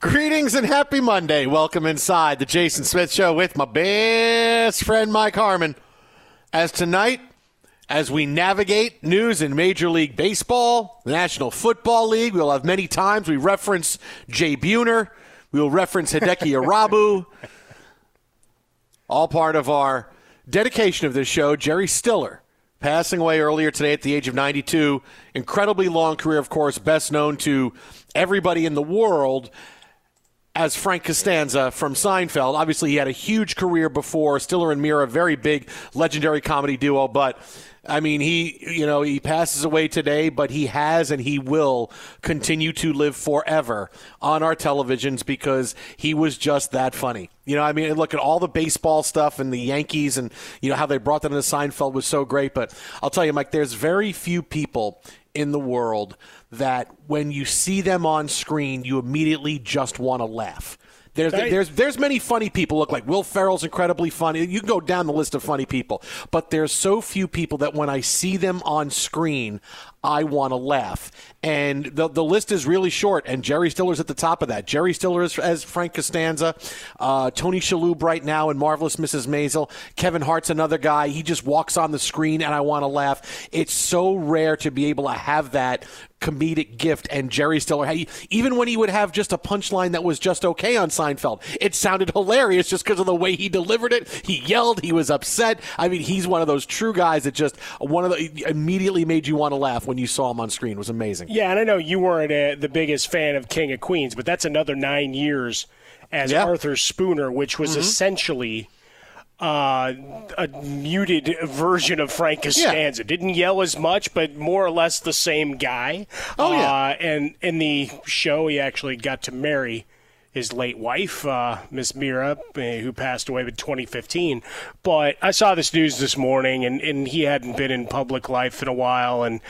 Greetings and happy Monday. Welcome inside the Jason Smith Show with my best friend Mike Harmon. As tonight, as we navigate news in Major League Baseball, the National Football League, we'll have many times we reference Jay Buhner. We will reference Hideki Irabu. All part of our dedication of this show, Jerry Stiller, passing away earlier today at the age of 92. Incredibly long career, of course, best known to everybody in the world as Frank Costanza from Seinfeld. Obviously, he had a huge career before Stiller and Meara, very big, legendary comedy duo. But I mean, he you know he passes away today, but he has and he will continue to live forever on our televisions because he was just that funny. You know, I mean, look at all the baseball stuff and the Yankees and you know how they brought that into Seinfeld was so great. But I'll tell you, Mike, there's very few people in the world that when you see them on screen, you immediately just want to laugh. There's, there's, there's many funny people. Look like Will Ferrell's incredibly funny. You can go down the list of funny people, but there's so few people that when I see them on screen, I want to laugh. And the the list is really short, and Jerry Stiller's at the top of that. Jerry Stiller is as Frank Costanza, uh, Tony Shalhoub right now in Marvelous Mrs. Maisel. Kevin Hart's another guy. He just walks on the screen, and I want to laugh. It's so rare to be able to have that comedic gift. And Jerry Stiller, he, even when he would have just a punchline that was just okay on Seinfeld, it sounded hilarious just because of the way he delivered it. He yelled, he was upset. I mean, he's one of those true guys that just one of the immediately made you want to laugh when you saw him on screen. It was amazing. Yeah, and I know you weren't uh, the biggest fan of King of Queens, but that's another nine years as Yeah. Arthur Spooner, which was Mhm. essentially uh, a muted version of Frank Costanza. Didn't yell as much, but more or less the same guy. Oh, yeah. Uh, and in the show, he actually got to marry his late wife, uh, Miss Meara, uh, who passed away in 2015. But I saw this news this morning, and, and he hadn't been in public life in a while. And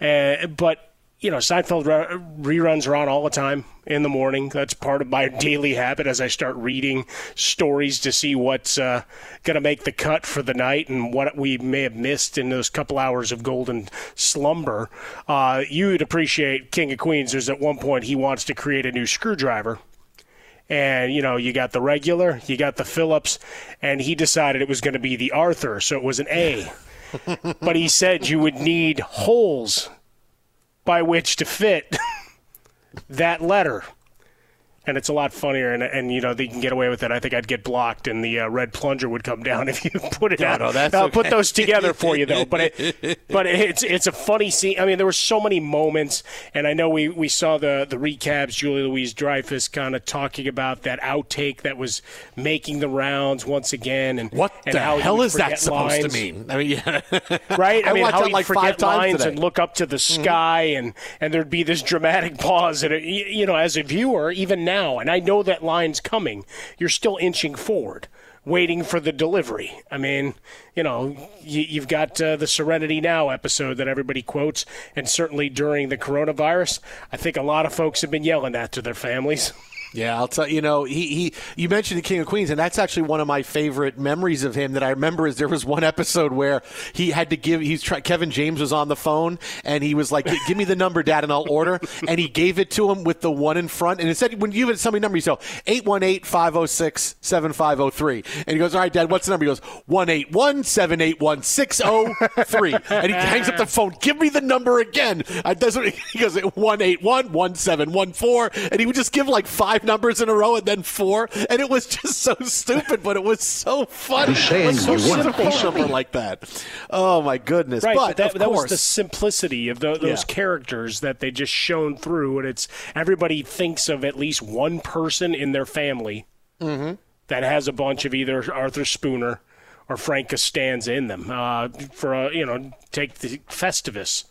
uh, but you know, Seinfeld re- reruns are on all the time in the morning. That's part of my daily habit as I start reading stories to see what's uh, going to make the cut for the night and what we may have missed in those couple hours of golden slumber. Uh, you would appreciate King of Queens. There's at one point he wants to create a new screwdriver. And, you know, you got the regular, you got the Phillips, and he decided it was going to be the Arthur, so it was an A. but he said you would need holes by which to fit that letter. And it's a lot funnier, and, and you know they can get away with it. I think I'd get blocked, and the uh, red plunger would come down if you put it No, out. no, that's I'll put those together for you, though. But it, but it's it's a funny scene. I mean, there were so many moments, and I know we, we saw the the recaps. Julia Louis-Dreyfus kind of talking about that outtake that was making the rounds once again, and What and the hell is that supposed lines to mean? I mean, yeah. right? I, I mean, how he'd like five forget times lines and look up to the sky, and and there'd be this dramatic pause, and it, you know, as a viewer, even now, and I know that line's coming, you're still inching forward. Waiting for the delivery. I mean, you know, you, you've got uh, the Serenity Now episode that everybody quotes, and certainly during the coronavirus, I think a lot of folks have been yelling that to their families. Yeah, I'll tell you know he, he you mentioned the King of Queens, and that's actually one of my favorite memories of him that I remember. Is there was one episode where he had to give he's try, Kevin James was on the phone and he was like, "Give me the number, Dad, and I'll order." and he gave it to him with the one in front, and it said when you give it somebody number, you say 818-506-7503. and he goes, "All right, Dad, what's the number?" He goes, "One eight one seven eight one six zero three. and he hangs up the phone. Give me the number again. I doesn't. He goes one eight one one seven one four, and he would just give like five numbers in a row and then four, and it was just so stupid, but it was so funny. saying It so you want simple a piece number like that. Oh my goodness! Right, but, but, that, of that was the simplicity of tho- those Yeah. characters that they just shone through, and it's everybody thinks of at least one person in their family Mm-hmm. that has a bunch of either Arthur Spooner or Frank Costanza in them. Uh, for uh, you know, take the Festivus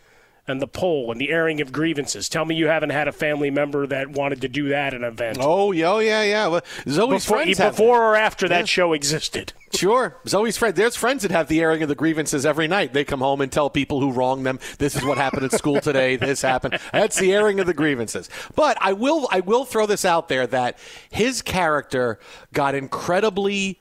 and the pole and the airing of grievances. Tell me you haven't had a family member that wanted to do that at an event. Oh, yeah, oh, yeah, yeah. Well, Zoe's before, friends have before or after that Yeah. show existed. Sure. Zoe's friend. There's friends that have the airing of the grievances every night. They come home and tell people who wronged them, this is what happened at school today, this happened. That's the airing of the grievances. But I will I will throw this out there that his character got incredibly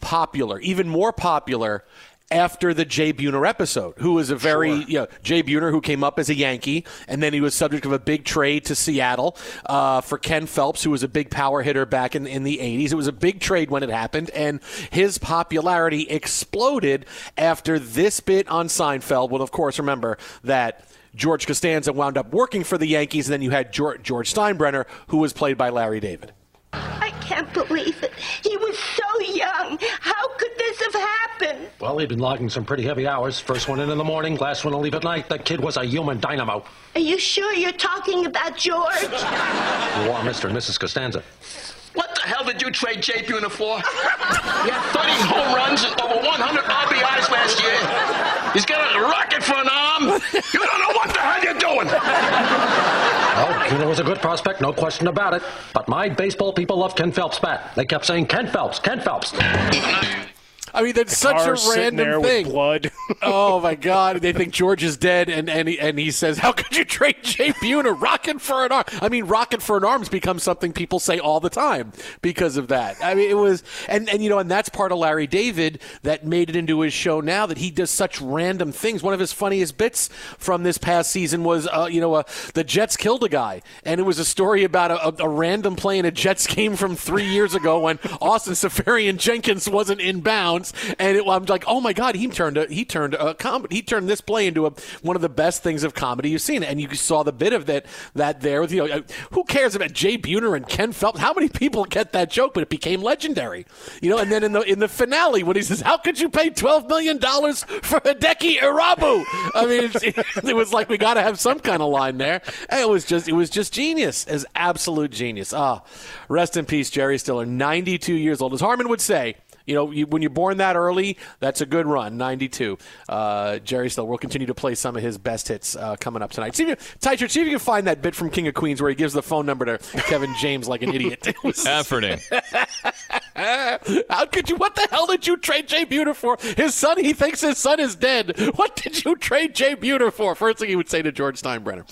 popular, even more popular after the Jay Buhner episode, who was a very, you know, Jay Buhner who came up as a Yankee, and then he was subject of a big trade to Seattle uh, for Ken Phelps, who was a big power hitter back in, in the 80s. It was a big trade when it happened, and his popularity exploded after this bit on Seinfeld. Well, of course, remember that. George Costanza wound up working for the Yankees, and then you had George, George Steinbrenner, who was played by Larry David. I can't believe it. He was so young. How could this have happened? Well, he'd been logging some pretty heavy hours. First one in in the morning, last one to leave at night. That kid was a human dynamo. Are you sure you're talking about George? You are Mr. and Mrs. Costanza. What the hell did you trade Jay Buhner for? He had 30 home runs and over 100 RBIs last year. He's got a rocket for an arm. You don't know what the hell you're doing. Well, Keener was a good prospect, no question about it. But my baseball people loved Ken Phelps' bat. They kept saying, Ken Phelps, Ken Phelps. I mean, that's such a random thing. blood. oh my God! They think George is dead, and and he, and he says, "How could you trade Jay Buhner? Rocket for an arm." I mean, rocket for an arm's become something people say all the time because of that. I mean, it was, and and you know, and that's part of Larry David that made it into his show now that he does such random things. One of his funniest bits from this past season was, uh, you know, uh, the Jets killed a guy, and it was a story about a, a, a random play in a Jets game from three years ago when Austin Seferian-Jenkins wasn't in bounds, and it, I'm like, oh my God, he turned a, he turned a comedy. He turned this play into a, one of the best things of comedy you've seen. And you saw the bit of that that there with you know who cares about Jay Buhner and Ken Phelps? How many people get that joke? But it became legendary, you know. And then in the in the finale when he says, "How could you pay twelve million dollars for Hideki Irabu?" I mean, it, it was like we got to have some kind of line there. And it was just it was just genius, as absolute genius. Ah, rest in peace, Jerry Stiller, ninety two years old, as Harmon would say. You know, you, when you're born that early, that's a good run. 92. Uh, Jerry Stiller will continue to play some of his best hits uh, coming up tonight. See if, you, Teicher, see if you can find that bit from King of Queens where he gives the phone number to Kevin James like an idiot. Efforting. How could you? What the hell did you trade Jay Buhner for? His son, he thinks his son is dead. What did you trade Jay Buhner for? First thing he would say to George Steinbrenner.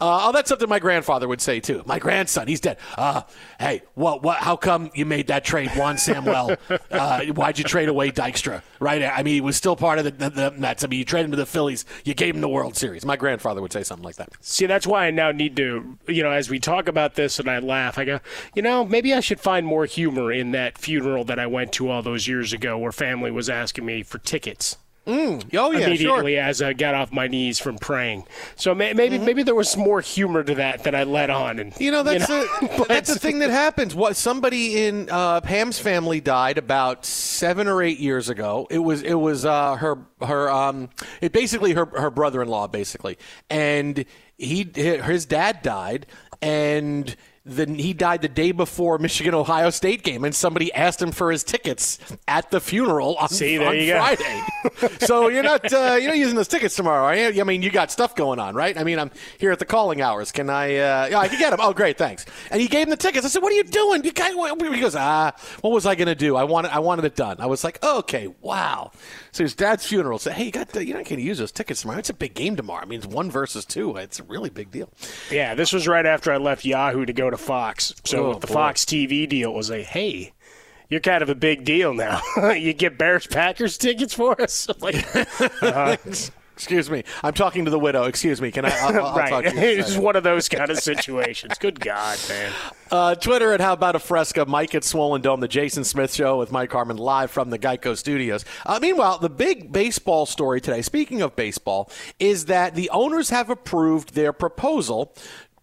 Uh, oh, that's something my grandfather would say too. My grandson, he's dead. Uh, hey, what? What? How come you made that trade, Juan Samuel? Uh, why'd you trade away Dykstra? Right? I mean, he was still part of the, the, the Mets. I mean, you traded him to the Phillies. You gave him the World Series. My grandfather would say something like that. See, that's why I now need to, you know, as we talk about this and I laugh, I go, you know, maybe I should find more humor in that funeral that I went to all those years ago where family was asking me for tickets. Mm. Oh yeah, immediately sure. as I got off my knees from praying. So may, maybe Mm-hmm. maybe there was more humor to that than I let on. And You know that's you know, a, that's the thing that happens. What somebody in uh, Pam's family died about seven or eight years ago. It was it was uh, her her um it basically her her brother in law basically, and he his dad died and. Then he died the day before Michigan Ohio State game, and somebody asked him for his tickets at the funeral on, See, on you. Friday. so you're not uh, you're not using those tickets tomorrow, are you? I mean, you got stuff going on, right? I mean, I'm here at the calling hours. Can I? Uh, yeah, I can get them. Oh, great, thanks. And he gave him the tickets. I said, "What are you doing?" You guy, he goes, "Ah, what was I going to do? I wanted I wanted it done." I was like, "Okay, wow." So his dad's funeral said, "Hey, you got the, you're not going to use those tickets tomorrow. It's a big game tomorrow. I mean, it's one versus two. It's a really big deal." Yeah, this was right after I left Yahoo to go to Fox. So Oh, with the boy. Fox TV deal, it was like, hey, you're kind of a big deal now. you get Bears Packers tickets for us. Like, uh, Excuse me. I'm talking to the widow. Excuse me. Can I? I'll, I'll right. talk to you. it's one of those kind of situations. Good God, man. Uh, Twitter at How About a Fresca, Mike at Swollen Dome, the Jason Smith Show with Mike Harmon live from the Geico Studios. Uh, meanwhile, the big baseball story today, speaking of baseball, is that the owners have approved their proposal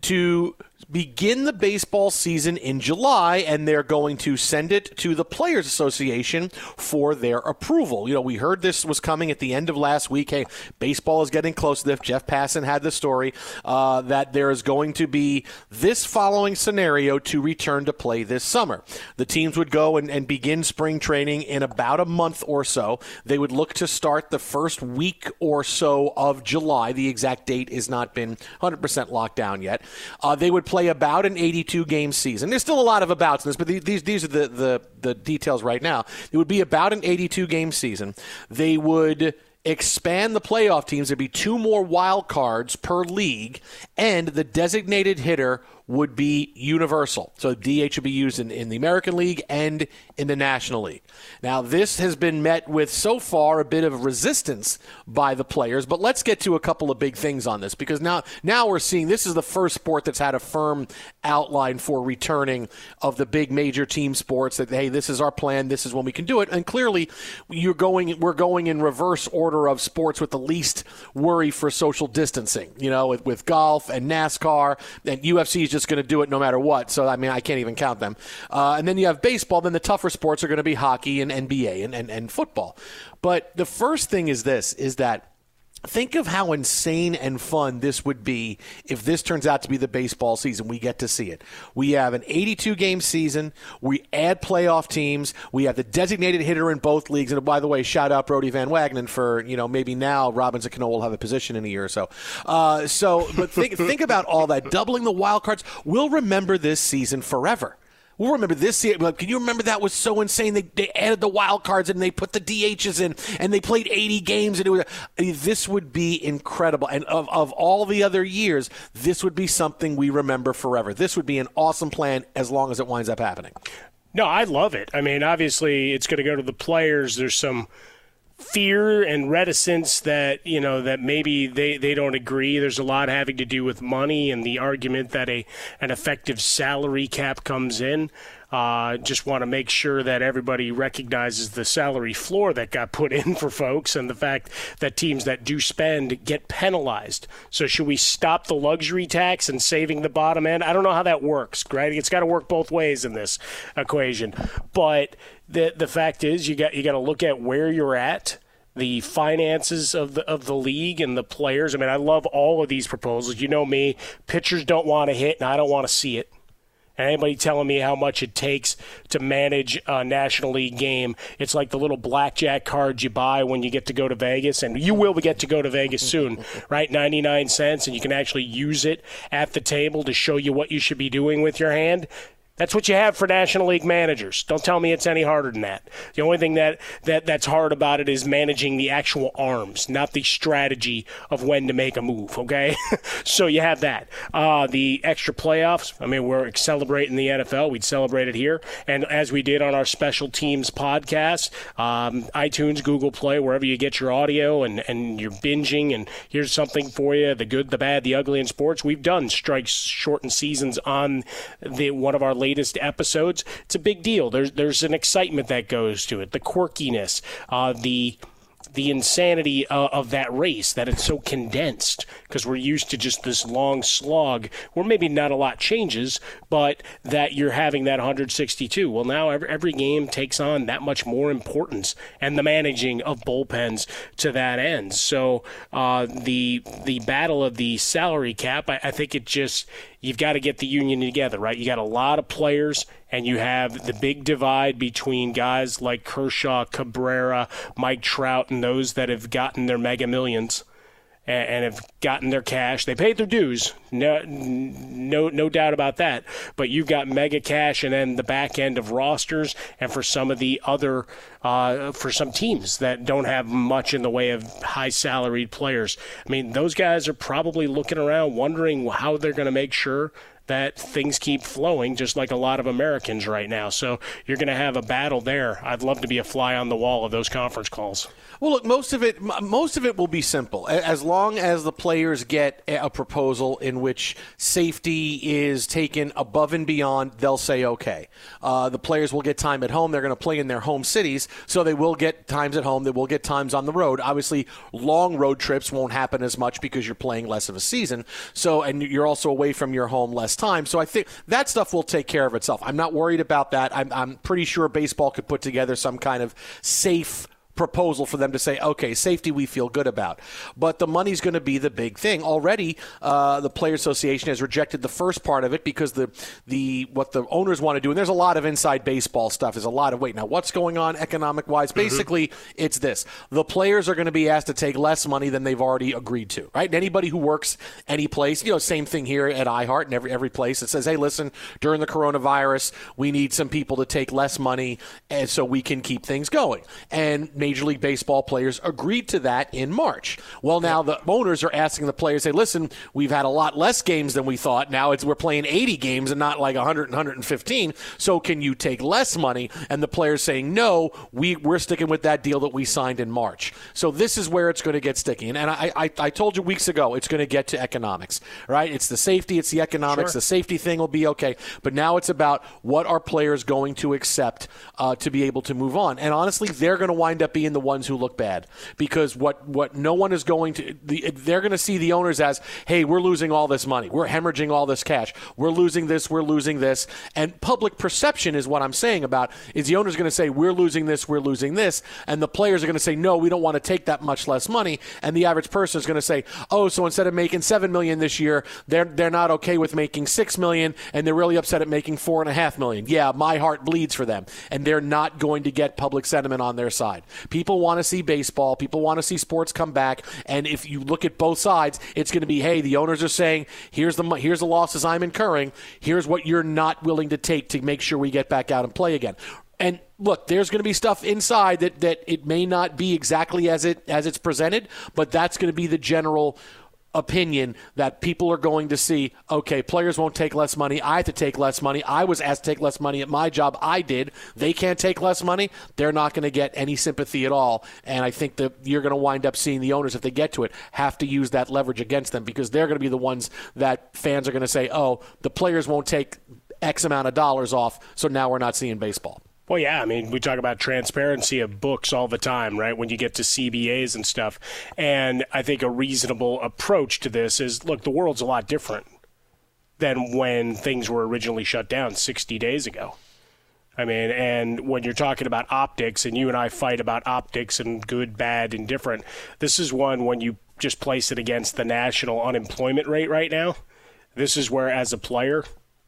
to begin the baseball season in July, and they're going to send it to the Players Association for their approval. You know, we heard this was coming at the end of last week. Hey, baseball is getting close to this. Jeff Passan had the story uh, that there is going to be this following scenario to return to play this summer. The teams would go and, and begin spring training in about a month or so. They would look to start the first week or so of July. The exact date has not been 100% locked down yet. Uh, they would play about an 82 game season. There's still a lot of abouts in this, but the- these these are the, the the details right now. It would be about an 82 game season. They would expand the playoff teams. There'd be two more wild cards per league, and the designated hitter would be universal. So DH would be used in, in the American League and in the National League. Now, this has been met with so far a bit of resistance by the players, but let's get to a couple of big things on this because now now we're seeing this is the first sport that's had a firm outline for returning of the big major team sports that hey, this is our plan, this is when we can do it. And clearly you're going we're going in reverse order of sports with the least worry for social distancing, you know, with, with golf and NASCAR and UFC is just going to do it no matter what. So I mean, I can't even count them. Uh, and then you have baseball. Then the tougher sports are going to be hockey and NBA and, and, and football. But the first thing is this: is that Think of how insane and fun this would be if this turns out to be the baseball season. We get to see it. We have an 82 game season. We add playoff teams. We have the designated hitter in both leagues. And by the way, shout out Brodie Van Wagenen for, you know, maybe now Robinson Cano will have a position in a year or so. Uh, so, but think, think about all that. Doubling the wild cards. We'll remember this season forever. We'll remember this year. Like, can you remember that was so insane? They, they added the wild cards and they put the DHs in and they played 80 games and it was. This would be incredible. And of, of all the other years, this would be something we remember forever. This would be an awesome plan as long as it winds up happening. No, I love it. I mean, obviously, it's going to go to the players. There's some fear and reticence that you know that maybe they, they don't agree. There's a lot having to do with money and the argument that a an effective salary cap comes in. Uh, just want to make sure that everybody recognizes the salary floor that got put in for folks and the fact that teams that do spend get penalized. So, should we stop the luxury tax and saving the bottom end? I don't know how that works, right? It's got to work both ways in this equation. But the the fact is, you got you got to look at where you're at the finances of the of the league and the players. I mean, I love all of these proposals. You know me, pitchers don't want to hit, and I don't want to see it. Anybody telling me how much it takes to manage a National League game? It's like the little blackjack cards you buy when you get to go to Vegas, and you will get to go to Vegas soon, right? 99 cents, and you can actually use it at the table to show you what you should be doing with your hand. That's what you have for National League managers. Don't tell me it's any harder than that. The only thing that, that that's hard about it is managing the actual arms, not the strategy of when to make a move. Okay, so you have that. Uh, the extra playoffs. I mean, we're celebrating the NFL. We'd celebrate it here, and as we did on our special teams podcast, um, iTunes, Google Play, wherever you get your audio, and and you're binging. And here's something for you: the good, the bad, the ugly in sports. We've done strikes shortened seasons on the one of our latest episodes. It's a big deal. There's there's an excitement that goes to it, the quirkiness, uh, the the insanity uh, of that race that it's so condensed because we're used to just this long slog where maybe not a lot changes, but that you're having that 162. Well, now every, every game takes on that much more importance and the managing of bullpens to that end. So uh, the the battle of the salary cap, I, I think it just you've got to get the union together, right? You got a lot of players, and you have the big divide between guys like Kershaw, Cabrera, Mike Trout, and those that have gotten their mega millions and, have gotten their cash. They paid their dues, no, no, no doubt about that. But you've got mega cash, and then the back end of rosters, and for some of the other, uh, for some teams that don't have much in the way of high salaried players. I mean, those guys are probably looking around, wondering how they're going to make sure that things keep flowing, just like a lot of Americans right now. So you're going to have a battle there. I'd love to be a fly on the wall of those conference calls. Well, look, most of it, most of it will be simple. As long as the players get a proposal in which safety is taken above and beyond, they'll say okay. Uh, the players will get time at home. They're going to play in their home cities, so they will get times at home. They will get times on the road. Obviously, long road trips won't happen as much because you're playing less of a season. So, and you're also away from your home less time. So, I think that stuff will take care of itself. I'm not worried about that. I'm, I'm pretty sure baseball could put together some kind of safe proposal for them to say, okay, safety we feel good about. But the money's going to be the big thing. Already, uh, the Player Association has rejected the first part of it because the the what the owners want to do, and there's a lot of inside baseball stuff. There's a lot of wait now, what's going on economic wise? Mm-hmm. Basically, it's this: the players are going to be asked to take less money than they've already agreed to. Right? And anybody who works any place, you know, same thing here at iHeart and every every place. It says, hey, listen, during the coronavirus, we need some people to take less money, and so we can keep things going. And Major League Baseball players agreed to that in March. Well, now the owners are asking the players, "Hey, listen, we've had a lot less games than we thought. Now it's we're playing 80 games and not like 100 and 115. So can you take less money?" And the players saying, "No, we we're sticking with that deal that we signed in March." So this is where it's going to get sticky. And, I, I I told you weeks ago it's going to get to economics, right? It's the safety, it's the economics. Sure. The safety thing will be okay, but now it's about what are players going to accept uh, to be able to move on. And honestly, they're going to wind up being the ones who look bad. Because what what no one is going to the, they're going to see the owners as hey we're losing all this money. We're hemorrhaging all this cash. We're losing this we're losing this. And public perception is what I'm saying about is the owners going to say we're losing this we're losing this. And the players are going to say no we don't want to take that much less money. And the average person is going to say oh so instead of making seven million this year they're they're not okay with making six million and they're really upset at making four and a half million. Yeah my heart bleeds for them. And they're not going to get public sentiment on their side people want to see baseball. People want to see sports come back. And if you look at both sides, it's going to be, hey, the owners are saying, here's the here's the losses I'm incurring. Here's what you're not willing to take to make sure we get back out and play again. And look, there's going to be stuff inside that, that it may not be exactly as it as it's presented, but that's going to be the general opinion that people are going to see okay players won't take less money. I have to take less money. I was asked to take less money at my job. I did. They can't take less money. They're not going to get any sympathy at all. And i think that you're going to wind up seeing the owners if they get to it have to use that leverage against them because they're going to be the ones that fans are going to say oh the players won't take x amount of dollars off so now we're not seeing baseball well, yeah, I mean, we talk about transparency of books all the time, right? When you get to CBAs and stuff. And I think a reasonable approach to this is look, the world's a lot different than when things were originally shut down 60 days ago. I mean, and when you're talking about optics, and you and I fight about optics and good, bad, and different, this is one when you just place it against the national unemployment rate right now. This is where, as a player,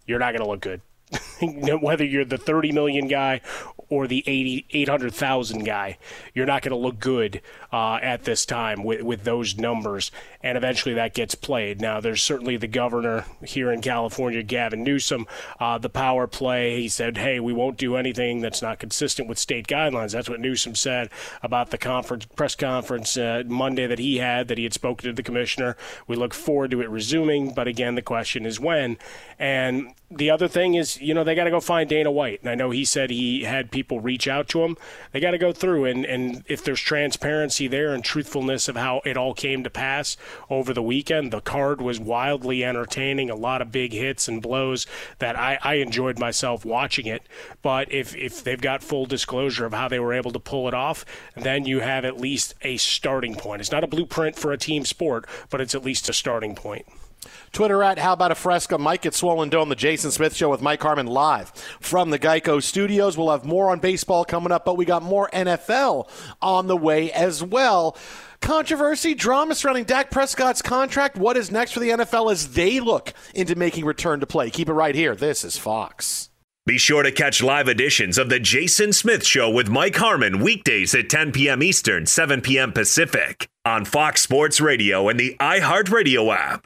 you're not going to look good. whether you're the 30 million guy or the 80, 800,000 guy, you're not going to look good uh, at this time with, with those numbers. And eventually that gets played. Now, there's certainly the governor here in California, Gavin Newsom, uh, the power play. He said, hey, we won't do anything that's not consistent with state guidelines. That's what Newsom said about the conference press conference uh, Monday that he had, that he had spoken to the commissioner. We look forward to it resuming. But again, the question is when. And the other thing is, you know, they got to go find Dana White. And I know he said he had people reach out to him. They got to go through, and, and if there's transparency there and truthfulness of how it all came to pass over the weekend, the card was wildly entertaining, a lot of big hits and blows that I, I enjoyed myself watching it. But if, if they've got full disclosure of how they were able to pull it off, then you have at least a starting point. It's not a blueprint for a team sport, but it's at least a starting point. Twitter at How About a Fresca. Mike at Swollen Dome, the Jason Smith Show with Mike Harmon live from the Geico Studios. We'll have more on baseball coming up, but we got more NFL on the way as well. Controversy, drama surrounding Dak Prescott's contract. What is next for the NFL as they look into making return to play? Keep it right here. This is Fox. Be sure to catch live editions of The Jason Smith Show with Mike Harmon weekdays at 10 p.m. Eastern, 7 p.m. Pacific on Fox Sports Radio and the iHeartRadio app.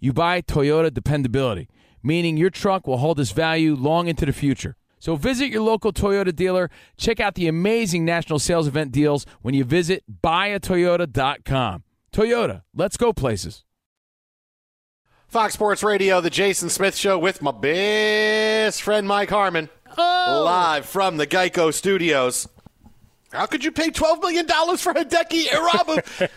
you buy Toyota dependability, meaning your truck will hold its value long into the future. So visit your local Toyota dealer. Check out the amazing national sales event deals when you visit buyatoyota.com. Toyota, let's go places. Fox Sports Radio, the Jason Smith Show with my best friend Mike Harmon, oh. live from the Geico Studios. How could you pay twelve million dollars for Hideki Irabu?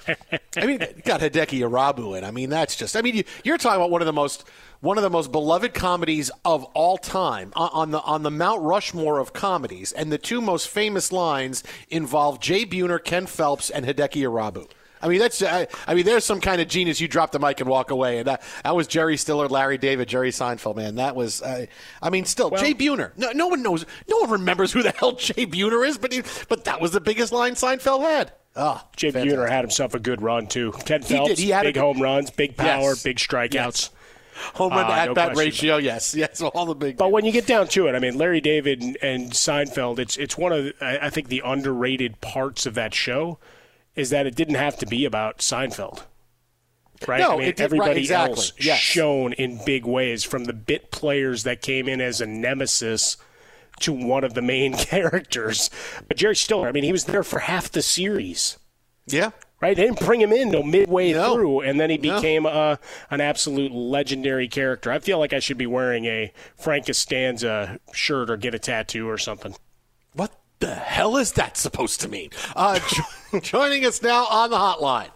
I mean, got Hideki Irabu in. I mean, that's just. I mean, you, are talking about one of the most one of the most beloved comedies of all time on the on the Mount Rushmore of comedies, and the two most famous lines involve Jay Buhner, Ken Phelps, and Hideki Irabu. I mean, that's. I, I, mean, there's some kind of genius. You drop the mic and walk away, and that, that was Jerry Stiller, Larry David, Jerry Seinfeld. Man, that was. Uh, I mean, still well, Jay Buhner. No, no one knows. No one remembers who the hell Jay Buhner is, but he, but that was the biggest line Seinfeld had. Oh, Jay fantastic. Buhner had himself a good run too. Ken Phelps, he, he had big a, home runs, big power, yes. big strikeouts. Yes. Home run uh, at no bat ratio, yes, yes, all the big. But when you get down to it, I mean, Larry David and, and Seinfeld, it's it's one of I think the underrated parts of that show is that it didn't have to be about Seinfeld. Right? No, I mean, it did, everybody right, exactly. else yes. shown in big ways from the bit players that came in as a nemesis to one of the main characters. But Jerry Stiller, I mean, he was there for half the series. Yeah. Right? They didn't bring him in no midway no. through, and then he became no. a, an absolute legendary character. I feel like I should be wearing a Frank Costanza shirt or get a tattoo or something. The hell is that supposed to mean? Uh, jo- joining us now on the hotline.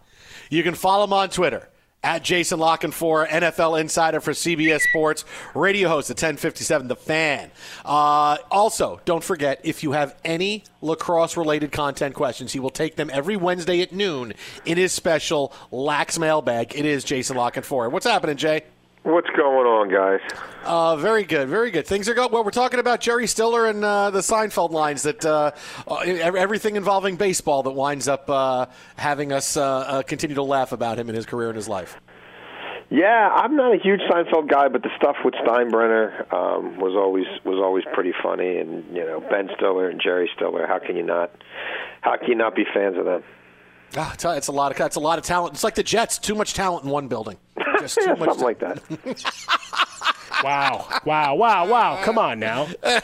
You can follow him on Twitter at Jason La Canfora, NFL insider for CBS Sports, radio host at 1057 The Fan. Uh, also, don't forget, if you have any lacrosse related content questions, he will take them every Wednesday at noon in his special Lax mailbag. It is Jason La Canfora. What's happening, Jay? What's going on, guys? Uh, very good, very good. Things are going well. We're talking about Jerry Stiller and uh, the Seinfeld lines that uh, uh everything involving baseball that winds up uh, having us uh, continue to laugh about him in his career and his life. Yeah, I'm not a huge Seinfeld guy, but the stuff with Steinbrenner um, was always was always pretty funny, and you know Ben Stiller and Jerry Stiller. How can you not? How can you not be fans of them? Ah, it's a lot of it's a lot of talent. It's like the Jets, too much talent in one building. Just too much something like that. wow, wow, wow, wow! Come on now. that,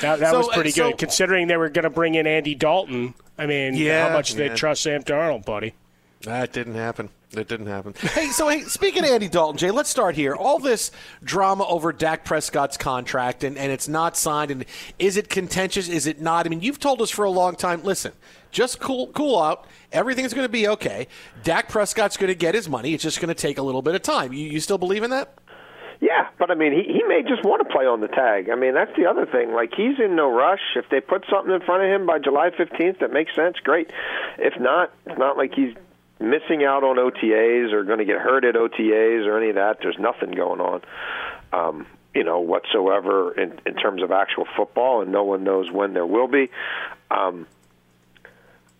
that so, was pretty uh, so, good, considering they were going to bring in Andy Dalton. I mean, yeah, how much yeah. they trust Sam Darnold, buddy? That didn't happen. It didn't happen. hey, so hey, speaking of Andy Dalton, Jay, let's start here. All this drama over Dak Prescott's contract, and, and it's not signed, and is it contentious? Is it not? I mean, you've told us for a long time. Listen, just cool, cool out. Everything's going to be okay. Dak Prescott's going to get his money. It's just going to take a little bit of time. You, you still believe in that? Yeah, but I mean, he he may just want to play on the tag. I mean, that's the other thing. Like he's in no rush. If they put something in front of him by July 15th that makes sense, great. If not, it's not like he's missing out on OTAs or going to get hurt at OTAs or any of that. There's nothing going on. Um, you know, whatsoever in, in terms of actual football, and no one knows when there will be. Um,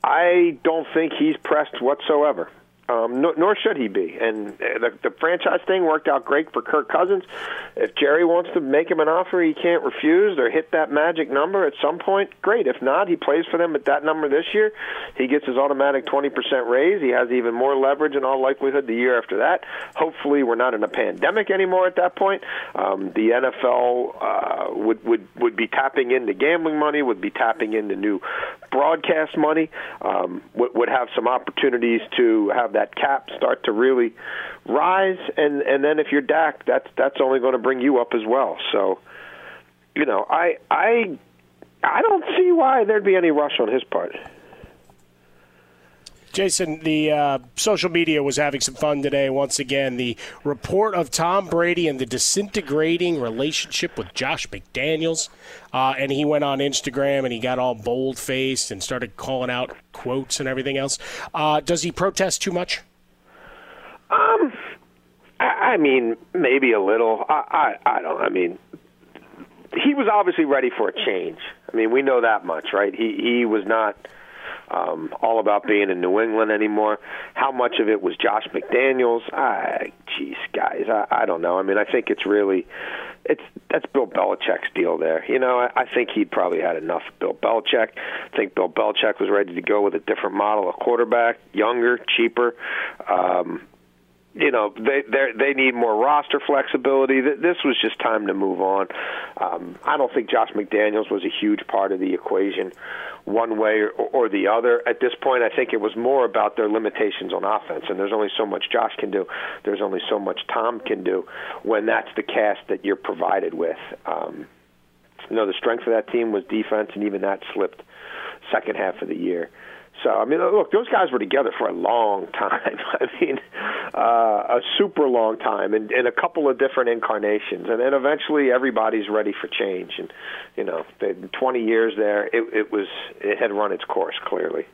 I don't think he's pressed whatsoever. Um, nor, nor should he be. And uh, the, the franchise thing worked out great for Kirk Cousins. If Jerry wants to make him an offer he can't refuse or hit that magic number at some point, great. If not, he plays for them at that number this year. He gets his automatic 20% raise. He has even more leverage in all likelihood the year after that. Hopefully, we're not in a pandemic anymore at that point. Um, the NFL uh, would, would, would be tapping into gambling money, would be tapping into new broadcast money, um, would, would have some opportunities to have that cap start to really rise. And and then if you're Dak, that's that's only going to bring you up as well. So, you know, I I I don't see why there'd be any rush on his part. Jason, the uh, social media was having some fun today. Once again, the report of Tom Brady and the disintegrating relationship with Josh McDaniels. Uh, and he went on Instagram and he got all bold faced and started calling out quotes and everything else. Uh, does he protest too much? Um, I, I mean, maybe a little. I, I, I don't. I mean, he was obviously ready for a change. I mean, we know that much, right? He he was not um, all about being in New England anymore. How much of it was Josh McDaniels? I, geez, guys, I, I don't know. I mean, I think it's really, it's that's Bill Belichick's deal there. You know, I, I think he'd probably had enough of Bill Belichick. I think Bill Belichick was ready to go with a different model of quarterback, younger, cheaper. Um, you know they they need more roster flexibility. This was just time to move on. Um, I don't think Josh McDaniels was a huge part of the equation, one way or, or the other. At this point, I think it was more about their limitations on offense, and there's only so much Josh can do. There's only so much Tom can do when that's the cast that you're provided with. Um, you know, the strength of that team was defense, and even that slipped second half of the year. So I mean, look, those guys were together for a long time. I mean, uh, a super long time, and, in a couple of different incarnations, and then eventually everybody's ready for change. And you know, the 20 years there, it, it was it had run its course clearly.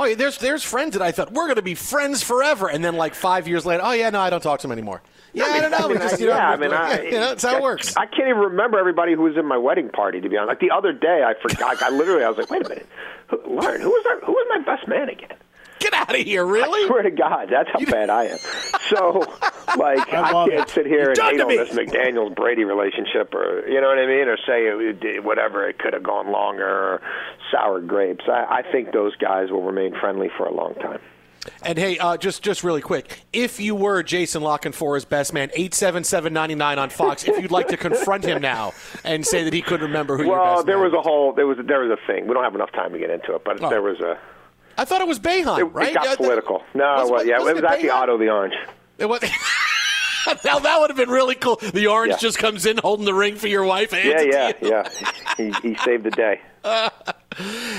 Oh, yeah, there's there's friends that I thought we're going to be friends forever, and then like five years later, oh yeah, no, I don't talk to them anymore. Yeah, I, mean, I don't know. I mean, just, I, you know, yeah, I mean, yeah, I, you know, that's how it works. I can't even remember everybody who was in my wedding party. To be honest, like the other day, I forgot. I literally, I was like, wait a minute, Lauren, who was our, who was my best man again? Get out of here! Really? I swear to God, that's how bad I am. So, like, I, I can't it. sit here and Done hate to on me. this McDaniel's Brady relationship, or you know what I mean, or say it, it- whatever it could have gone longer, or sour grapes. I, I think those guys will remain friendly for a long time. And hey, uh, just just really quick, if you were Jason La Canfora's best man, eight seven seven ninety nine on Fox, if you'd like to confront him now and say that he couldn't remember who Well, there was a whole there was there was a thing. We don't have enough time to get into it, but Oh. there was a. I thought it was Boeheim, It, right? it got Yeah, that- political. No, Was- well, yeah, it was actually? Otto the Orange. It was. now that would have been really cool. The orange Yeah. just comes in holding the ring for your wife. Yeah, yeah, yeah. He, he saved the day.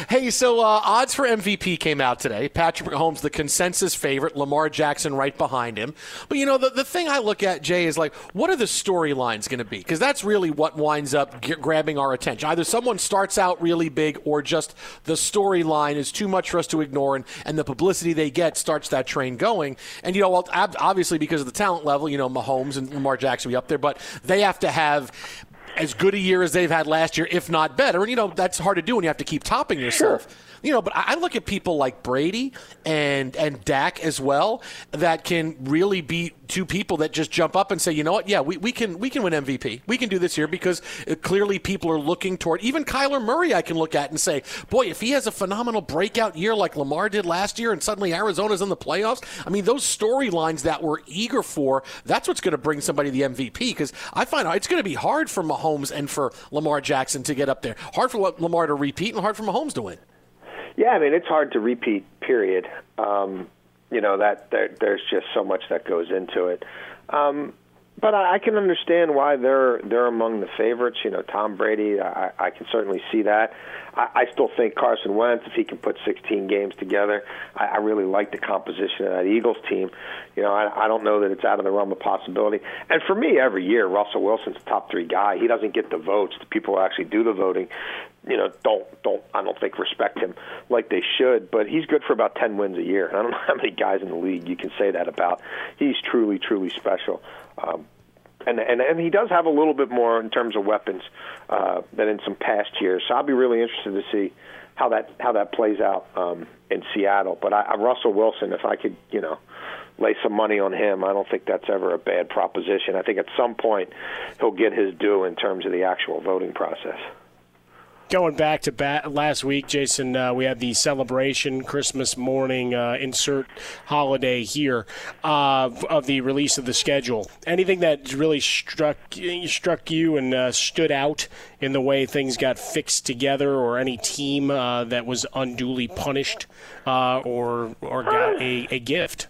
Hey, so uh, odds for MVP came out today. Patrick Mahomes, the consensus favorite. Lamar Jackson right behind him. But you know, the, the thing I look at, Jay, is like, what are the storylines going to be? Because that's really what winds up g- grabbing our attention. Either someone starts out really big, or just the storyline is too much for us to ignore, and, and the publicity they get starts that train going. And you know, well, ob- obviously because of the talent level, you know, Mahomes and Lamar Jackson will be up there, but they have to have as good a year as they've had last year, if not better. And you know that's hard to do when you have to keep topping yourself. You know, but I look at people like Brady and and Dak as well that can really be two people that just jump up and say, you know what, yeah, we, we can we can win MVP. We can do this here because uh, clearly people are looking toward even Kyler Murray. I can look at and say, boy, if he has a phenomenal breakout year like Lamar did last year, and suddenly Arizona's in the playoffs. I mean, those storylines that we're eager for, that's what's going to bring somebody the MVP. Because I find it's going to be hard for Mahomes and for Lamar Jackson to get up there. Hard for Lamar to repeat, and hard for Mahomes to win. Yeah, I mean it's hard to repeat. Period. Um, you know that there, there's just so much that goes into it. Um, but I, I can understand why they're they're among the favorites. You know, Tom Brady. I, I can certainly see that. I, I still think Carson Wentz, if he can put 16 games together, I, I really like the composition of that Eagles team. You know, I, I don't know that it's out of the realm of possibility. And for me, every year, Russell Wilson's a top three guy. He doesn't get the votes. The people who actually do the voting, you know, don't don't I don't think respect him like they should. But he's good for about 10 wins a year. I don't know how many guys in the league you can say that about. He's truly, truly special. Um, and, and and he does have a little bit more in terms of weapons uh, than in some past years. So I'll be really interested to see how that how that plays out um, in Seattle. But I, I, Russell Wilson, if I could, you know, lay some money on him, I don't think that's ever a bad proposition. I think at some point he'll get his due in terms of the actual voting process. Going back to bat last week, Jason, uh, we had the celebration Christmas morning uh, insert holiday here uh, of the release of the schedule. Anything that really struck struck you and uh, stood out in the way things got fixed together, or any team uh, that was unduly punished uh, or or got a, a gift?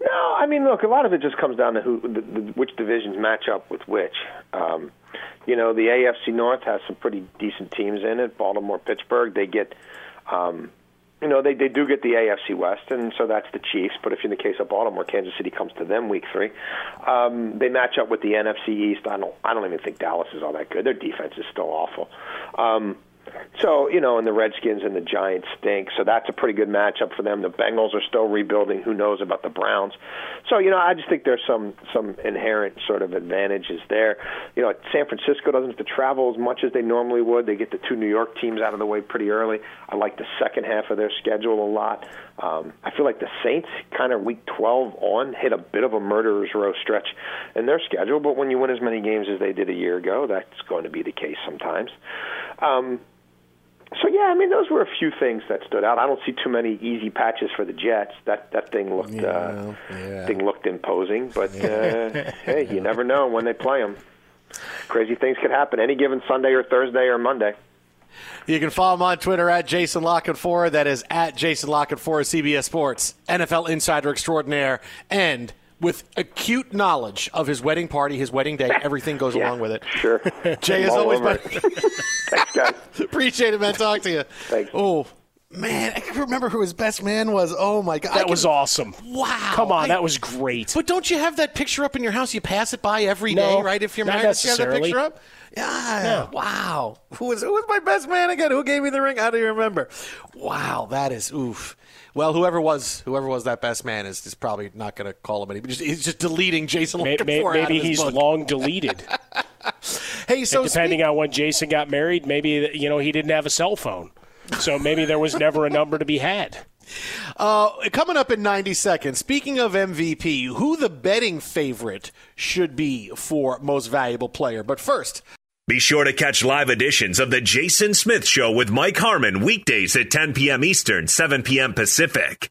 No, I mean, look, a lot of it just comes down to who, the, the, which divisions match up with which. Um, you know, the AFC North has some pretty decent teams in it. Baltimore, Pittsburgh, they get, um, you know, they they do get the AFC West, and so that's the Chiefs. But if you're in the case of Baltimore, Kansas City comes to them week three. Um, they match up with the NFC East. I don't I don't even think Dallas is all that good. Their defense is still awful. Um, so, you know, and the Redskins and the Giants stink. So that's a pretty good matchup for them. The Bengals are still rebuilding. Who knows about the Browns? So, you know, I just think there's some some inherent sort of advantages there. You know, San Francisco doesn't have to travel as much as they normally would. They get the two New York teams out of the way pretty early. I like the second half of their schedule a lot. Um, I feel like the Saints kind of week 12 on hit a bit of a murderer's row stretch in their schedule, but when you win as many games as they did a year ago, that's going to be the case sometimes. Um, so yeah, I mean those were a few things that stood out. I don't see too many easy patches for the Jets. That that thing looked Yeah, uh, yeah. thing looked imposing, but uh, hey, you never know when they play them. Crazy things could happen any given Sunday or Thursday or Monday. You can follow him on Twitter at Jason La Canfora. That is at Jason La Canfora, CBS Sports, NFL insider extraordinaire, and with acute knowledge of his wedding party, his wedding day, everything goes along with it. Sure. Jay, is always, been, Thanks, guys. appreciate it, man. Talk to you. Thanks. Oh man, I can remember who his best man was. Oh my god, That can- was awesome. Wow. Come on, I- that was great. But don't you have that picture up in your house? You pass it by every No, day, right? If you're married, you have that picture up. Yeah. Wow. Who was who was my best man again? Who gave me the ring? How do you remember? Wow, that is oof. Well, whoever was whoever was that best man is, is probably not going to call him any. Just, he's just deleting Jason. May- may- out of maybe his he's book. long deleted. Hey, so And depending on when Jason got married, maybe you know he didn't have a cell phone, so maybe there was never a number to be had. Uh, coming up in 90 seconds, speaking of MVP, who the betting favorite should be for most valuable player. But first, Be sure to catch live editions of The Jason Smith Show with Mike Harmon weekdays at 10 p.m. Eastern, 7 p.m. Pacific.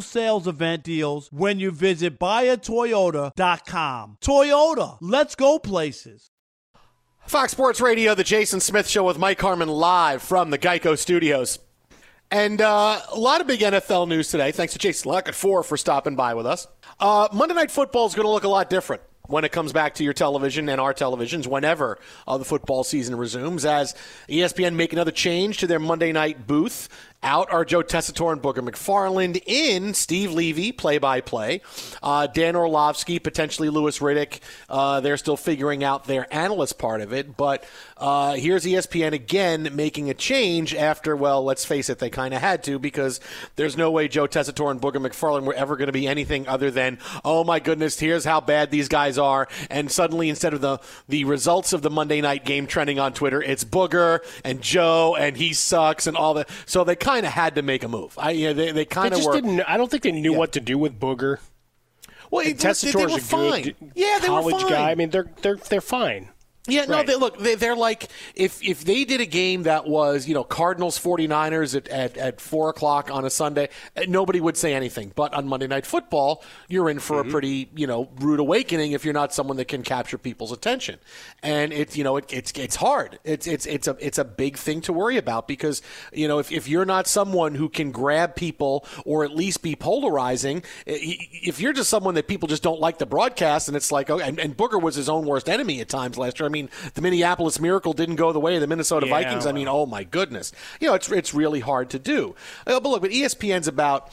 sales event deals when you visit buyatoyota.com. Toyota, let's go places. Fox Sports Radio, the Jason Smith Show with Mike Harmon live from the Geico Studios. And uh, a lot of big NFL news today. Thanks to Jason La Canfora for stopping by with us. Uh, Monday Night Football is going to look a lot different when it comes back to your television and our televisions whenever uh, the football season resumes as espn make another change to their monday night booth out are Joe Tessitore and Booger McFarland. In Steve Levy, play by play. Dan Orlovsky, potentially Louis Riddick. Uh, they're still figuring out their analyst part of it. But uh, here's ESPN again making a change after, well, let's face it, they kind of had to because there's no way Joe Tessitore and Booger McFarland were ever going to be anything other than, oh my goodness, here's how bad these guys are. And suddenly, instead of the, the results of the Monday night game trending on Twitter, it's Booger and Joe and he sucks and all that. So they kind of had to make a move. I, you know, they, they kind of just were. didn't. I don't think they knew what to do with Booger. Well, it- they- they were a fine. good Yeah, they were college fine. guy. I mean, they're they're they're fine. Yeah, no, Right. they, look, they, they're like if if they did a game that was you know Cardinals 49ers at, at, at four o'clock on a Sunday, uh, nobody would say anything. But on Monday Night Football, you're in for a pretty you know rude awakening if you're not someone that can capture people's attention, and it's you know it, it's it's hard. It's it's it's a it's a big thing to worry about because you know if, if you're not someone who can grab people or at least be polarizing, if you're just someone that people just don't like the broadcast, and it's like oh, and, and Booger was his own worst enemy at times last year. I mean, the Minneapolis Miracle didn't go the way of the Minnesota Yeah, Vikings. I mean, oh my goodness, you know it's it's really hard to do. Uh, but look, but ESPN's about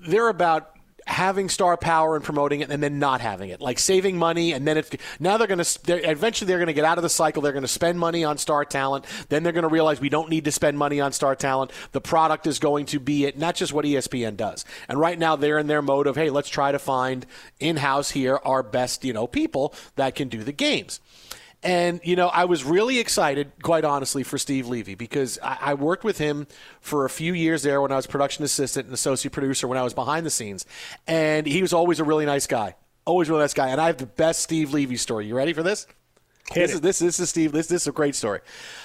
they're about having star power and promoting it and then not having it. Like saving money and then it's now they're going to eventually they're going to get out of the cycle. They're going to spend money on star talent. Then they're going to realize we don't need to spend money on star talent. The product is going to be it. Not just what espn does. And right now they're in their mode of hey let's try to find in-house here our best you know people that can do the games and, you know, I was really excited, quite honestly, for Steve Levy because I, I worked with him for a few years there when I was production assistant and associate producer when I was behind the scenes. And he was always a really nice guy. Always a really nice guy. And I have the best Steve Levy story. You ready for this? Hit this, it. is, this, this is Steve. This, this is a great story.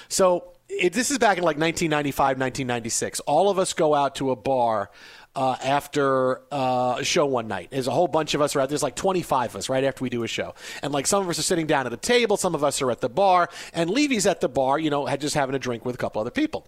So, it, this is back in like 1995, 1996. All of us go out to a bar uh, after uh, a show one night. There's a whole bunch of us are out. There's like 25 of us right after we do a show, and like some of us are sitting down at a table, some of us are at the bar, and Levy's at the bar, you know, just having a drink with a couple other people.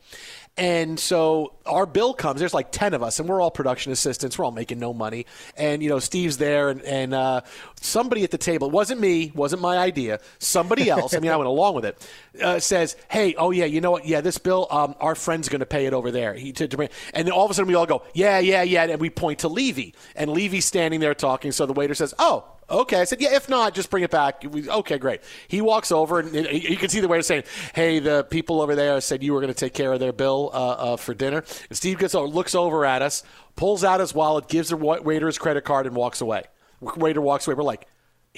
And so our bill comes. There's like ten of us, and we're all production assistants. We're all making no money. And you know, Steve's there, and, and uh, somebody at the table. It wasn't me. Wasn't my idea. Somebody else. I mean, I went along with it. Uh, says, "Hey, oh yeah, you know what? Yeah, this bill. Um, our friend's going to pay it over there." He to, to and all of a sudden we all go, "Yeah, yeah, yeah," and we point to Levy, and Levy's standing there talking. So the waiter says, "Oh." Okay, I said, yeah. If not, just bring it back. We- Okay, great. He walks over, and you can see the waiter saying, "Hey, the people over there said you were going to take care of their bill uh, uh, for dinner." And Steve gets over, looks over at us, pulls out his wallet, gives the wa- waiter his credit card, and walks away. Waiter walks away. We're like.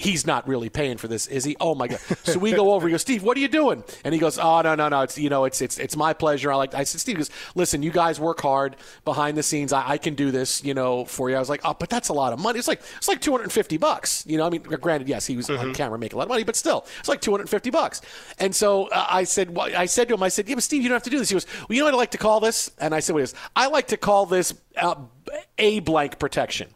He's not really paying for this, is he? Oh my god! So we go over. He goes, Steve, what are you doing? And he goes, Oh no, no, no. It's you know, it's it's it's my pleasure. I like. I said, Steve goes, Listen, you guys work hard behind the scenes. I, I can do this, you know, for you. I was like, Oh, but that's a lot of money. It's like it's like two hundred and fifty bucks. You know, I mean, granted, yes, he was on camera making a lot of money, but still, it's like two hundred and fifty bucks. And so uh, I said, well, I said to him, I said, Yeah, but Steve, you don't have to do this. He goes, Well, you know what I like to call this? And I said, What is? I like to call this uh, a blank protection.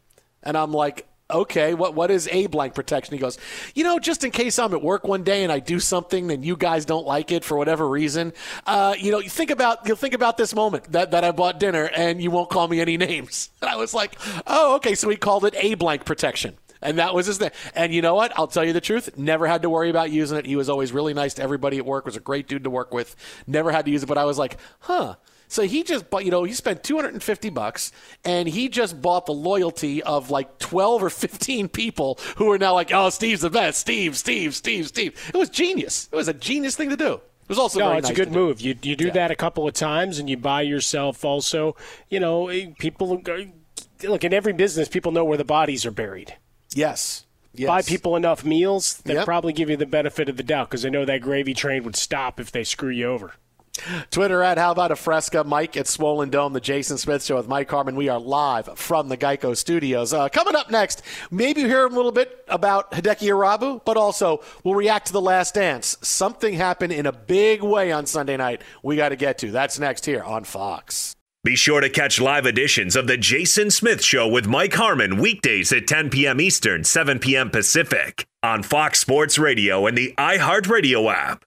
And I'm like, okay, what what is a blank protection? He goes, you know, just in case I'm at work one day and I do something and you guys don't like it for whatever reason, uh, you know, you think about you'll think about this moment that, that I bought dinner and you won't call me any names. And I was like, oh, okay, so he called it a blank protection. And that was his thing. And you know what? I'll tell you the truth. Never had to worry about using it. He was always really nice to everybody at work. Was a great dude to work with. Never had to use it. But I was like, huh. So he just bought, you know, he spent 250 bucks and he just bought the loyalty of like 12 or 15 people who are now like, oh, Steve's the best. Steve, Steve, Steve, Steve. It was genius. It was a genius thing to do. It was also no, it's nice a good do. move. You you do that a couple of times, and you buy yourself also. You know, eh, people go- look in every business. People know where the bodies are buried. Yes. Yes. Buy people enough meals that Yep. probably give you the benefit of the doubt because they know that gravy train would stop if they screw you over. Twitter at How About a Fresca, Mike at Swollen Dome, the Jason Smith Show with Mike Harmon. We are live from the Geico Studios. Uh, coming up next, maybe you hear a little bit about Hideki Irabu, but also we'll react to The Last Dance. Something happened in a big way on Sunday night we got to get to. That's next here on Fox. Be sure to catch live editions of The Jason Smith Show with Mike Harmon weekdays at 10 p.m. Eastern, 7 p.m. Pacific on Fox Sports Radio and the iHeartRadio app.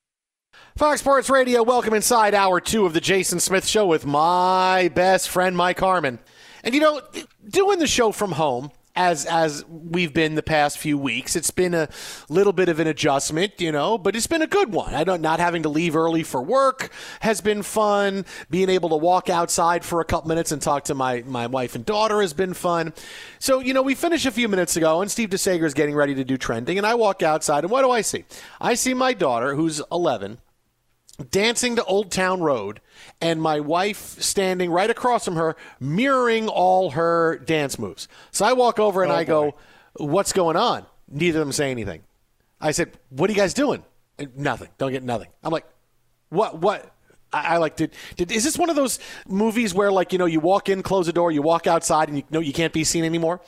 Fox Sports Radio, welcome inside hour two of the Jason Smith Show with my best friend Mike Harmon. And you know, doing the show from home as as we've been the past few weeks, it's been a little bit of an adjustment, you know, but it's been a good one. I don't not having to leave early for work has been fun. Being able to walk outside for a couple minutes and talk to my my wife and daughter has been fun. So, you know, we finished a few minutes ago and Steve DeSager is getting ready to do trending and I walk outside and what do I see? I see my daughter who's 11 dancing to Old Town Road, and my wife standing right across from her, mirroring all her dance moves. So I walk over and Oh, I go, What's going on? Neither of them say anything. I said, What are you guys doing? And nothing. Don't get nothing. I'm like, What? What? I, I like did, did is this one of those movies where like you know you walk in close the door you walk outside and you know you can't be seen anymore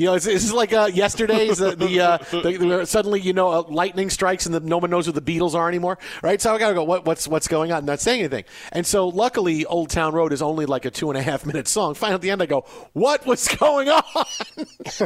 you know, is like uh, yesterday's the, uh, the, the suddenly you know uh, lightning strikes and the, no one knows who the Beatles are anymore, right? So I gotta go. What, what's what's going on? Not saying anything. And so luckily, Old Town Road is only like a two and a half minute song. Finally, at the end, I go, "What was going on?"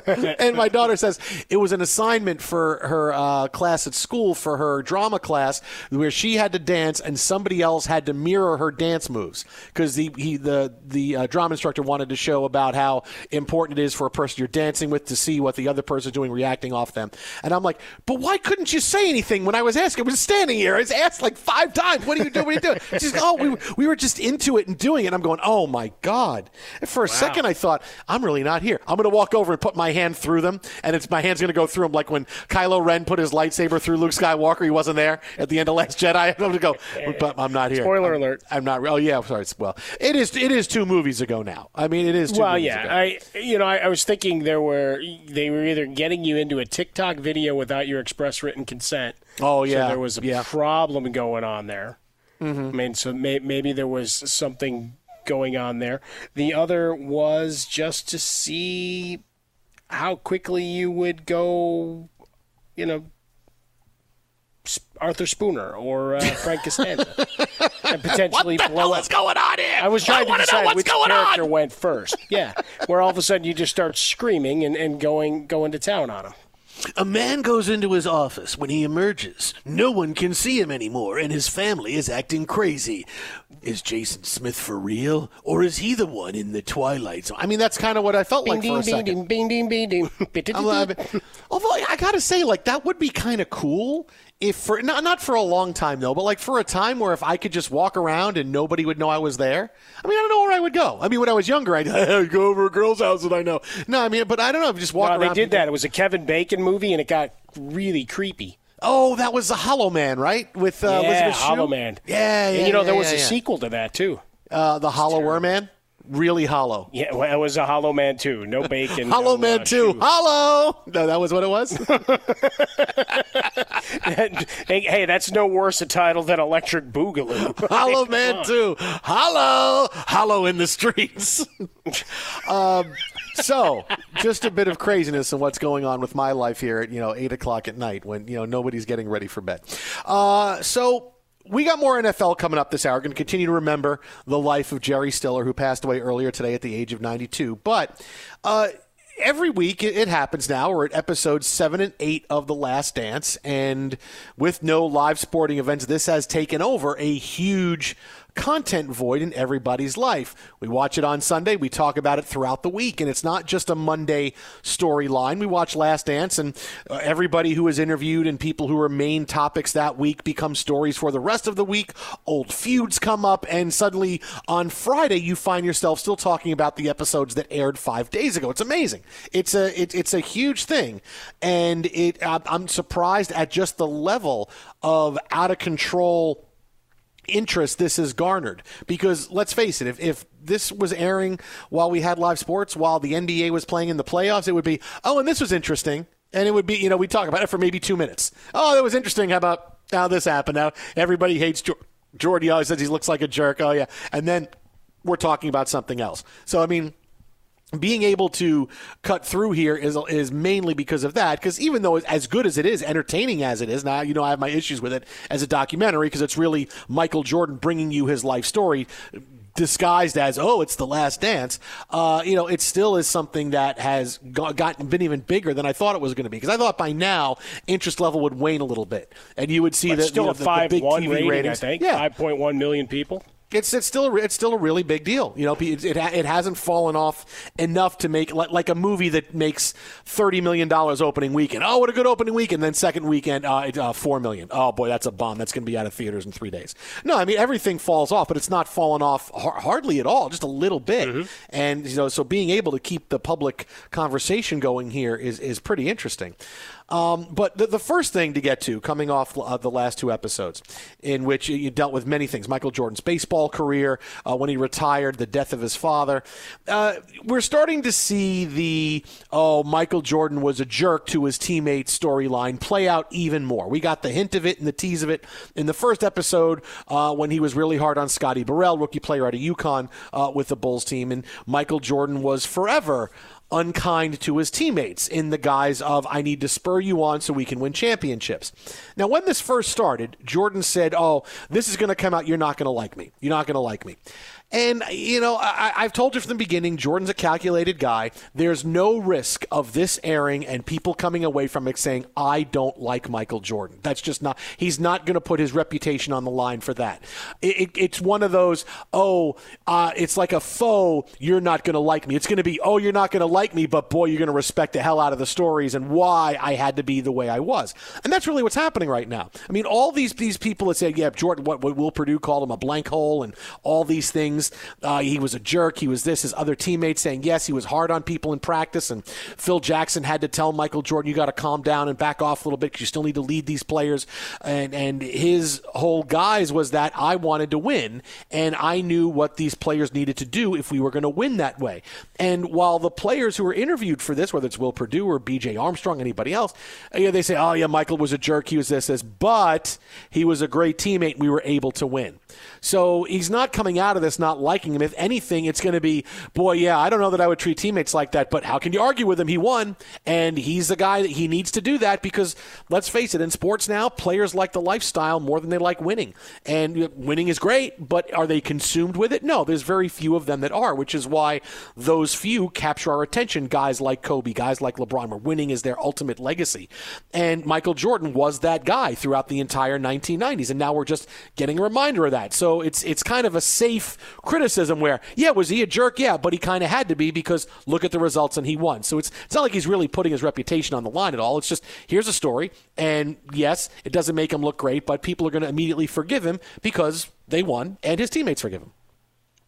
and my daughter says it was an assignment for her uh, class at school for her drama class where she had to dance and somebody else had to mirror her dance moves because the he the the uh, drama instructor wanted to show about how important it is for a person you're dancing with to see what the other person's doing, reacting off them. And I'm like, but why couldn't you say anything when I was asking? I was standing here. I was asked like five times, "What are you doing? What are you doing?" She's like, "Oh, we were, we were just into it and doing it." I'm going, "Oh my god!" And for a second, I thought, "I'm really not here. I'm going to walk over and put my hand through them, and it's my hand's going to go through them like when Kylo Ren put his lightsaber through Luke Skywalker. He wasn't there at the end of Last Jedi. I'm going to go, but I'm not here. Spoiler I'm, alert. I'm not. Oh yeah, sorry. Well, it is. It is two movies ago now. I mean, it is. Two well, movies yeah, ago. I you know I, I was thinking there were they were either getting you into a TikTok video without your express written consent. Oh, so yeah, there was a yeah. problem going on there. Mhm. I mean, so may, maybe there was something going on there. The other was just to see how quickly you would go, you know, Arthur Spooner or uh, Frank Costanza, and potentially What the blow hell up. is going on here? I was trying to wanna decide what's which going on. character went first. Yeah, where all of a sudden you just start screaming and, and going going to town on him. A man goes into his office. When he emerges, no one can see him anymore, and his family is acting crazy. Is Jason Smith for real, or is he the one in the Twilight Zone? I mean, that's kind of what I felt like Bing, for a second. bing, ding, ding, ding, I'm- although I gotta say, like that would be kind of cool if for not not for a long time though, but like for a time where if I could just walk around and nobody would know I was there. I mean, I don't know where I would go. I mean, when I was younger, I'd go over a girl's house that I know. No, I mean, but I don't know. Just walk No, around. they did that. It was a Kevin Bacon movie, and it got really creepy. Oh, that was the Hollow Man, right? With uh, yeah, Elizabeth Shue? Hollow Man. Yeah, yeah. And you know, yeah, there was yeah, a sequel to that too. Uh, the Hollower Man, really hollow. Yeah, well, it was a Hollow Man too. No bacon. Hollow no, Man uh, Two. Hollow. No, that was what it was. hey, hey, that's no worse a title than Electric Boogaloo. Hollow Come Man on. Two. Hollow. Hollow in the streets. um, so, just a bit of craziness in what's going on with my life here at you know eight o'clock at night when you know nobody's getting ready for bed. Uh, so. We got more NFL coming up this hour. Going to continue to remember the life of Jerry Stiller, who passed away earlier today at the age of 92. But uh, every week it happens now. We're at episodes seven and eight of The Last Dance, and with no live sporting events, this has taken over a huge content void in everybody's life. We watch it on Sunday, we talk about it throughout the week, and it's not just a Monday storyline. We watch Last Dance, and uh, everybody who is interviewed and people who are main topics that week become stories for the rest of the week. Old feuds come up, and suddenly on Friday you find yourself still talking about the episodes that aired five days ago. It's amazing. It's a it, it's a huge thing, and it I'm- I'm surprised at just the level of out of control interest this has garnered. Because let's face it if, if this was airing while we had live sports while the nba was playing in the playoffs it would be oh and this was interesting. And it would be you know we talk about it for maybe two minutes. Oh that was interesting. How about how this happened? Now everybody hates Jor- jordy always says he looks like a jerk. Oh yeah. And then we're talking about something else. So i mean being able to cut through here is is mainly because of that. Because even though it's as good as it is, entertaining as it is, now you know I have my issues with it as a documentary because it's really Michael Jordan bringing you his life story. Disguised as oh, it's the last dance. Uh, you know, it still is something that has got, gotten been even bigger than I thought it was going to be. Because I thought by now interest level would wane a little bit, and you would see that still you know, a the, the five big one TV rating, ratings. I think. Yeah, Five point one million people. It's it's still a, it's still a really big deal. You know, it it, it hasn't fallen off enough to make like, like a movie that makes thirty million dollars opening weekend. Oh, what a good opening weekend! Then second weekend, uh, uh, four million. Oh boy, that's a bomb. That's going to be out of theaters in three days. No, I mean everything falls off, but it's not fallen off har- hardly at all, just a little bit. And you know, so being able to keep the public conversation going here is is pretty interesting. Um, but the, the first thing to get to, coming off uh, the last two episodes, in which you dealt with many things Michael Jordan's baseball career, uh, when he retired, the death of his father. Uh, we're starting to see the, oh, Michael Jordan was a jerk to his teammates storyline play out even more. We got the hint of it and the tease of it in the first episode uh, when he was really hard on Scotty Burrell, rookie player out of UConn uh, with the Bulls team. And Michael Jordan was forever unkind to his teammates in the guise of I need to spur you on so we can win championships. Now, when this first started, Jordan said, "Oh, this is going to come out. You're not going to like me. You're not going to like me." And, you know, I, I've told you from the beginning, Jordan's a calculated guy. There's no risk of this airing and people coming away from it saying, I don't like Michael Jordan. That's just not, he's not going to put his reputation on the line for that. It, it, it's one of those, oh, uh, it's like a foe, you're not going to like me. It's going to be, oh, you're not going to like me, but boy, you're going to respect the hell out of the stories and why I had to be the way I was. And that's really what's happening right now. I mean, all these, these people that say, yeah, Jordan, what, what Will Perdue called him a blank hole and all these things. Uh, he was a jerk. He was this. His other teammates saying, yes, he was hard on people in practice. And Phil Jackson had to tell Michael Jordan, you got to calm down and back off a little bit because you still need to lead these players. And, and his whole guise was that I wanted to win. And I knew what these players needed to do if we were going to win that way. And while the players who were interviewed for this, whether it's Will Perdue or BJ Armstrong, anybody else, uh, yeah, they say, oh, yeah, Michael was a jerk. He was this, this. But he was a great teammate. We were able to win. So he's not coming out of this not liking him. If anything, it's going to be, boy, yeah, I don't know that I would treat teammates like that, but how can you argue with him? He won, and he's the guy that he needs to do that because let's face it, in sports now, players like the lifestyle more than they like winning. And winning is great, but are they consumed with it? No, there's very few of them that are, which is why those few capture our attention. Guys like Kobe, guys like LeBron, where winning is their ultimate legacy. And Michael Jordan was that guy throughout the entire 1990s, and now we're just getting a reminder of that. So it's it's kind of a safe criticism where, yeah, was he a jerk? Yeah, but he kind of had to be because look at the results and he won. So it's it's not like he's really putting his reputation on the line at all. It's just here's a story, and yes, it doesn't make him look great, but people are going to immediately forgive him because they won and his teammates forgive him.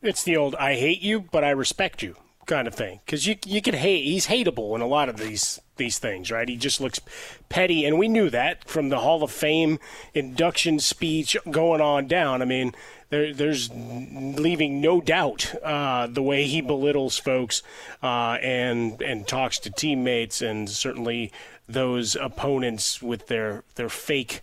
It's the old "I hate you, but I respect you" kind of thing. Because you you can hate, he's hateable in a lot of these these things, right? He just looks petty, and we knew that from the Hall of Fame induction speech going on down. I mean, there, there's leaving no doubt uh, the way he belittles folks uh, and and talks to teammates, and certainly those opponents with their their fake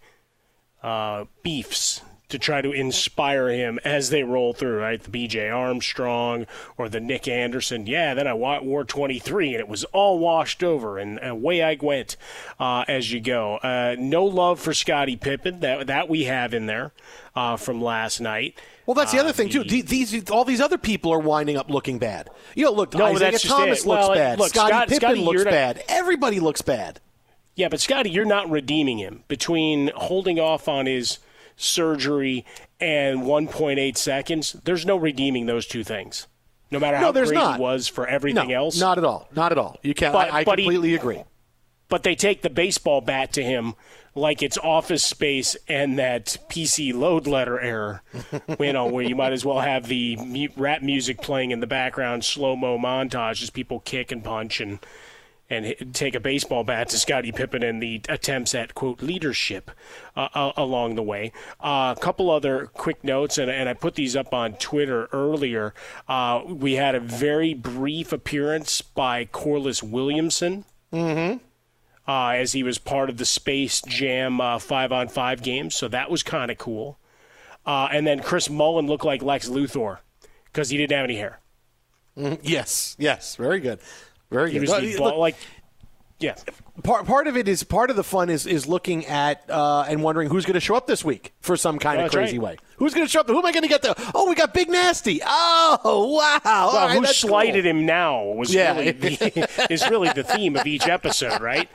uh, beefs to try to inspire him as they roll through, right? The BJ Armstrong or the Nick Anderson. Yeah, then I wore 23 and it was all washed over, and away I went uh, as you go. Uh, no love for Scottie Pippen, that, that we have in there uh, from last night. Well, that's the other Uh, thing too. the- These all these other people are winding up looking bad. You know, look, No, Isiah Thomas looks Well, bad. look, Scottie Scott- Pippen Scottie, looks not- bad. Everybody looks bad. Yeah, but Scottie, you're not redeeming him between holding off on his surgery and 1.8 seconds. There's no redeeming those two things. No matter No, how great not. he was for everything no, else. Not at all. Not at all. You can't. But- I, I but he- completely agree. but they take the baseball bat to him like it's office space and that PC load letter error, you know, where you might as well have the rap music playing in the background, slow mo montage as people kick and punch and and hit- take a baseball bat to Scottie Pippen and the attempts at quote leadership uh, uh, along the way. Uh, a couple other quick notes, and, and I put these up on Twitter earlier. Uh, we had a very brief appearance by Corliss Williamson Mm-hmm. uh, as he was part of the Space Jam uh, five on five game, So that was kind of cool. Uh, and then Chris Mullin looked like Lex Luthor because he didn't have any hair. Mhm. Yes. Yes. Very good. Very He good. was No, the look, ball, like, yeah. part part of it is part of the fun is is looking at uh, and wondering who's going to show up this week for some kind of crazy right. way. Who's going to show up? Who am I going to get there? Oh, we got Big Nasty. Oh, wow. All Well, right, who slighted cool. him now was Yeah. really the, is really the theme of each episode, right?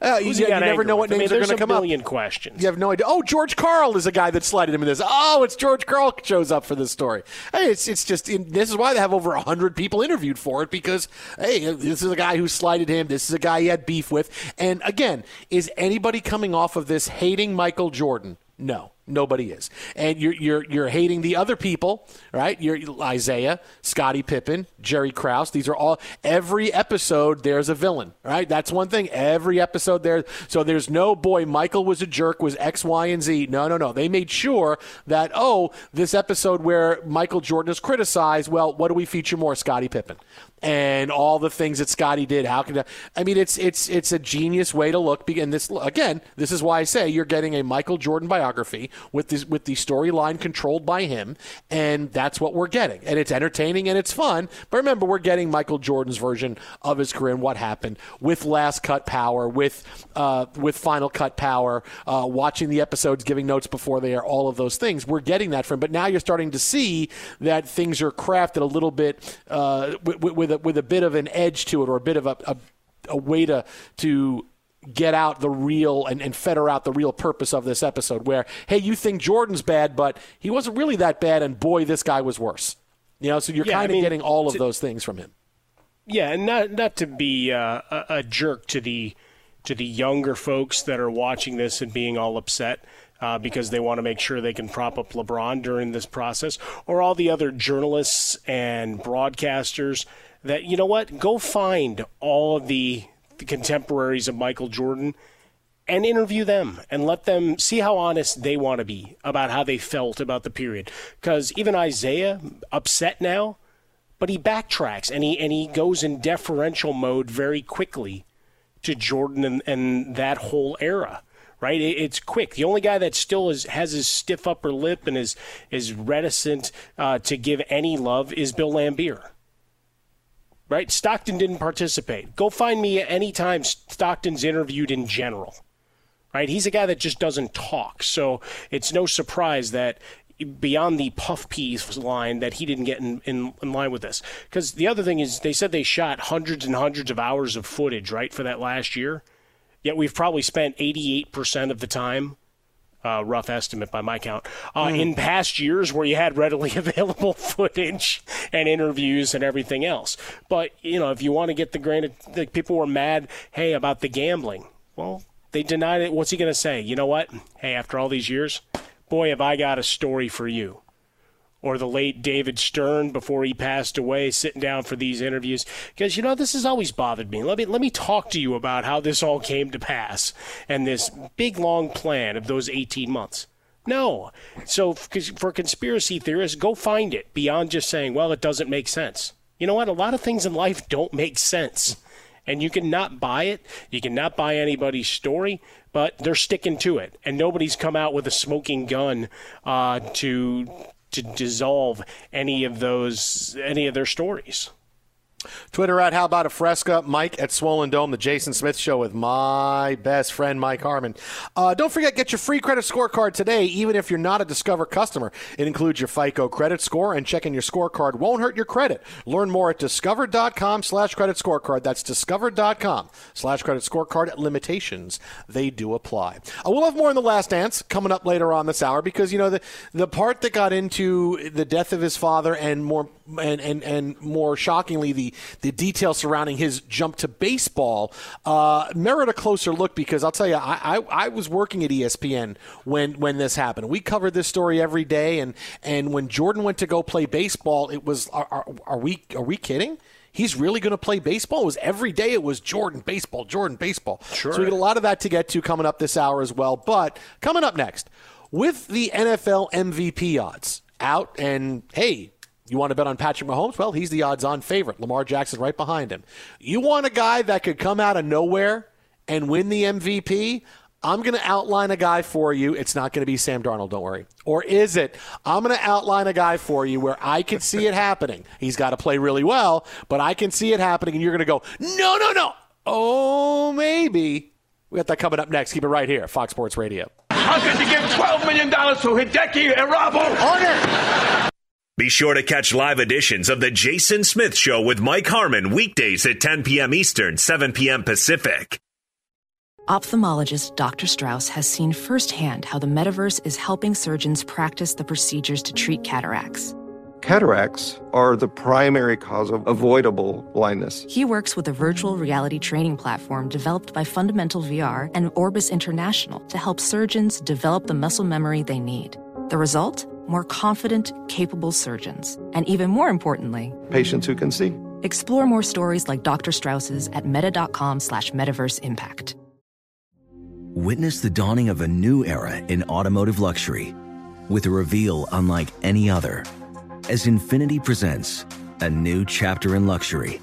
Uh, you, you never know what with? I mean, names are going to come up. million questions. You have no idea. Oh, George Karl is a guy that slided him in this. Oh, it's George Karl shows up for this story. Hey, it's it's just this is why they have over hundred people interviewed for it because hey, this is a guy who slided him. This is a guy he had beef with. And again, is anybody coming off of this hating Michael Jordan? No. Nobody is, and you're you're you're hating the other people, right? You're Isiah, Scottie Pippen, Jerry Krause. These are all every episode. There's a villain, right? That's one thing. Every episode there. So there's no boy. Michael was a jerk. Was X, Y, and Z? No, no, no. They made sure that oh, this episode where Michael Jordan is criticized. Well, what do we feature more? Scottie Pippen and all the things that Scottie did. How can I, I mean it's it's it's a genius way to look. And this again, this is why I say you're getting a Michael Jordan biography with this with the storyline controlled by him, and that's what we're getting. And it's entertaining and it's fun. But remember, we're getting Michael Jordan's version of his career and what happened with Last Cut Power, with uh, with Final Cut Power, uh, watching the episodes, giving notes before they are, all of those things. We're getting that from. But now you're starting to see that things are crafted a little bit uh, with, with a, with a bit of an edge to it, or a bit of a, a, a way to to get out the real and, and fetter out the real purpose of this episode. Where hey, you think Jordan's bad, but he wasn't really that bad, and boy, this guy was worse. You know, so you're Yeah, kind of mean, getting all of those things from him. Yeah, and not not to be uh, a, a jerk to the to the younger folks that are watching this and being all upset uh, because they want to make sure they can prop up LeBron during this process, or all the other journalists and broadcasters that you know what, go find all of the, the contemporaries of Michael Jordan and interview them and let them see how honest they want to be about how they felt about the period. Because even Isiah, upset now, but he backtracks and he and he goes in deferential mode very quickly to Jordan and, and that whole era. Right, it, it's quick. The only guy that still is, has his stiff upper lip and is is reticent uh, to give any love is Bill Laimbeer. Right, Stockton didn't participate. Go find me any time Stockton's interviewed in general right? He's a guy that just doesn't talk. So it's no surprise that beyond the puff piece line that he didn't get in, in, in line with this. Because the other thing is they said they shot hundreds and hundreds of hours of footage, right, for that last year. Yet we've probably spent 88% of the time Uh, rough estimate by my count. Uh, mm. In past years, where you had readily available footage and interviews and everything else, but you know, if you want to get the granted, the people were mad, hey, about the gambling. Well, they denied it. What's he going to say? You know what? Hey, after all these years, boy, have I got a story for you or the late David Stern before he passed away, sitting down for these interviews. Because you know this has always bothered me. Let me let me talk to you about how this all came to pass and this big long plan of those 18 months. No. So for conspiracy theorists, go find it beyond just saying, well, it doesn't make sense. You know what? A lot of things in life don't make sense. And you cannot buy it. You cannot buy anybody's story, but they're sticking to it. And nobody's come out with a smoking gun uh, to to dissolve any of those any of their stories. Twitter at How About a Fresca, Mike at Swollen Dome, the Jason Smith Show with my best friend Mike Harmon. Uh, don't forget, get your free credit scorecard today, even if you're not a Discover customer. It includes your FICO credit score, and checking your scorecard won't hurt your credit. Learn more at discover.com slash credit scorecard. That's discover.com slash credit scorecard. Limitations, they do apply. Uh, we'll have more in the last dance coming up later on this hour because, you know, the, the part that got into the death of his father and more and, and, and more shockingly, the the details surrounding his jump to baseball uh, merit a closer look because I'll tell you, I, I, I, was working at ESPN when, when this happened. We covered this story every day, and, and when Jordan went to go play baseball, it was are, are, are we are we kidding? he's really going to play baseball. It was every day it was Jordan baseball, Jordan baseball. Sure. So we get a lot of that to get to coming up this hour as well. But coming up next, with the NFL MVP odds out, and hey, you want to bet on Patrick Mahomes? Well, he's the odds on favorite. Lamar Jackson right behind him. You want a guy that could come out of nowhere and win the MVP? I'm going to outline a guy for you. It's not going to be Sam Darnold, don't worry. Or is it? I'm going to outline a guy for you where I can see it happening. He's got to play really well, but I can see it happening, and you're going to go, no, no, no. Oh, maybe. We got that coming up next. Keep it right here, Fox Sports Radio. How could you give $12 million to Hideki Irabu? Order! Be sure to catch live editions of The Jason Smith Show with Mike Harmon weekdays at 10 p.m. Eastern, 7 p.m. Pacific. Ophthalmologist Dr. Strauss has seen firsthand how the metaverse is helping surgeons practice the procedures to treat cataracts. Cataracts are the primary cause of avoidable blindness. He works with a virtual reality training platform developed by Fundamental VR and Orbis International to help surgeons develop the muscle memory they need. The result? More confident, capable surgeons. And even more importantly, patients who can see. Explore more stories like Dr. Strauss's at meta.com slash metaverse impact. Witness the dawning of a new era in automotive luxury with a reveal unlike any other as Infiniti presents a new chapter in luxury,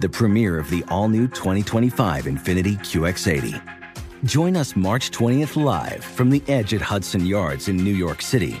the premiere of the all-new 2025 Infiniti QX80. Join us March 20th live from the edge at Hudson Yards in New York City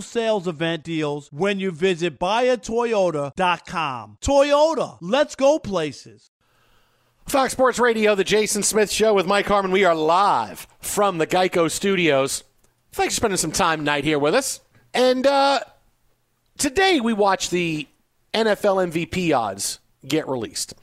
sales event deals when you visit buyatoyota.com. Toyota, let's go places. Fox Sports Radio, the Jason Smith Show with Mike Harmon. We are live from the Geico Studios. Thanks for spending some time tonight here with us. And uh, today we watch the NFL MVP odds get released.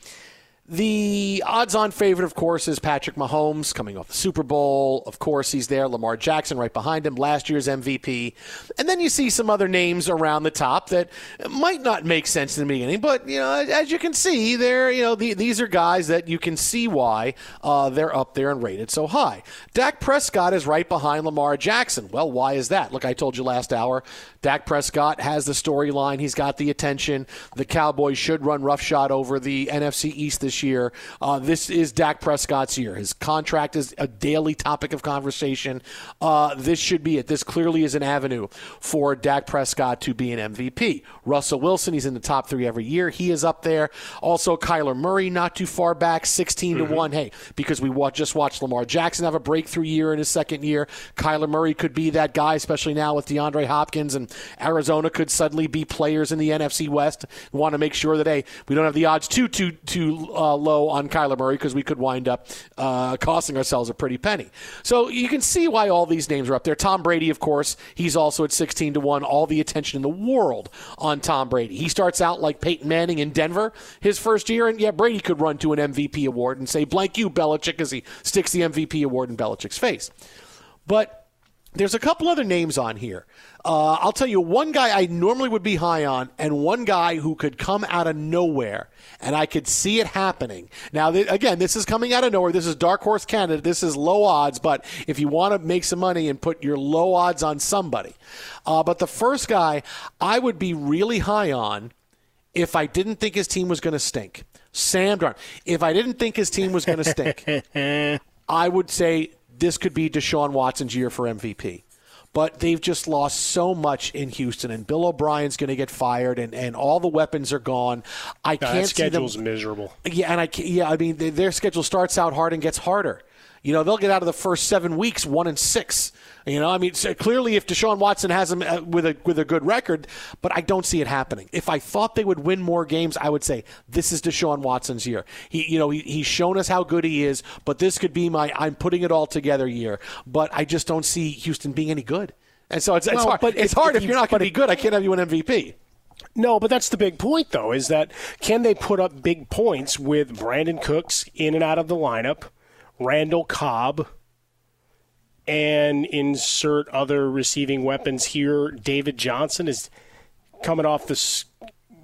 The odds on favorite, of course, is Patrick Mahomes coming off the Super Bowl. Of course, he's there. Lamar Jackson right behind him, last year's MVP. And then you see some other names around the top that might not make sense in the beginning, but, you know, as you can see, they're, you know, the, these are guys that you can see why uh, they're up there and rated so high. Dak Prescott is right behind Lamar Jackson. Well, why is that? Look, I told you last hour, Dak Prescott has the storyline. He's got the attention. The Cowboys should run roughshod over the NFC East this year. Uh, this is Dak Prescott's year. His contract is a daily topic of conversation. Uh, this should be it. This clearly is an avenue for Dak Prescott to be an MVP. Russell Wilson, he's in the top three every year. He is up there. Also, Kyler Murray, not too far back, 16 Mm-hmm. to 1. Hey, because we wa- just watched Lamar Jackson have a breakthrough year in his second year. Kyler Murray could be that guy, especially now with DeAndre Hopkins and Arizona could suddenly be players in the NFC West. We want to make sure that hey, we don't have the odds too too too uh, low on Kyler Murray because we could wind up uh, costing ourselves a pretty penny. So you can see why all these names are up there. Tom Brady, of course, he's also at sixteen to one. All the attention in the world on Tom Brady. He starts out like Peyton Manning in Denver his first year, and yeah, Brady could run to an MVP award and say blank you Belichick as he sticks the MVP award in Belichick's face. But there's a couple other names on here. Uh, I'll tell you one guy I normally would be high on, and one guy who could come out of nowhere, and I could see it happening. Now, th- again, this is coming out of nowhere. This is dark horse candidate. This is low odds, but if you want to make some money and put your low odds on somebody, uh, but the first guy I would be really high on if I didn't think his team was going to stink. Sam Darnold. If I didn't think his team was going to stink, I would say this could be Deshaun Watson's year for MVP. But they've just lost so much in Houston, and Bill O'Brien's going to get fired, and, and all the weapons are gone. I can't that schedule's see them. miserable. Yeah, and I yeah, I mean th- their schedule starts out hard and gets harder. You know, they'll get out of the first seven weeks one and six. You know, I mean, so clearly, if Deshaun Watson has them uh, with a with a good record, but I don't see it happening. If I thought they would win more games, I would say this is Deshaun Watson's year. He, you know, he, he's shown us how good he is, but this could be my I'm putting it all together year. But I just don't see Houston being any good. And so it's, it's hard. but it's if- hard if if, you- you're not going to be good. I can't have you an MVP. No, but that's the big point, though, is that can they put up big points with Brandin Cooks in and out of the lineup, Randall Cobb, and insert other receiving weapons here? David Johnson is coming off this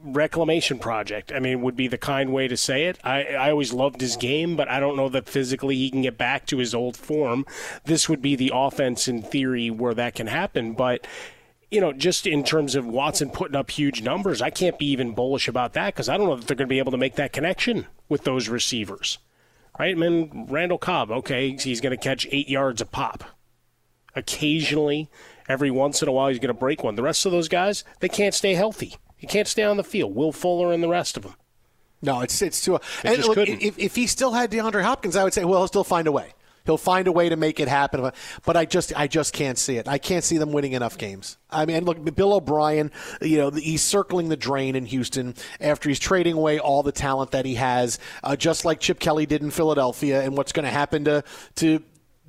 reclamation project. I mean, would be the kind way to say it. I, I always loved his game, but I don't know that physically he can get back to his old form. This would be the offense in theory where that can happen, but you know, just in terms of Watson putting up huge numbers, I can't be even bullish about that because I don't know that they're going to be able to make that connection with those receivers. Right? I mean, Randall Cobb, okay, he's going to catch eight yards a pop occasionally, Every once in a while, he's going to break one. The rest of those guys, they can't stay healthy. He can't stay on the field. Will Fuller and the rest of them. No, it's it's too. They And look, if, if he still had DeAndre Hopkins, I would say, well, he'll still find a way. He'll find a way to make it happen. But I just I just can't see it. I can't see them winning enough games. I mean, look, Bill O'Brien, you know, he's circling the drain in Houston after he's trading away all the talent that he has, uh, just like Chip Kelly did in Philadelphia. And what's going to happen to to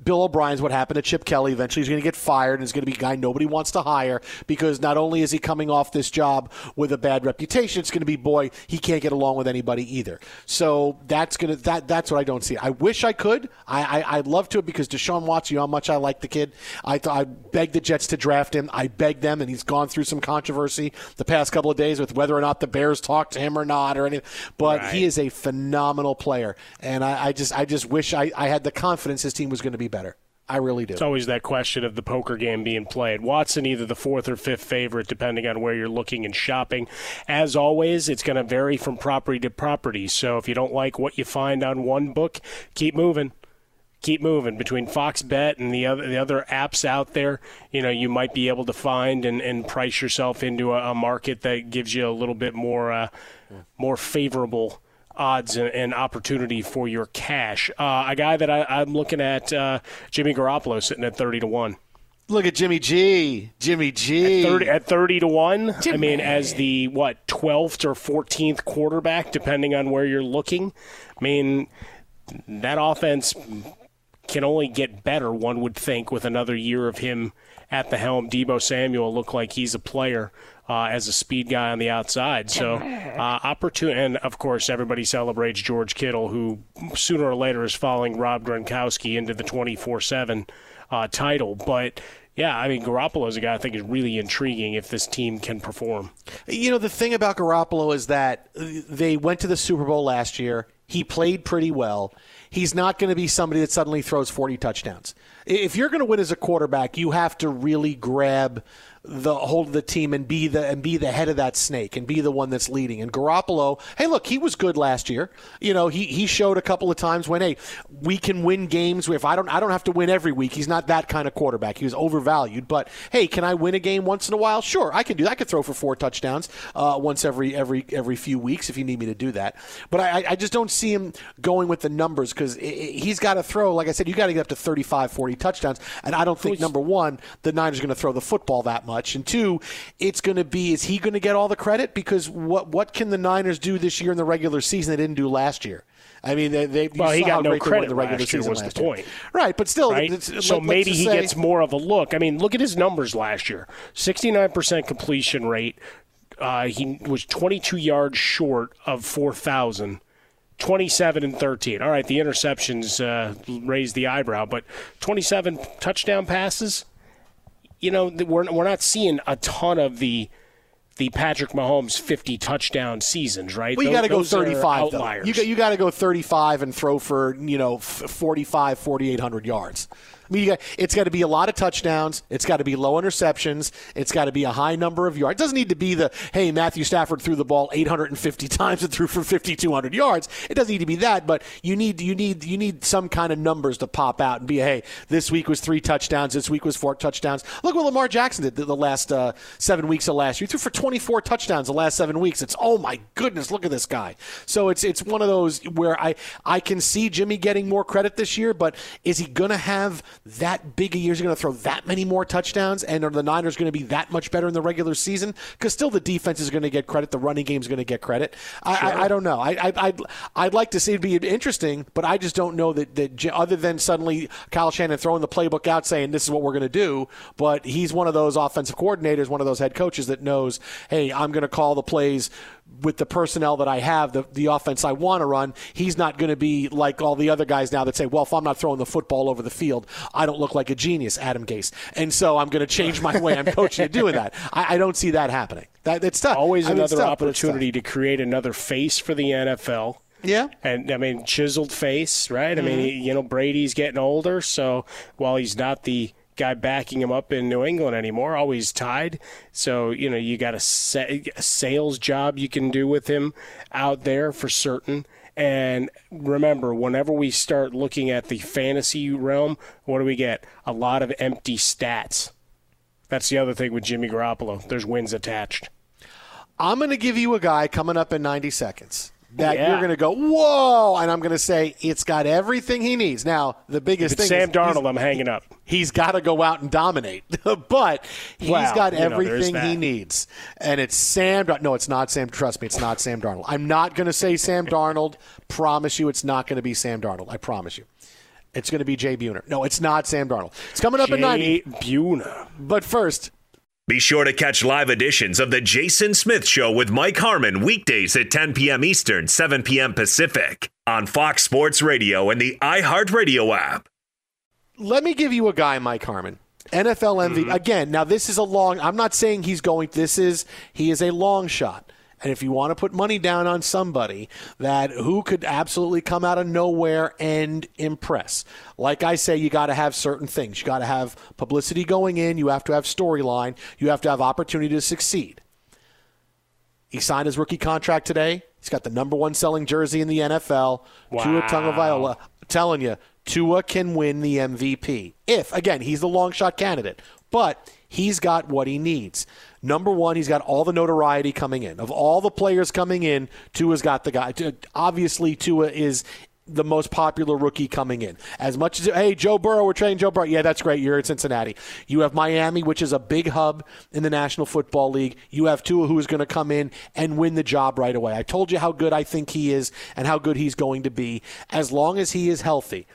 Bill O'Brien's what happened to Chip Kelly. Eventually, he's going to get fired, and he's going to be a guy nobody wants to hire because not only is he coming off this job with a bad reputation, it's going to be boy he can't get along with anybody either. So that's going to that that's what I don't see. I wish I could. I, I I'd love to because Deshaun Watson, you know how much I like the kid. I I begged the Jets to draft him. I begged them, and he's gone through some controversy the past couple of days with whether or not the Bears talked to him or not or anything. But Right. he is a phenomenal player, and I, I just I just wish I, I had the confidence his team was going to be better. I really do. It's always that question of the poker game being played. Watson, either the fourth or fifth favorite, depending on where you're looking and shopping. As always, it's going to vary from property to property. So if you don't like what you find on one book, keep moving. Keep moving between Fox Bet and the other the other apps out there. You know you might be able to find and, and price yourself into a, a market that gives you a little bit more uh, more favorable odds and, and opportunity for your cash. Uh, a guy that I, I'm looking at, uh, Jimmy Garoppolo, sitting at thirty to one. Look at Jimmy G. Jimmy G. At 30, at 30 to 1, I mean, as the, what, 12th or 14th quarterback, depending on where you're looking. I mean, that offense can only get better, one would think, with another year of him at the helm. Deebo Samuel look like he's a player uh, as a speed guy on the outside. So, uh, opportunity, and of course, everybody celebrates George Kittle, who sooner or later is following Rob Gronkowski into the 24 7 uh, title. But yeah, I mean, Garoppolo is a guy I think is really intriguing if this team can perform. You know, the thing about Garoppolo is that they went to the Super Bowl last year. He played pretty well. He's not going to be somebody that suddenly throws 40 touchdowns. If you're going to win as a quarterback, you have to really grab the hold of the team and be the and be the head of that snake and be the one that's leading. And Garoppolo, hey, look, he was good last year. You know, he he showed a couple of times when hey, we can win games. If I don't I don't have to win every week. He's not that kind of quarterback. He was overvalued, but hey, can I win a game once in a while? Sure, I can do that. I could throw for four touchdowns uh, once every every every few weeks if you need me to do that. But I, I just don't see him going with the numbers because he's got to throw. Like I said, you got to get up to 35, 40 touchdowns, and I don't think number one the Niners are going to throw the football that much, and two, it's going to be is he going to get all the credit because what what can the Niners do this year in the regular season they didn't do last year? I mean, they, they Well, he got no credit the regular last year season was the last year. point. right? But still, right? so let- maybe he say- gets more of a look. I mean, look at his numbers last year: sixty-nine percent completion rate. Uh, he was twenty-two yards short of four thousand. 27 and 13. All right, the interceptions uh, raised the eyebrow, but 27 touchdown passes. You know, we're we're not seeing a ton of the the Patrick Mahomes 50 touchdown seasons, right? Well, you got to go those are 35 though. You got you got to go 35 and throw for, you know, f- 45 4800 yards. I mean, got, it's got to be a lot of touchdowns. It's got to be low interceptions. It's got to be a high number of yards. It doesn't need to be the, hey, Matthew Stafford threw the ball 850 times and threw for 5200 yards. It doesn't need to be that, but you need you need you need some kind of numbers to pop out and be, hey, this week was three touchdowns. This week was four touchdowns. Look what Lamar Jackson did the, the last uh, seven weeks of last year. He threw for 24 touchdowns the last seven weeks. It's oh my goodness, look at this guy. So it's it's one of those where I I can see Jimmy getting more credit this year, but is he going to have that big a year? Is going to throw that many more touchdowns? And are the Niners going to be that much better in the regular season? Because still the defense is going to get credit, the running game is going to get credit. I, I, I don't know. I, I I'd, I'd like to see it be interesting, but I just don't know that that other than suddenly Kyle Shanahan throwing the playbook out saying this is what we're going to do, but he's one of those offensive coordinators, one of those head coaches that knows, hey, I'm going to call the plays with the personnel that I have, the, the offense I want to run, he's not going to be like all the other guys now that say, well, if I'm not throwing the football over the field, I don't look like a genius, Adam Gase. And so I'm going to change my way I'm coaching to doing that. I, I don't see that happening. That, it's tough. Always I mean, another tough, but it's tough. opportunity to create another face for the NFL. Yeah. And I mean, chiseled face, right? I Mm-hmm. mean, you know, Brady's getting older, so while he's not the guy backing him up in New England anymore, always tied. So, you know, you got a, sa- a sales job you can do with him out there for certain. And remember, whenever we start looking at the fantasy realm, what do we get? A lot of empty stats. That's the other thing with Jimmy Garoppolo. There's wins attached. I'm going to give you a guy coming up in 90 seconds that Yeah. you're going to go, whoa, and I'm going to say it's got everything he needs. Now, the biggest thing Sam Darnold, I'm hanging up. He's got to go out and dominate, but he's Wow, got you know, everything he needs, and it's Sam. Dar- No, it's not Sam. Trust me, it's not Sam Darnold. I'm not going to say Sam Darnold. Promise you, it's not going to be Sam Darnold. I promise you. It's going to be Jay Buhner. No, it's not Sam Darnold. It's coming up at 90. Buhner. But first, Be sure to catch live editions of The Jason Smith Show with Mike Harmon weekdays at 10 p.m. Eastern, 7 p.m. Pacific on Fox Sports Radio and the iHeartRadio app. let me give you a guy, Mike Harmon. NFL MVP. Mm-hmm. Again, now this is a long I'm not saying he's going this is he is a long shot. And if you want to put money down on somebody that who could absolutely come out of nowhere and impress. Like I say, you got to have certain things. You got to have publicity going in, you have to have storyline, you have to have opportunity to succeed. He signed his rookie contract today. He's got the number one selling jersey in the NFL. Tua Tagovailoa. Telling you, Tua can win the MVP. If, again, he's the long shot candidate. But he's got what he needs. Number one, he's got all the notoriety coming in. Of all the players coming in, Tua's got the guy. Obviously, Tua is the most popular rookie coming in. As much as hey, Joe Burrow, we're trading Joe Burrow. Yeah, that's great. You're at Cincinnati. You have Miami, which is a big hub in the National Football League. You have Tua, who is going to come in and win the job right away. I told you how good I think he is and how good he's going to be as long as he is healthy.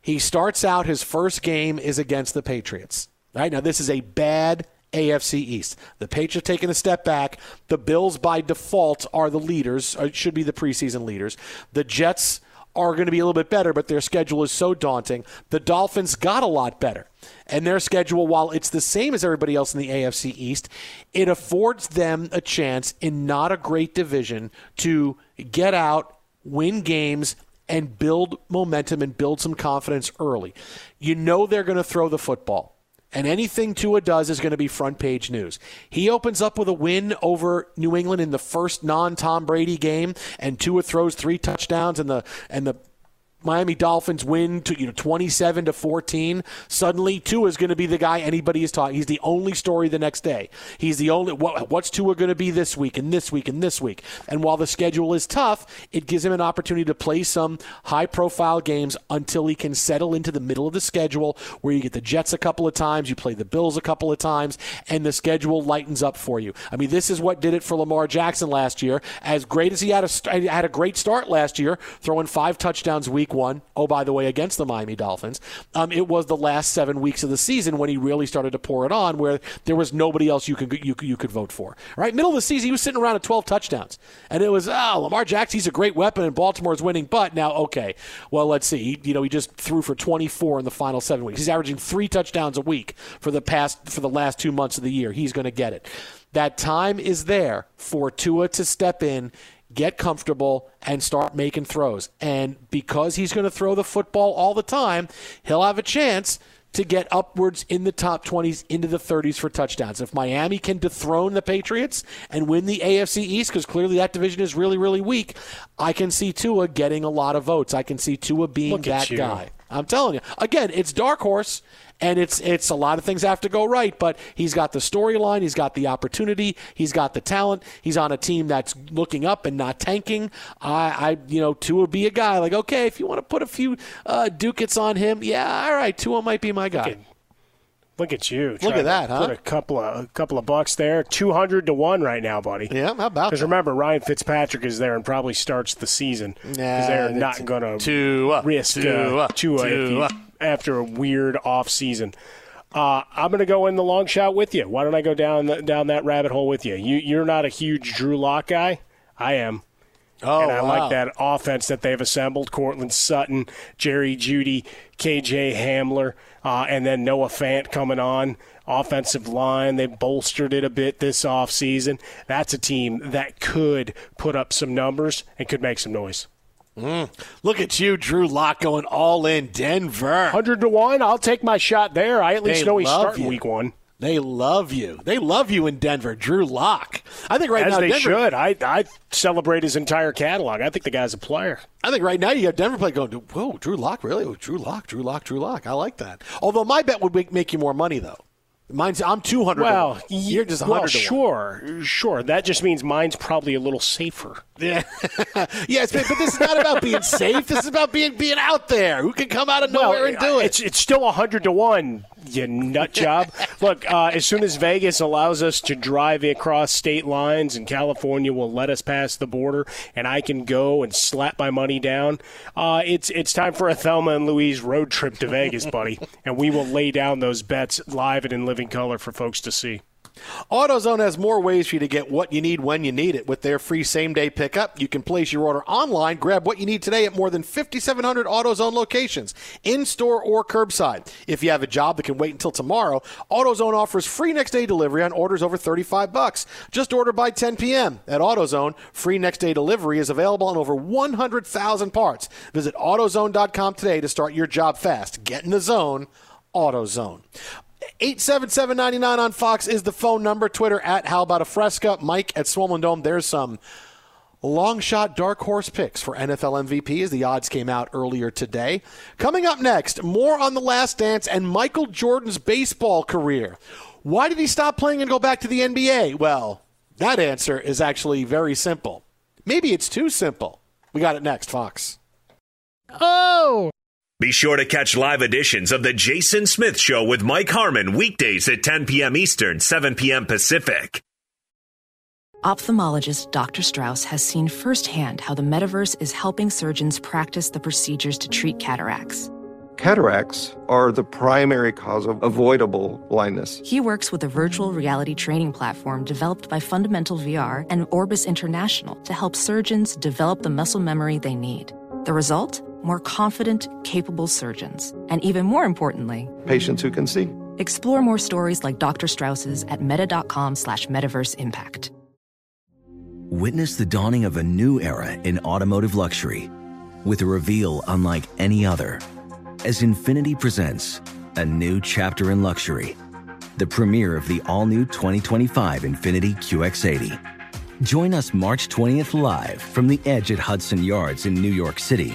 He starts out his first game is against the Patriots. Right now, this is a bad AFC East. The Patriots taking a step back. The Bills, by default, are the leaders. Or should be the preseason leaders. The Jets are going to be a little bit better, but their schedule is so daunting. The Dolphins got a lot better. And their schedule, while it's the same as everybody else in the AFC East, it affords them a chance in not a great division to get out, win games, and build momentum and build some confidence early. You know they're going to throw the football. And anything Tua does is going to be front page news. He opens up with a win over New England in the first non Tom Brady game, and Tua throws three touchdowns, and the and the Miami Dolphins win to you know 27 to 14. Suddenly, Tua is going to be the guy anybody is talking. He's the only story the next day. He's the only. What, what's Tua going to be this week and this week and this week? And while the schedule is tough, it gives him an opportunity to play some high-profile games until he can settle into the middle of the schedule, where you get the Jets a couple of times, you play the Bills a couple of times, and the schedule lightens up for you. I mean, this is what did it for Lamar Jackson last year. As great as he had a had a great start last year, throwing five touchdowns week one. Oh, by the way, against the Miami Dolphins, um, it was the last seven weeks of the season when he really started to pour it on, where there was nobody else you could you, you could vote for. Right, middle of the season, he was sitting around at 12 touchdowns, and it was oh, Lamar Jackson, he's a great weapon, and Baltimore's winning. But now, okay, well, let's see. He, you know, he just threw for 24 in the final seven weeks. He's averaging three touchdowns a week for the past for the last two months of the year. He's going to get it. That time is there for Tua to step in get comfortable and start making throws. And because he's going to throw the football all the time, he'll have a chance to get upwards in the top 20s into the 30s for touchdowns. If Miami can dethrone the Patriots and win the AFC East, because clearly that division is really, really weak, I can see Tua getting a lot of votes. I can see Tua being Look that guy. I'm telling you. Again, it's dark horse and it's it's a lot of things have to go right, but he's got the storyline, he's got the opportunity, he's got the talent. He's on a team that's looking up and not tanking. I, I you know, Tua would be a guy like, okay, if you want to put a few uh, ducats on him, yeah, all right, Tua might be my guy. Look at you. Look at that, huh? Put a couple of a couple of bucks there. Two hundred to one right now, buddy. Yeah, how about Because remember, Ryan Fitzpatrick is there and probably starts the season because Nah, they're not going to risk uh, Tua if you- Tua. after a weird off season. Uh, I'm going to go in the long shot with you. Why don't I go down the, down that rabbit hole with you? You you're not a huge Drew Lock guy. I am. Oh, and I wow. like that offense that they've assembled. Courtland Sutton, Jerry Jeudy, KJ Hamler, uh, and then Noah Fant coming on. Offensive line, they bolstered it a bit this offseason. That's a team that could put up some numbers and could make some noise. Mm. Look at you, Drew Lock, going all in Denver. 100 to 1. I'll take my shot there. I at least They know he's starting you. week one. They love you. They love you in Denver, Drew Lock. I think right As now they Denver, should. I, I celebrate his entire catalog. I think the guy's a player. I think right now you have Denver play going, whoa, Drew Lock, really? Oh, Drew Lock, Drew Lock, Drew Lock. I like that. Although my bet would make, make you more money, though. Mine's I'm 200. Well, you're just 100 well, sure, sure. That just means mine's probably a little safer. Yeah. yes, but, but this is not about being safe. This is about being being out there. Who can come out of nowhere well, and do it? It's it's still hundred to one. You nut job. Look, uh, as soon as Vegas allows us to drive across state lines and California will let us pass the border and I can go and slap my money down, uh, it's it's time for a Thelma and Louise road trip to Vegas, buddy. and we will lay down those bets live and in living color for folks to see. AutoZone has more ways for you to get what you need when you need it. With their free same day pickup, you can place your order online, grab what you need today at more than 5,700 AutoZone locations, in store or curbside. If you have a job that can wait until tomorrow, AutoZone offers free next day delivery on orders over 35 bucks. Just order by 10 p.m. At AutoZone, free next day delivery is available on over 100,000 parts. Visit AutoZone.com today to start your job fast. Get in the zone. AutoZone. 877-99 on Fox is the phone number. Twitter at How About a Fresca. Mike at Swollen Dome. There's some long shot dark horse picks for NFL MVP as the odds came out earlier today. Coming up next, more on The Last Dance and Michael Jordan's baseball career. Why did he stop playing and go back to the NBA? Well, that answer is actually very simple. Maybe it's too simple. We got it next, Fox. Oh! Be sure to catch live editions of The Jason Smith Show with Mike Harmon weekdays at 10 p.m. Eastern, 7 p.m. Pacific. Ophthalmologist Dr. Strauss has seen firsthand how the metaverse is helping surgeons practice the procedures to treat cataracts. Cataracts are the primary cause of avoidable blindness. He works with a virtual reality training platform developed by Fundamental VR and Orbis International to help surgeons develop the muscle memory they need. The result? More confident, capable surgeons. And even more importantly, Patients who can see. explore more stories like Dr. Strauss's at meta.com slash metaverse impact. Witness the dawning of a new era in automotive luxury with a reveal unlike any other as Infiniti presents a new chapter in luxury, the premiere of the all-new 2025 Infiniti QX80. Join us March 20th live from the edge at Hudson Yards in New York City,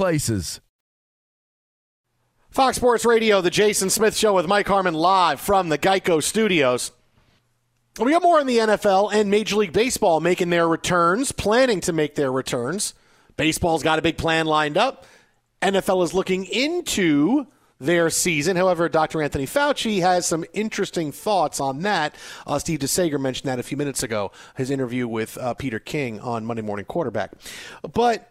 places. Fox Sports Radio, the Jason Smith Show with Mike Harmon live from the Geico Studios. We got more in the NFL and Major League Baseball making their returns, planning to make their returns. Baseball's got a big plan lined up. NFL is looking into their season. However, Dr. Anthony Fauci has some interesting thoughts on that. Uh, Steve DeSager mentioned that a few minutes ago, his interview with uh, Peter King on Monday Morning Quarterback. But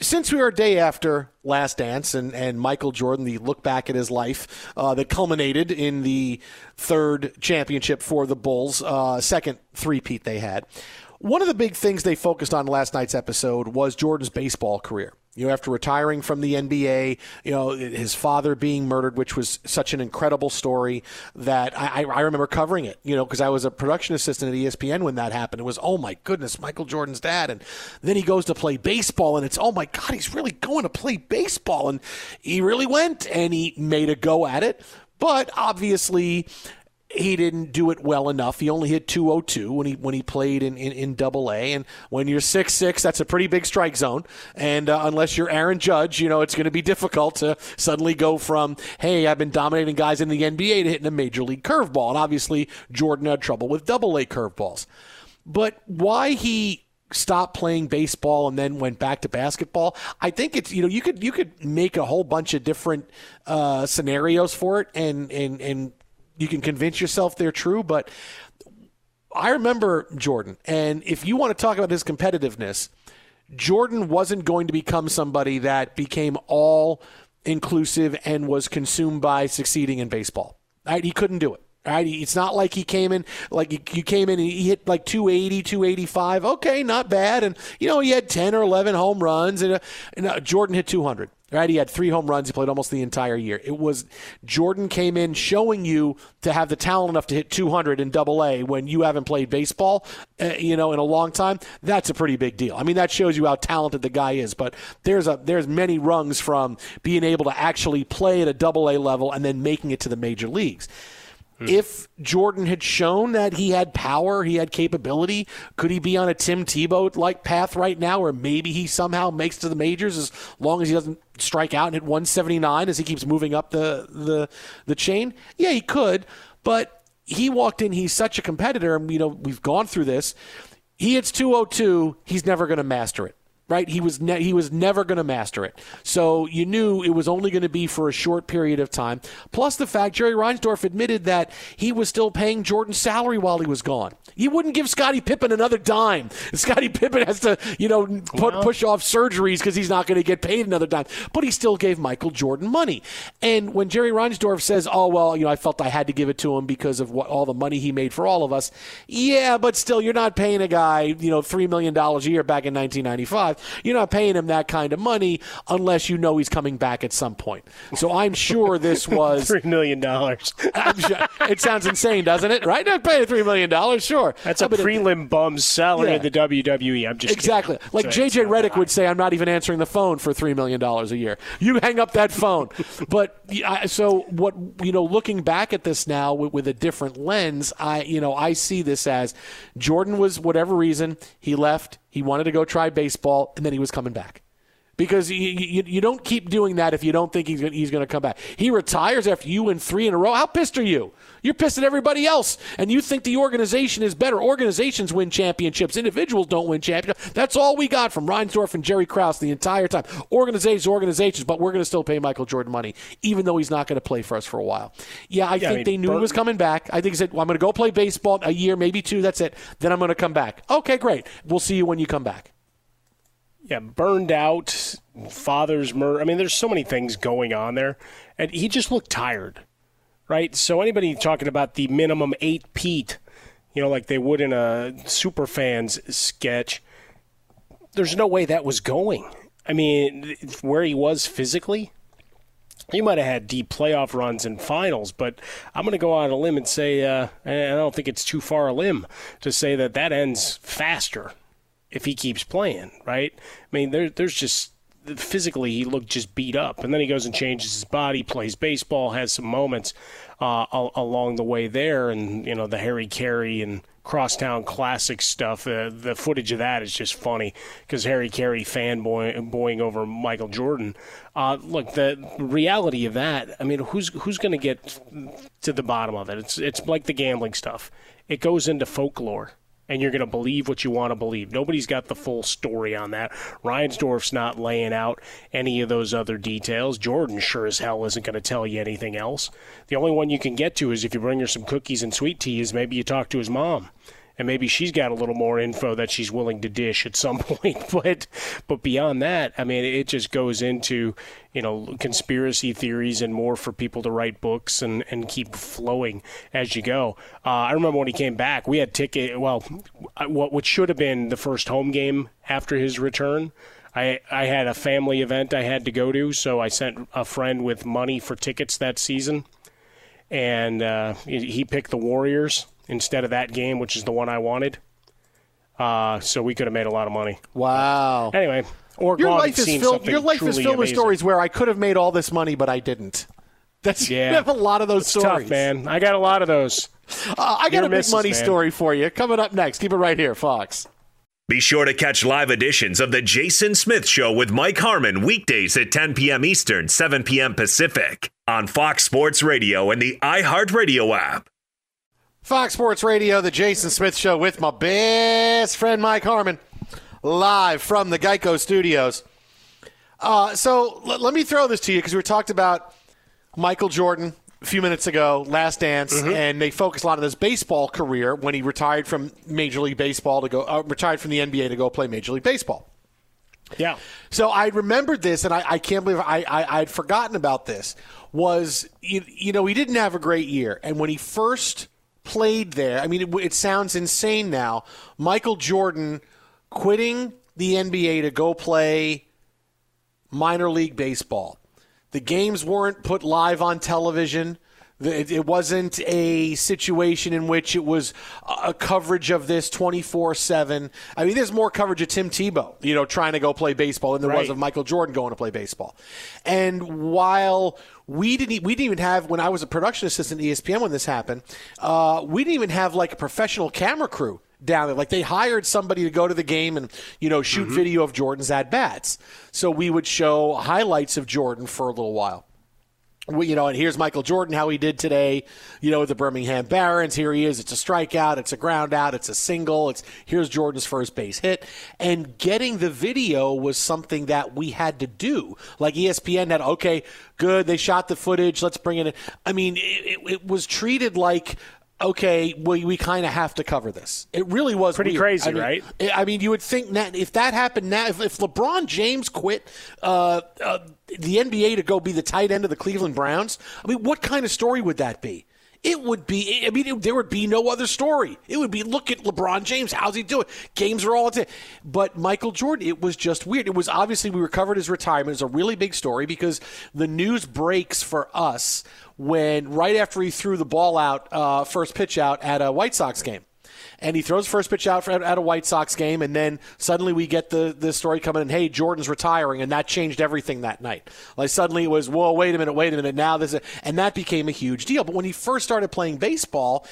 since we are a day after Last Dance and, and Michael Jordan, the look back at his life uh, that culminated in the third championship for the Bulls, uh, second three-peat they had, one of the big things they focused on last night's episode was Jordan's baseball career you know, after retiring from the NBA, you know, his father being murdered, which was such an incredible story that I, I remember covering it, you know, because I was a production assistant at ESPN when that happened. It was, oh my goodness, Michael Jordan's dad. And then he goes to play baseball, and it's, oh my God, he's really going to play baseball. And he really went and he made a go at it. But obviously, he didn't do it well enough. He only hit 202 when he when he played in, in, in Double A. And when you're six six, that's a pretty big strike zone. And uh, unless you're Aaron Judge, you know it's going to be difficult to suddenly go from hey, I've been dominating guys in the NBA to hitting a major league curveball. And obviously Jordan had trouble with Double A curveballs. But why he stopped playing baseball and then went back to basketball. I think it's you know you could you could make a whole bunch of different uh, scenarios for it and and and you can convince yourself they're true, but I remember Jordan, and if you want to talk about his competitiveness, Jordan wasn't going to become somebody that became all inclusive and was consumed by succeeding in baseball. Right? He couldn't do it. Right? It's not like he came in like you came in and he hit like 280, 285. Okay, not bad. And you know he had 10 or 11 home runs, and, uh, and uh, Jordan hit 200. Right, he had three home runs. He played almost the entire year. It was Jordan came in showing you to have the talent enough to hit 200 in Double A when you haven't played baseball, uh, you know, in a long time. That's a pretty big deal. I mean, that shows you how talented the guy is. But there's a there's many rungs from being able to actually play at a Double A level and then making it to the major leagues. Hmm. If Jordan had shown that he had power, he had capability, could he be on a Tim Tebow like path right now, or maybe he somehow makes to the majors as long as he doesn't strike out and hit 179 as he keeps moving up the the the chain? Yeah, he could, but he walked in. He's such a competitor, and you know we've gone through this. He hits 202. He's never going to master it right? He was ne- he was never going to master it. So you knew it was only going to be for a short period of time. Plus the fact Jerry Reinsdorf admitted that he was still paying Jordan's salary while he was gone. He wouldn't give Scottie Pippen another dime. Scottie Pippen has to, you know, put, push off surgeries because he's not going to get paid another dime. But he still gave Michael Jordan money. And when Jerry Reinsdorf says, "Oh well, you know, I felt I had to give it to him because of what all the money he made for all of us," yeah, but still, you're not paying a guy, you know, three million dollars a year back in 1995. You're not paying him that kind of money unless you know he's coming back at some point. So I'm sure this was three million dollars. Sure, it sounds insane, doesn't it? Right? Not paying three million dollars, sure. That's a prelim bum's salary yeah. in the WWE. I'm just exactly kidding. like so JJ Redick would say. I'm not even answering the phone for three million dollars a year. You hang up that phone. but so what? You know, looking back at this now with, with a different lens, I you know I see this as Jordan was whatever reason he left he wanted to go try baseball, and then he was coming back. because you, you, you don't keep doing that if you don't think he's gonna, he's going to come back. He retires after you win three in a row. How pissed are you? You're pissed at everybody else, and you think the organization is better. Organizations win championships. Individuals don't win championships. That's all we got from Reinsdorf and Jerry Krause the entire time. Organizations, organizations, but we're going to still pay Michael Jordan money, even though he's not going to play for us for a while. Yeah, I Yeah, I think mean, they knew he was coming back. I think he said, well, I'm going to go play baseball a year, maybe two. That's it. Then I'm going to come back. Okay, great. We'll see you when you come back. yeah, burned out, father's murder. I mean, there's so many things going on there, and he just looked tired, right? So anybody talking about the minimum eight Pete, you know, like they would in a Superfans sketch, there's no way that was going. I mean, where he was physically, he might have had deep playoff runs and finals, but I'm going to go on a limb and say, uh, I don't think it's too far a limb to say that that ends faster if he keeps playing, right? I mean, there, there's just physically he looked just beat up, and then he goes and changes his body, plays baseball, has some moments uh, al- along the way there, and you know the Harry Caray and Crosstown Classic stuff. Uh, the footage of that is just funny because Harry Caray fanboying over Michael Jordan. Uh, look, the reality of that. I mean, who's who's going to get to the bottom of it? It's it's like the gambling stuff. It goes into folklore and you're going to believe what you want to believe. Nobody's got the full story on that. Reinsdorf's not laying out any of those other details. Jordan sure as hell isn't going to tell you anything else. The only one you can get to is if you bring her some cookies and sweet teas, maybe you talk to his mom. And maybe she's got a little more info that she's willing to dish at some point, but but beyond that, I mean, it just goes into you know conspiracy theories and more for people to write books and, and keep flowing as you go. Uh, I remember when he came back, we had ticket. Well, what what should have been the first home game after his return. I I had a family event I had to go to, so I sent a friend with money for tickets that season, and uh, he he picked the Warriors instead of that game, which is the one I wanted. Uh, so we could have made a lot of money. Wow. Anyway, or your life is filled. Your life is truly filled with stories where I could have made all this money, but I didn't. That's Yeah. you have a lot of those It's stories, tough, man. I got a lot of those. Uh, I got Your a big misses, money man. story for you coming up next. Keep it right here, Fox. Be sure to catch live editions of The Jason Smith Show with Mike Harmon weekdays at 10 p.m. Eastern, 7 p.m. Pacific on Fox Sports Radio and the iHeartRadio app. Fox Sports Radio, the Jason Smith Show with my best friend Mike Harmon, live from the Geico Studios. Uh, so l- let me throw this to you because we talked about Michael Jordan a few minutes ago, Last Dance, and they focused a lot on his baseball career when he retired from Major League Baseball to go uh, retired from the NBA to go play Major League Baseball. Yeah. So I remembered this, and I, I can't believe I, I I'd forgotten about this. Was you, you know he didn't have a great year, and when he first played there, I mean it, it sounds insane now. Michael Jordan quitting the NBA to go play minor league baseball. The games weren't put live on television. It, it wasn't a situation in which it was a coverage of this 24 7. I mean, there's more coverage of Tim Tebow, you know, trying to go play baseball than there was of Michael Jordan going to play baseball. And while we didn't, we didn't even have, when I was a production assistant at ESPN when this happened, uh, we didn't even have like a professional camera crew down there. Like they hired somebody to go to the game and you know shoot video of Jordan's at bats. So we would show highlights of Jordan for a little while. You know, and here's Michael Jordan how he did today. You know, with the Birmingham Barons. Here he is. It's a strikeout. It's a ground out. It's a single. It's here's Jordan's first base hit. And getting the video was something that we had to do. Like ESPN had, okay, good. They shot the footage. Let's bring it in. I mean, it, it, it was treated like okay, we, we kind of have to cover this. It really was Pretty weird. crazy, I mean, right? I mean, you would think that if that happened now, if, if LeBron James quit uh, uh, the NBA to go be the tight end of the Cleveland Browns, I mean, what kind of story would that be? It would be. I mean, it, there would be no other story. It would be, look at LeBron James. How's he doing? Games are all. T- but Michael Jordan, it was just weird. It was obviously we recovered his retirement. It's a really big story because the news breaks for us when right after he threw the ball out, uh, first pitch out at a White Sox game and he throws first pitch out for, at a White Sox game, and then suddenly we get the, the story coming in, hey, Jordan's retiring, and that changed everything that night. Like suddenly it was, whoa, wait a minute, wait a minute, now this, is, and that became a huge deal. But when he first started playing baseball,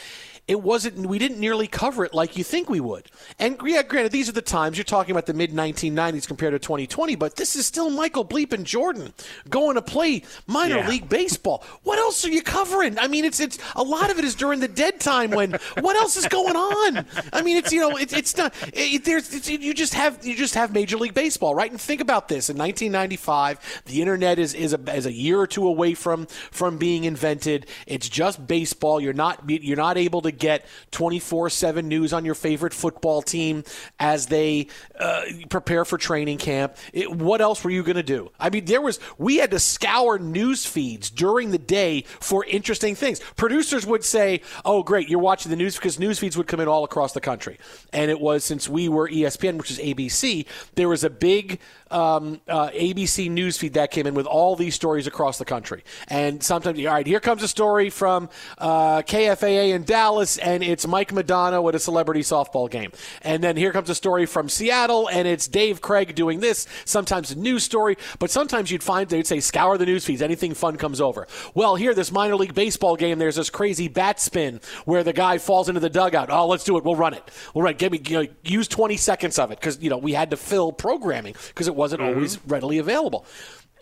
it wasn't. We didn't nearly cover it like you think we would. And yeah, granted, these are the times you're talking about the mid 1990s compared to 2020, but this is still Michael Bleep and Jordan going to play minor Yeah. league baseball. What else are you covering? I mean, it's it's a lot of it is during the dead time when what else is going on? I mean, it's you know, it, it's not. It, there's it's, you just have you just have Major League Baseball, right? And think about this: in 1995, the internet is is a, is a year or two away from from being invented. It's just baseball. You're not you're not able to get 24 seven news on your favorite football team as they uh, prepare for training camp. It, what else were you going to do? I mean, there was we had to scour news feeds during the day for interesting things. Producers would say, "Oh, great, you're watching the news," because news feeds would come in all across the country. And it was since we were ESPN, which is ABC, there was a big um, uh, ABC news feed that came in with all these stories across the country. And sometimes, all right, here comes a story from uh, KFAA in Dallas, and it's Mike Modano at a celebrity softball game. And then here comes a story from Seattle, and it's Dave Craig doing this. Sometimes a news story, but sometimes you'd find they'd say, scour the news feeds, anything fun comes over. Well, here, this minor league baseball game, there's this crazy bat spin where the guy falls into the dugout. Oh, let's do it. We'll run it. We'll run. Give me, you know, use 20 seconds of it because, you know, we had to fill programming because it wasn't mm-hmm. always readily available.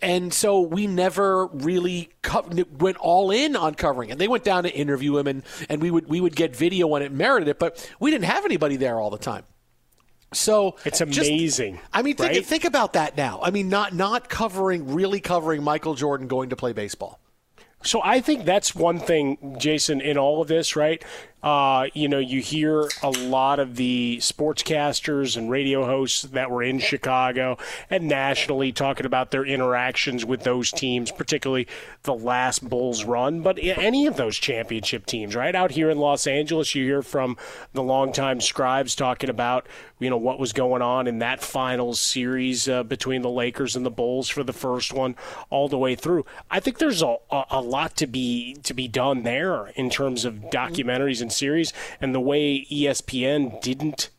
And so we never really co- went all in on covering it. They went down to interview him, and, and we would we would get video when it merited it, but we didn't have anybody there all the time. So It's just- amazing. I mean, think, right? think about that now. I mean, not not covering really covering Michael Jordan going to play baseball. So I think that's one thing, Jason, in all of this, right? Uh, you know, you hear a lot of the sportscasters and radio hosts that were in Chicago and nationally talking about their interactions with those teams, particularly the last Bulls run, but any of those championship teams, right? Out here in Los Angeles, you hear from the longtime scribes talking about, you know, what was going on in that finals series uh, between the Lakers and the Bulls for the first one all the way through. I think there's a, a, lot to be to be done there in terms of documentaries and series and the way ESPN didn't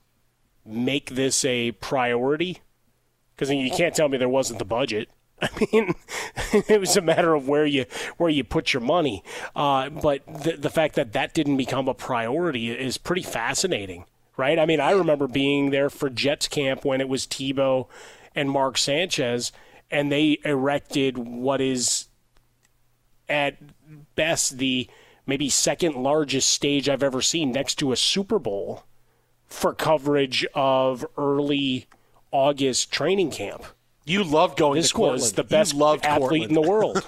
make this a priority because you can't tell me there wasn't the budget. I mean, it was a matter of where you where you put your money. Uh, but the the fact that that didn't become a priority is pretty fascinating, right? I mean, I remember being there for Jets camp when it was Tebow and Mark Sanchez, and they erected what is at best the maybe second largest stage I've ever seen next to a Super Bowl for coverage of early August training camp. You loved going this to was the best loved athlete in the world.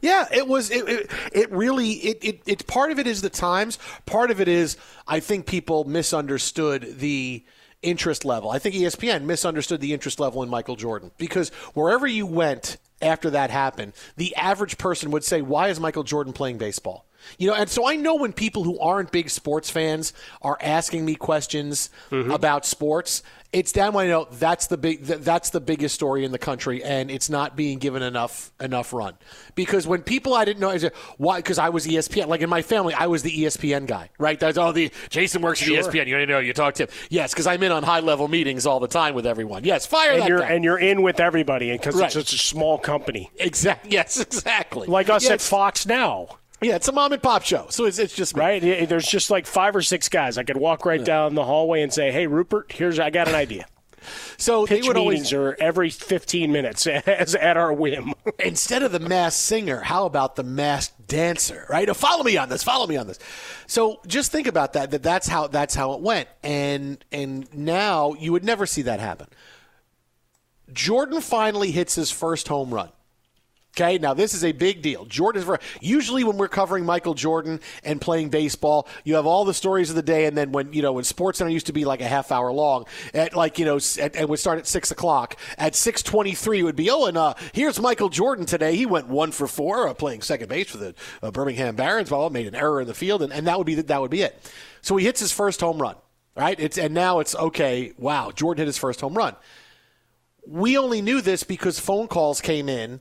Yeah, it was. It, it, it really. It, it. It. Part of it is the times. Part of it is. I think people misunderstood the interest level. I think ESPN misunderstood the interest level in Michael Jordan because wherever you went after that happened, the average person would say, "Why is Michael Jordan playing baseball?" You know, and so I know when people who aren't big sports fans are asking me questions mm-hmm. about sports, it's I know that's the big that's the biggest story in the country, and it's not being given enough enough run. Because when people I didn't know I said, why, because I was ESPN, like in my family, I was the ESPN guy, right? That's all the Jason works Sure. at ESPN. You know, you talk to him. Yes, because I'm in on high level meetings all the time with everyone. Yes, fire and that you're guy. and you're in with everybody because Right. it's such a small company. Exactly. Yes, exactly. Like us Yeah, at Fox now. Yeah, it's a mom and pop show, so it's, it's just me. Right? There's just like five or six guys. I could walk right down the hallway and say, "Hey, Rupert, here's I got an idea." So Pitch they would always are every 15 minutes as at our whim. instead of the masked singer, how about the masked dancer? Right? Oh, follow me on this. Follow me on this. So just think about that. That that's how that's how it went. And and now you would never see that happen. Jordan finally hits his first home run. Okay, now this is a big deal. Jordan is usually when we're covering Michael Jordan and playing baseball, you have all the stories of the day, and then when you know when Sports Center used to be like a half hour long, at like you know, at, and would start at six o'clock. At six twenty three, would be oh, and uh, here's Michael Jordan today. He went one for four, uh, playing second base for the uh, Birmingham Barons. Well, made an error in the field, and, and that would be that would be it. So he hits his first home run, right? It's and now it's okay. Wow, Jordan hit his first home run. We only knew this because phone calls came in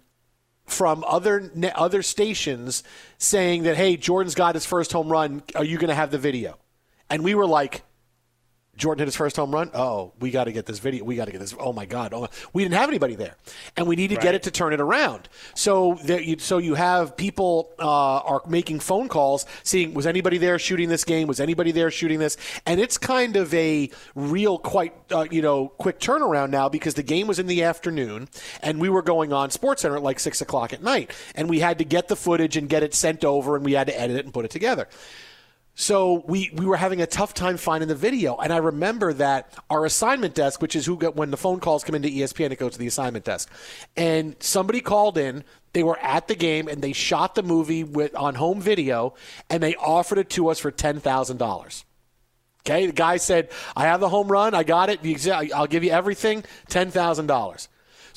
from other other stations saying that hey, Jordan's got his first home run. Are you going to have the video? And we were like, Jordan hit his first home run. Oh, we got to get this video. We got to get this. Oh my God! Oh, we didn't have anybody there, and we need to Right. get it to turn it around. So there, you, so you have people uh, are making phone calls, seeing was anybody there shooting this game? Was anybody there shooting this? And it's kind of a real, quite uh, you know, quick turnaround now because the game was in the afternoon, and we were going on Sports Center at like six o'clock at night, and we had to get the footage and get it sent over, and we had to edit it and put it together. So we, we were having a tough time finding the video. And I remember that our assignment desk, which is who got when the phone calls come into ESPN, it goes to the assignment desk. And somebody called in. They were at the game and they shot the movie with on home video and they offered it to us for ten thousand dollars. Okay, the guy said, "I have the home run. I got it. I'll give you everything. Ten thousand dollars."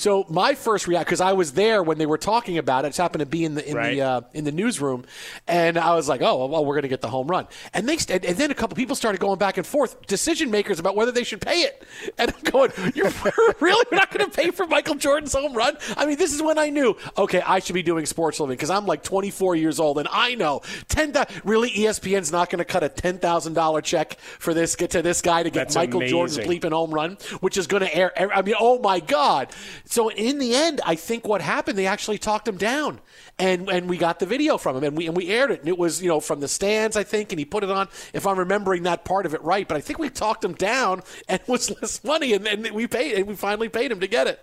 So my first reaction, because I was there when they were talking about it, just happened to be in the in Right. the uh, in the newsroom, and I was like, "Oh, well, we're going to get the home run." And they st- and then a couple people started going back and forth, decision makers about whether they should pay it. And I'm going, "You're really not going to pay for Michael Jordan's home run?" I mean, this is when I knew, okay, I should be doing sports living because I'm like 24 years old, and I know ten. thou- Really, ESPN's not going to cut a ten thousand dollar check for this get to this guy to get That's Michael Jordan's amazing. bleeping home run, which is going to air. I mean, oh my God! So in the end, I think what happened, they actually talked him down, and and we got the video from him, and we and we aired it, and it was you know from the stands, I think, and he put it on. If I'm remembering that part of it right, but I think we talked him down, and it was less money, and then we paid, and we finally paid him to get it.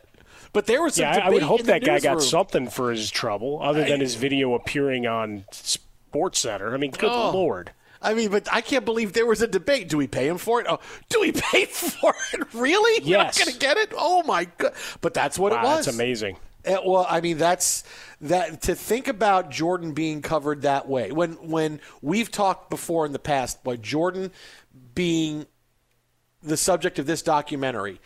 But there was some Yeah, I- I would hope that guy got newsroom. something for his trouble other than his video appearing on Sports Center. I mean, good Oh. lord. I mean, but I can't believe there was a debate. Do we pay him for it? Oh, do we pay for it? Really? We're not Yes. going to get it? Oh my god! But that's what Wow, it was. that's amazing. Uh, well, I mean, that's that to think about Jordan being covered that way. When when we've talked before in the past, about Jordan being the subject of this documentary,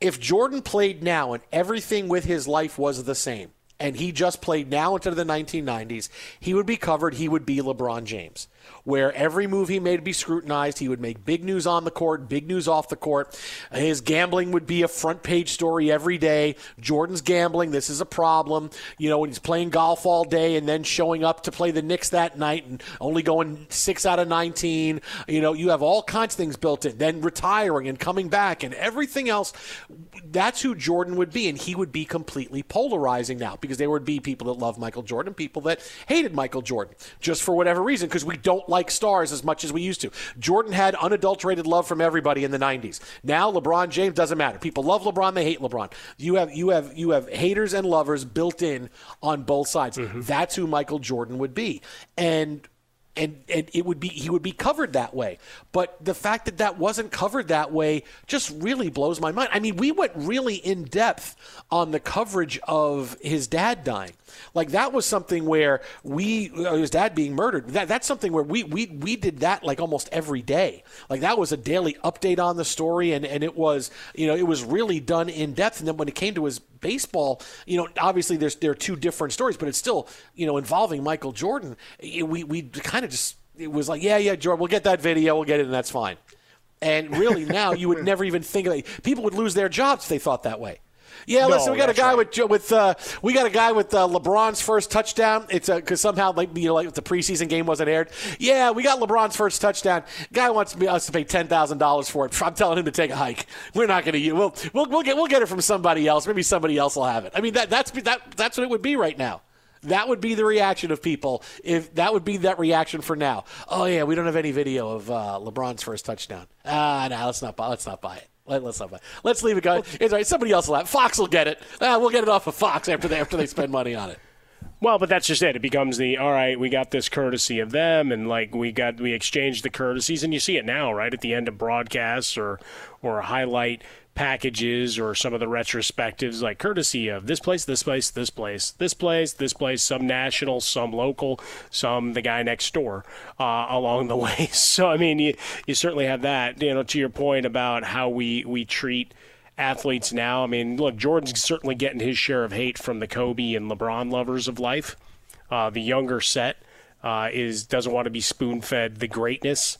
if Jordan played now and everything with his life was the same, and he just played now into the 1990s, he would be covered. He would be LeBron James, where every move he made would be scrutinized. He would make big news on the court, big news off the court. His gambling would be a front page story every day. Jordan's gambling. This is a problem. You know, when he's playing golf all day and then showing up to play the Knicks that night and only going six out of 19. You know, you have all kinds of things built in. Then retiring and coming back and everything else. That's who Jordan would be. And he would be completely polarizing now because there would be people that love Michael Jordan, people that hated Michael Jordan just for whatever reason because we don't like stars as much as we used to. Jordan had unadulterated love from everybody in the 90s. Now LeBron James doesn't matter. People love LeBron, they hate LeBron. You have you have you have haters and lovers built in on both sides. Mm-hmm. That's who Michael Jordan would be. And and and it would be he would be covered that way. But the fact that that wasn't covered that way just really blows my mind. I mean, we went really in depth on the coverage of his dad dying. Like that was something where we uh, his dad being murdered. That that's something where we we we did that like almost every day. Like that was a daily update on the story and and it was, you know, it was really done in depth and then when it came to his baseball, you know, obviously there's there are two different stories, but it's still, you know, involving Michael Jordan. It- we we kind of just it was like, yeah, yeah, Jordan, we'll get that video, we'll get it, and that's fine. And really, now you would never even think of it. People would lose their jobs if they thought that way. Yeah, No, listen, we got a guy right. with with uh, we got a guy with uh, LeBron's first touchdown. It's because somehow like you know like the preseason game wasn't aired. Yeah, we got LeBron's first touchdown. Guy wants me, us to pay ten thousand dollars for it. I'm telling him to take a hike. We're not going to. We'll, we'll we'll get we'll get it from somebody else. Maybe somebody else will have it. I mean that that's that that's what it would be right now. That would be the reaction of people. If that would be that reaction for now. Oh yeah, we don't have any video of uh, LeBron's first touchdown. Ah, no, let's not buy. Let's not buy it. Let, us not Let's leave it go. It's all right. Somebody else will have. Fox will get it. Ah, we'll get it off of Fox after they after they spend money on it. Well, but that's just it. It becomes the all right. We got this courtesy of them, and like we got we exchanged the courtesies, and you see it now, right at the end of broadcasts or or a highlight packages or some of the retrospectives, like courtesy of this place, this place, this place, this place, this place, some national, some local, some the guy next door uh, along the way. So I mean, you you certainly have that. You know, to your point about how we we treat athletes now. I mean, look, Jordan's certainly getting his share of hate from the Kobe and LeBron lovers of life. Uh, the younger set uh, is doesn't want to be spoon fed the greatness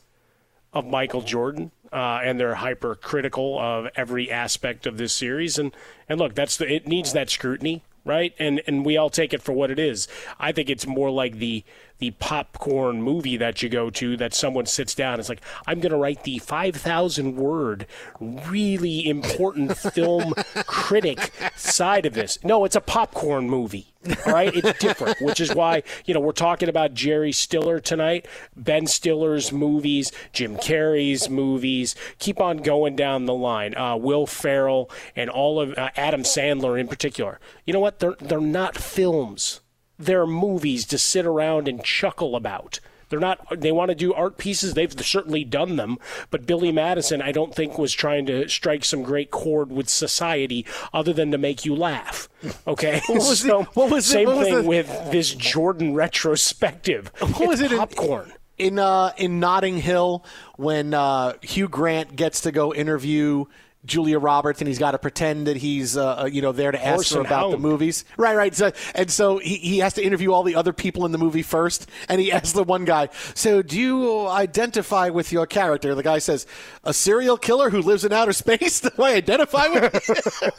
of Michael Jordan, uh, and they're hypercritical of every aspect of this series. And and look, that's the, it needs that scrutiny, right? And and we all take it for what it is. I think it's more like the the popcorn movie that you go to that someone sits down and is like, I'm going to write the 5,000 word, really important film critic side of this. No, it's a popcorn movie. All right, it's different, which is why you know we're talking about Jerry Stiller tonight, Ben Stiller's movies, Jim Carrey's movies. Keep on going down the line. Uh, Will Ferrell and all of uh, Adam Sandler in particular. You know what? They're they're not films. They're movies to sit around and chuckle about. They're not. They want to do art pieces. They've certainly done them. But Billy Madison, I don't think, was trying to strike some great chord with society, other than to make you laugh. Okay. What was so, it- what was it- same what was thing the- with this Jordan retrospective. What was it in- popcorn. in uh, in Notting Hill when uh, Hugh Grant gets to go interview Julia Roberts and he's got to pretend that he's uh, uh, you know there to ask Horse her about the movies. Right, right. So, and so he, he has to interview all the other people in the movie first, and he asks the one guy, "So do you identify with your character?" The guy says, "A serial killer who lives in outer space." Do I identify with?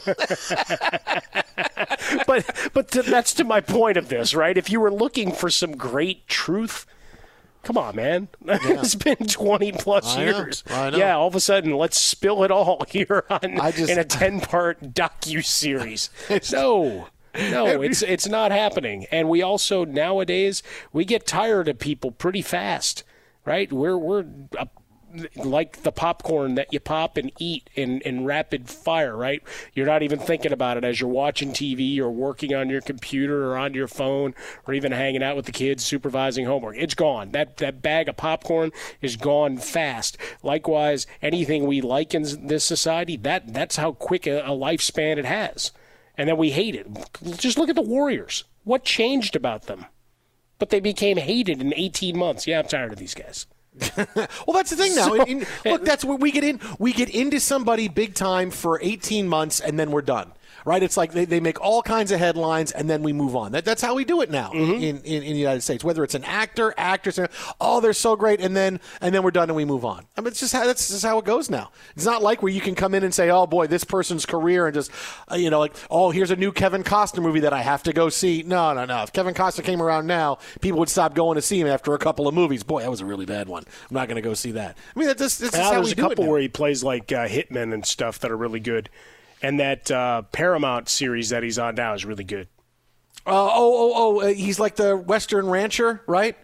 but but to, that's to my point of this, right? If you were looking for some great truth, come on, man. it's been twenty plus I know, years. I know. Yeah, all of a sudden, let's spill it all here on just- in a ten part docu series. no. No, it's it's not happening. And we also nowadays we get tired of people pretty fast, right? We're we're like the popcorn that you pop and eat in, in rapid fire, right? You're not even thinking about it as you're watching TV or working on your computer or on your phone or even hanging out with the kids supervising homework. It's gone. That that bag of popcorn is gone fast. Likewise, anything we like in this society, that that's how quick a, a lifespan it has. And then we hate it. Just look at the Warriors. What changed about them? But they became hated in 18 months. Yeah, I'm tired of these guys. Well, that's the thing now. So- In- in- look, that's where we get in. We get into somebody big time for 18 months, and then we're done. Right? It's like they, they make all kinds of headlines, and then we move on. That, that's how we do it now in, in, in the United States. Whether it's an actor, actress, oh, they're so great, and then and then we're done and we move on. I mean, it's just how that's just how it goes now. It's not like where you can come in and say, oh boy, this person's career, and just uh, you know, like, oh, here's a new Kevin Costner movie that I have to go see. No, no, no. If Kevin Costner came around now, people would stop going to see him after a couple of movies. Boy, that was a really bad one. I'm not going to go see that. I mean, that's just, that's just Now, how there's we a do it couple where he plays like uh, hitmen and stuff that are really good, and that uh, Paramount series that he's on now is really good. Uh, oh, oh, oh! Uh, he's like the Western rancher, right?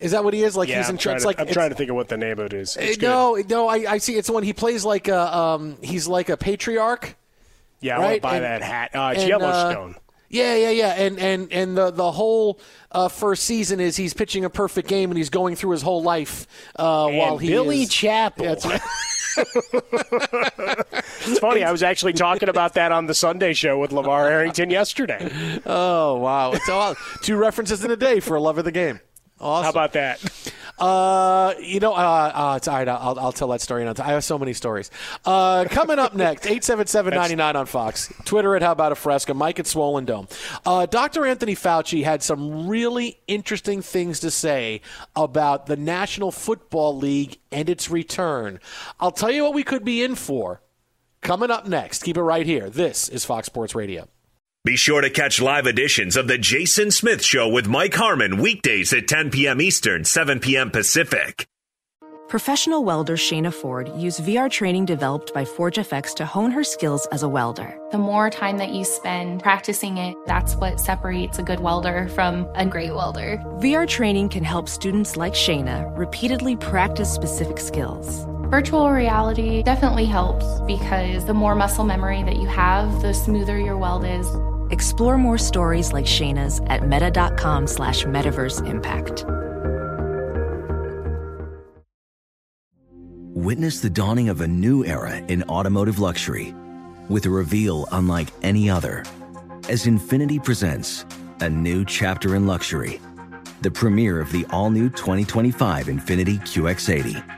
Is that what he is? Like yeah, he's I'm, in trying to, Like I'm trying to think of what the name of it is. It's Uh, good. no, no, I, I see. It's the one he plays like a um, he's like a patriarch. yeah, I want to right? buy And- that hat. Uh, it's and, uh, Yellowstone. Yeah, yeah, yeah, and and and the the whole uh, first season is he's pitching a perfect game and he's going through his whole life uh, while he Billy is. Chapel. Yeah, that's right. it's funny. I was actually talking about that on the Sunday show with LaVar Arrington yesterday. Oh wow! It's all two references in a day for a love of the game. Awesome. How about that? Uh, you know, uh, uh, it's all right. I'll, I'll tell that story another time. I have so many stories. Uh, coming up next, 877-99 on Fox. Twitter at How About a Fresca. Mike at Swollen Dome. Uh, Dr. Anthony Fauci had some really interesting things to say about the National Football League and its return. I'll tell you what we could be in for. Coming up next. Keep it right here. This is Fox Sports Radio. Be sure to catch live editions of The Jason Smith Show with Mike Harmon weekdays at 10 p.m. Eastern, 7 p.m. Pacific. Professional welder Shayna Ford used VR training developed by ForgeFX to hone her skills as a welder. The more time that you spend practicing it, that's what separates a good welder from a great welder. VR training can help students like Shayna repeatedly practice specific skills. Virtual reality definitely helps because the more muscle memory that you have, the smoother your weld is. Explore more stories like Shayna's at meta.com slash metaverse impact. Witness the dawning of a new era in automotive luxury with a reveal unlike any other as Infiniti presents a new chapter in luxury, the premiere of the all new 2025 Infiniti QX80.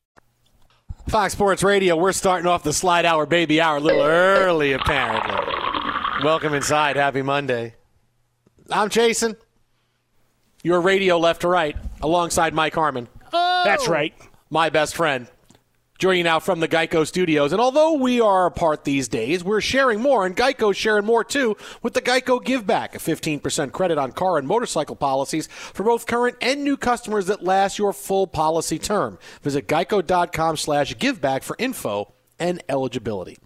Fox Sports Radio, we're starting off the slide hour baby hour a little early, apparently. Welcome inside. Happy Monday. I'm Jason. Your radio left to right, alongside Mike Harmon. Oh. That's right. My best friend. Joining now from the Geico studios. And although we are apart these days, we're sharing more, and Geico's sharing more too with the Geico Give Back, a 15% credit on car and motorcycle policies for both current and new customers that last your full policy term. Visit geico.com slash giveback for info and eligibility.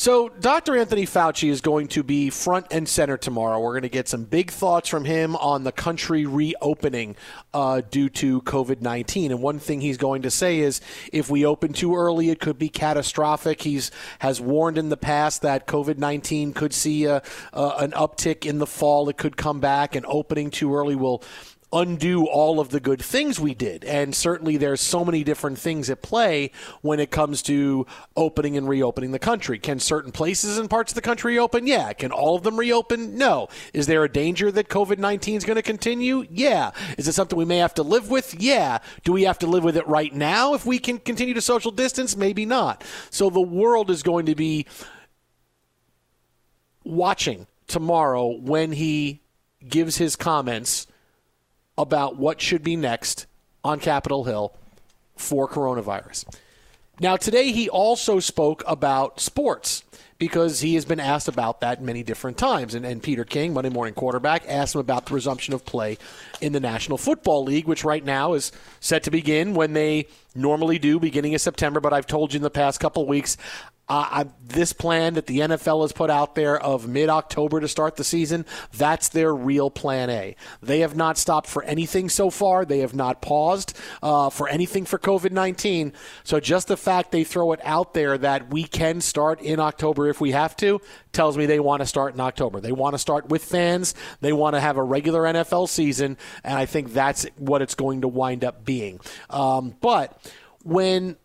So, Dr. Anthony Fauci is going to be front and center tomorrow. We're going to get some big thoughts from him on the country reopening uh, due to COVID 19. And one thing he's going to say is if we open too early, it could be catastrophic. He's has warned in the past that COVID 19 could see a, uh, an uptick in the fall. It could come back, and opening too early will undo all of the good things we did. And certainly there's so many different things at play when it comes to opening and reopening the country. Can certain places and parts of the country open? Yeah. Can all of them reopen? No. Is there a danger that COVID 19 is going to continue? Yeah. Is it something we may have to live with? Yeah. Do we have to live with it right now if we can continue to social distance? Maybe not. So the world is going to be watching tomorrow when he gives his comments about what should be next on Capitol Hill for coronavirus. Now, today he also spoke about sports because he has been asked about that many different times. And, and, Peter King, Monday morning quarterback, asked him about the resumption of play in the National Football League, which right now is set to begin when they normally do, beginning of September. But I've told you in the past couple weeks, Uh, this plan that the NFL has put out there of mid October to start the season, that's their real plan A. They have not stopped for anything so far. They have not paused uh, for anything for COVID 19. So just the fact they throw it out there that we can start in October if we have to tells me they want to start in October. They want to start with fans, they want to have a regular NFL season, and I think that's what it's going to wind up being. Um, but when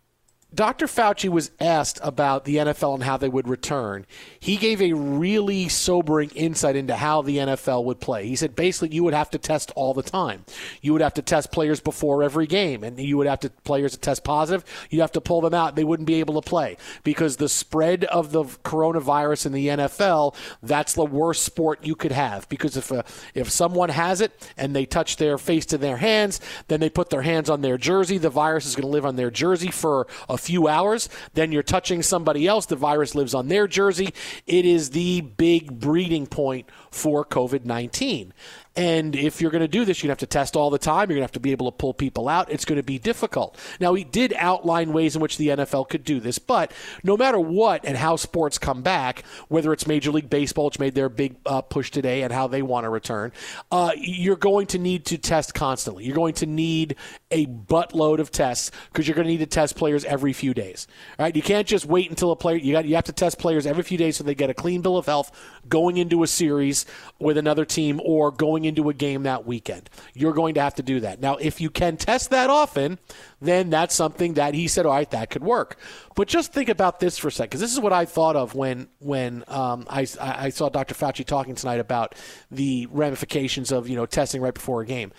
Dr. Fauci was asked about the NFL and how they would return. He gave a really sobering insight into how the NFL would play. He said basically you would have to test all the time. You would have to test players before every game, and you would have to players to test positive. You'd have to pull them out. They wouldn't be able to play because the spread of the coronavirus in the NFL. That's the worst sport you could have because if a, if someone has it and they touch their face to their hands, then they put their hands on their jersey. The virus is going to live on their jersey for a few hours. Then you're touching somebody else. The virus lives on their jersey. It is the big breeding point for COVID 19. And if you're going to do this, you're going to have to test all the time. You're going to have to be able to pull people out. It's going to be difficult. Now, he did outline ways in which the NFL could do this, but no matter what and how sports come back, whether it's Major League Baseball, which made their big uh, push today and how they want to return, uh, you're going to need to test constantly. You're going to need a buttload of tests because you're going to need to test players every few days. Right? You can't just wait until a player. You got. You have to test players every few days so they get a clean bill of health going into a series with another team or going into a game that weekend. You're going to have to do that. Now, if you can test that often, then that's something that he said, all right, that could work. But just think about this for a second, because this is what I thought of when when um, I, I saw Dr. Fauci talking tonight about the ramifications of you know testing right before a game.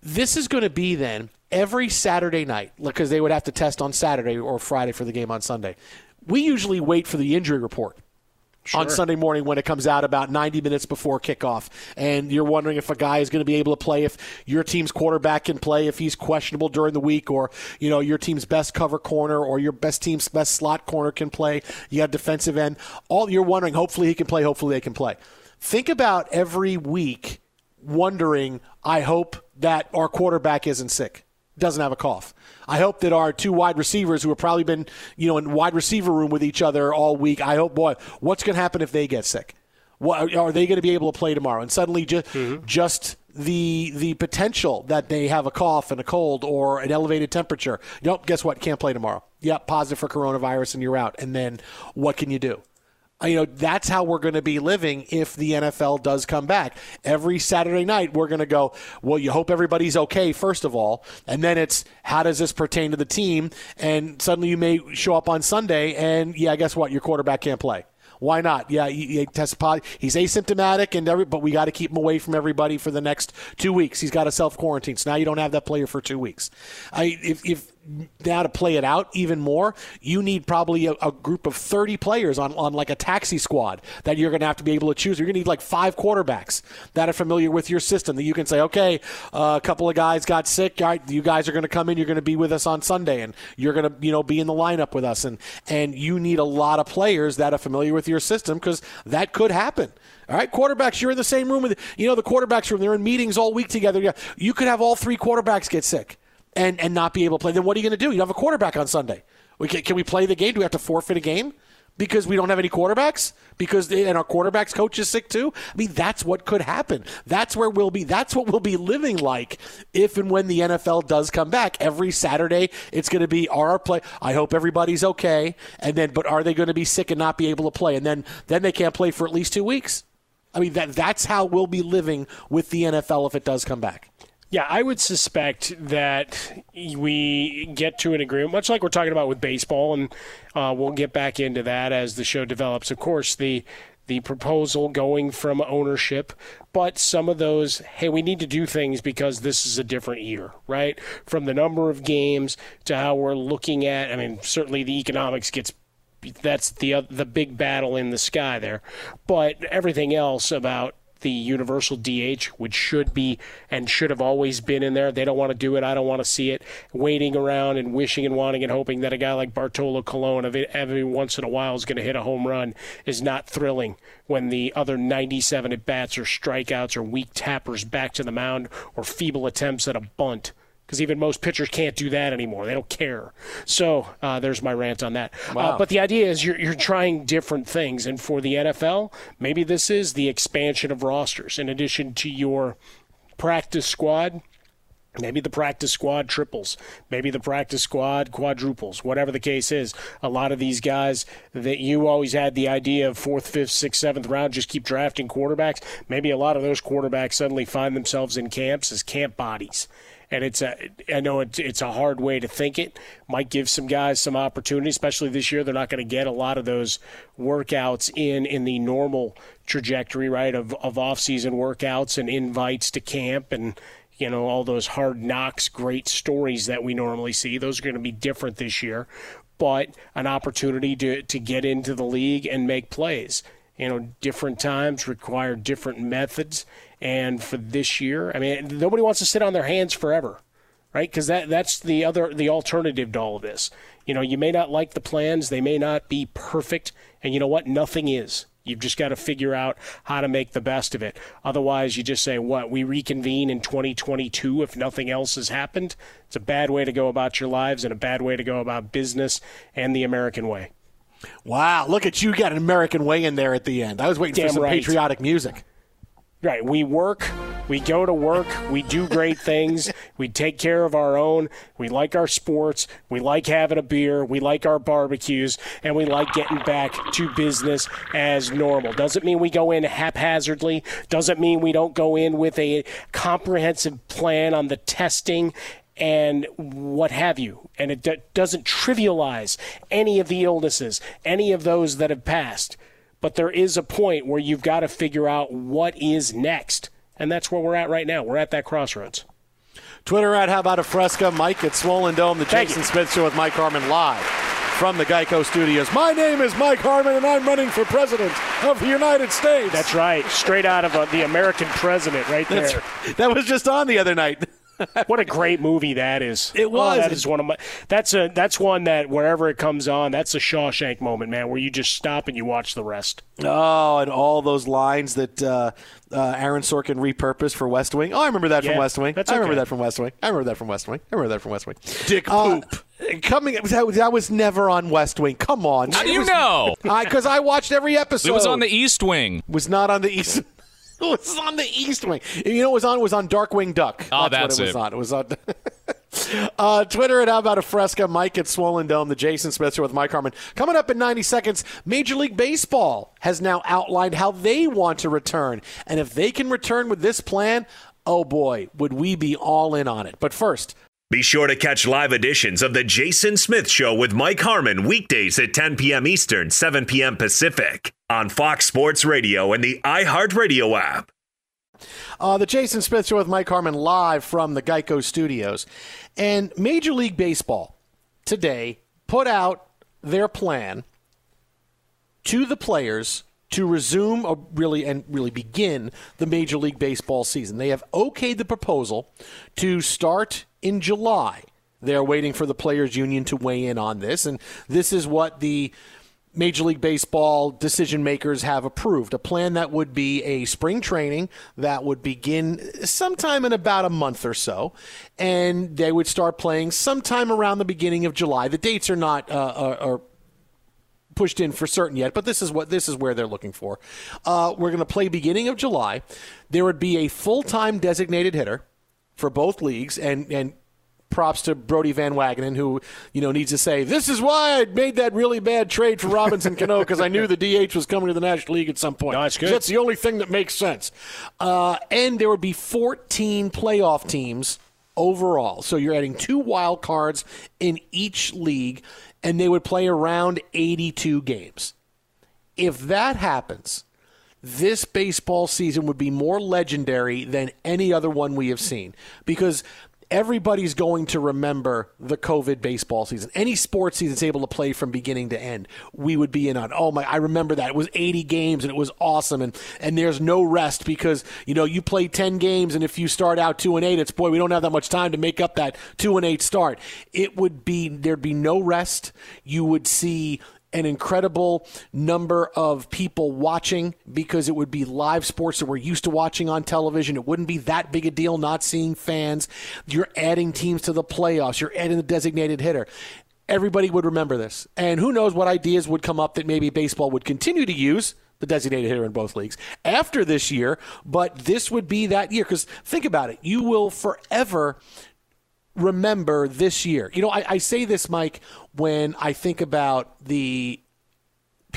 This is going to be then every Saturday night because they would have to test on Saturday or Friday for the game on Sunday. We usually wait for the injury report Sure. on Sunday morning when it comes out about 90 minutes before kickoff. And you're wondering if a guy is going to be able to play, if your team's quarterback can play, if he's questionable during the week, or, you know, your team's best cover corner or your best team's best slot corner can play. You have defensive end. All you're wondering, hopefully he can play, hopefully they can play. Think about every week wondering, I hope that our quarterback isn't sick doesn't have a cough. I hope that our two wide receivers who have probably been, you know, in wide receiver room with each other all week, I hope, boy, what's going to happen if they get sick? What, are they going to be able to play tomorrow? And suddenly, just mm-hmm. just the the potential that they have a cough and a cold or an elevated temperature. Nope, guess what? Can't play tomorrow. Yep, positive for coronavirus, and you're out. And then what can you do? You know that's how we're going to be living if the NFL does come back. Every Saturday night we're going to go, well, you hope everybody's okay first of all, and then it's how does this pertain to the team? And suddenly you may show up on Sunday and yeah, guess what? Your quarterback can't play. Why not? Yeah, he, he tested positive. He's asymptomatic, and every, but we got to keep him away from everybody for the next two weeks. He's got to self quarantine. So now you don't have that player for two weeks. I, if, if now to play it out even more, you need probably a, a, group of 30 players on, on like a taxi squad that you're going to have to be able to choose. You're going to need like five quarterbacks that are familiar with your system that you can say, okay, uh, a couple of guys got sick. All right, you guys are going to come in. You're going to be with us on Sunday, and you're going to you know be in the lineup with us. And and you need a lot of players that are familiar with your system because that could happen. All right, quarterbacks, you're in the same room with you know the quarterbacks room. They're in meetings all week together. You could have all three quarterbacks get sick and and not be able to play, then what are you going to do? You don't have a quarterback on Sunday. We can, can we play the game? Do we have to forfeit a game? because we don't have any quarterbacks because and our quarterbacks coach is sick too i mean that's what could happen that's where we'll be that's what we'll be living like if and when the nfl does come back every saturday it's going to be our play i hope everybody's okay and then but are they going to be sick and not be able to play and then then they can't play for at least two weeks i mean that that's how we'll be living with the nfl if it does come back yeah, I would suspect that we get to an agreement, much like we're talking about with baseball, and uh, we'll get back into that as the show develops. Of course, the the proposal going from ownership, but some of those, hey, we need to do things because this is a different year, right? From the number of games to how we're looking at, I mean, certainly the economics gets that's the the big battle in the sky there, but everything else about the universal DH, which should be and should have always been in there. They don't want to do it. I don't want to see it. Waiting around and wishing and wanting and hoping that a guy like Bartolo Colon every once in a while is going to hit a home run is not thrilling when the other 97 at bats or strikeouts or weak tappers back to the mound or feeble attempts at a bunt because even most pitchers can't do that anymore. They don't care. So uh, there's my rant on that. Wow. Uh, but the idea is you're, you're trying different things. And for the NFL, maybe this is the expansion of rosters in addition to your practice squad. Maybe the practice squad triples, maybe the practice squad quadruples, whatever the case is. A lot of these guys that you always had the idea of fourth, fifth, sixth, seventh round, just keep drafting quarterbacks. Maybe a lot of those quarterbacks suddenly find themselves in camps as camp bodies and it's a I know it's it's a hard way to think it. Might give some guys some opportunity, especially this year. They're not going to get a lot of those workouts in in the normal trajectory, right? Of of off season workouts and invites to camp and you know all those hard knocks, great stories that we normally see. Those are going to be different this year, but an opportunity to to get into the league and make plays. You know, different times require different methods and for this year, I mean, nobody wants to sit on their hands forever, right? Because that that's the other the alternative to all of this. You know, you may not like the plans, they may not be perfect, and you know what? Nothing is. You've just got to figure out how to make the best of it. Otherwise, you just say, "What? We reconvene in 2022 if nothing else has happened." It's a bad way to go about your lives and a bad way to go about business and the American way. Wow, look at you got an American way in there at the end. I was waiting Damn for some right. patriotic music. Right. We work, we go to work, we do great things, we take care of our own, we like our sports, we like having a beer, we like our barbecues, and we like getting back to business as normal. Doesn't mean we go in haphazardly, doesn't mean we don't go in with a comprehensive plan on the testing and what have you. And it d- doesn't trivialize any of the illnesses, any of those that have passed but there is a point where you've got to figure out what is next. And that's where we're at right now. We're at that crossroads. Twitter at How About a Fresca, Mike at Swollen Dome, the Thank Jason you. Smith Show with Mike Harmon live from the Geico Studios. My name is Mike Harmon, and I'm running for president of the United States. That's right. Straight out of uh, the American president right there. That's- that was just on the other night. what a great movie that is. It Oh, was. that is one of my. That's a. That's one that wherever it comes on, that's a Shawshank moment, man, where you just stop and you watch the rest. Oh, and all those lines that uh, uh, Aaron Sorkin repurposed for West Wing. Oh, I remember that from West Wing. that's I remember that from West Wing. I remember that from West Wing. I remember that from West Wing. Dick poop. coming, that, that was never on West Wing. Come on. How do It you was- know? Because I watched every episode. It was on the East Wing. Was not on the East. It was on the East Wing. You know, it was on it was on Darkwing Duck. Oh, that's, that's what it was it. on. It was on. uh, Twitter at How About a Fresca, Mike at Swollen Dome, the Jason Smith Show with Mike Harmon. Coming up in 90 seconds, Major League Baseball has now outlined how they want to return. And if they can return with this plan, oh boy, would we be all in on it. But first, Be sure to catch live editions of The Jason Smith Show with Mike Harmon weekdays at 10 p.m. Eastern, 7 p.m. Pacific on Fox Sports Radio and the iHeartRadio app. Uh, the Jason Smith Show with Mike Harmon live from the Geico Studios. And Major League Baseball today put out their plan to the players to resume or really and really begin the Major League Baseball season. They have okayed the proposal to start in July. They're waiting for the players union to weigh in on this and this is what the Major League Baseball decision makers have approved a plan that would be a spring training that would begin sometime in about a month or so, and they would start playing sometime around the beginning of July. The dates are not uh, are, are pushed in for certain yet, but this is what this is where they're looking for. Uh, we're going to play beginning of July. There would be a full time designated hitter for both leagues, and and props to Brodie Van Wagenen, who you know needs to say this is why I made that really bad trade for Robinson Cano because I knew the DH was coming to the National League at some point. No, that's good. That's the only thing that makes sense. Uh, and there would be 14 playoff teams overall. So you're adding two wild cards in each league, and they would play around 82 games. If that happens, this baseball season would be more legendary than any other one we have seen because everybody's going to remember the COVID baseball season. Any sports season that's able to play from beginning to end, we would be in on. Oh my, I remember that. It was 80 games and it was awesome and and there's no rest because, you know, you play 10 games and if you start out 2 and 8, it's boy, we don't have that much time to make up that 2 and 8 start. It would be there'd be no rest. You would see an incredible number of people watching because it would be live sports that we're used to watching on television. It wouldn't be that big a deal not seeing fans. You're adding teams to the playoffs, you're adding the designated hitter. Everybody would remember this. And who knows what ideas would come up that maybe baseball would continue to use the designated hitter in both leagues after this year, but this would be that year. Because think about it, you will forever remember this year. You know, I, I say this, Mike, when I think about the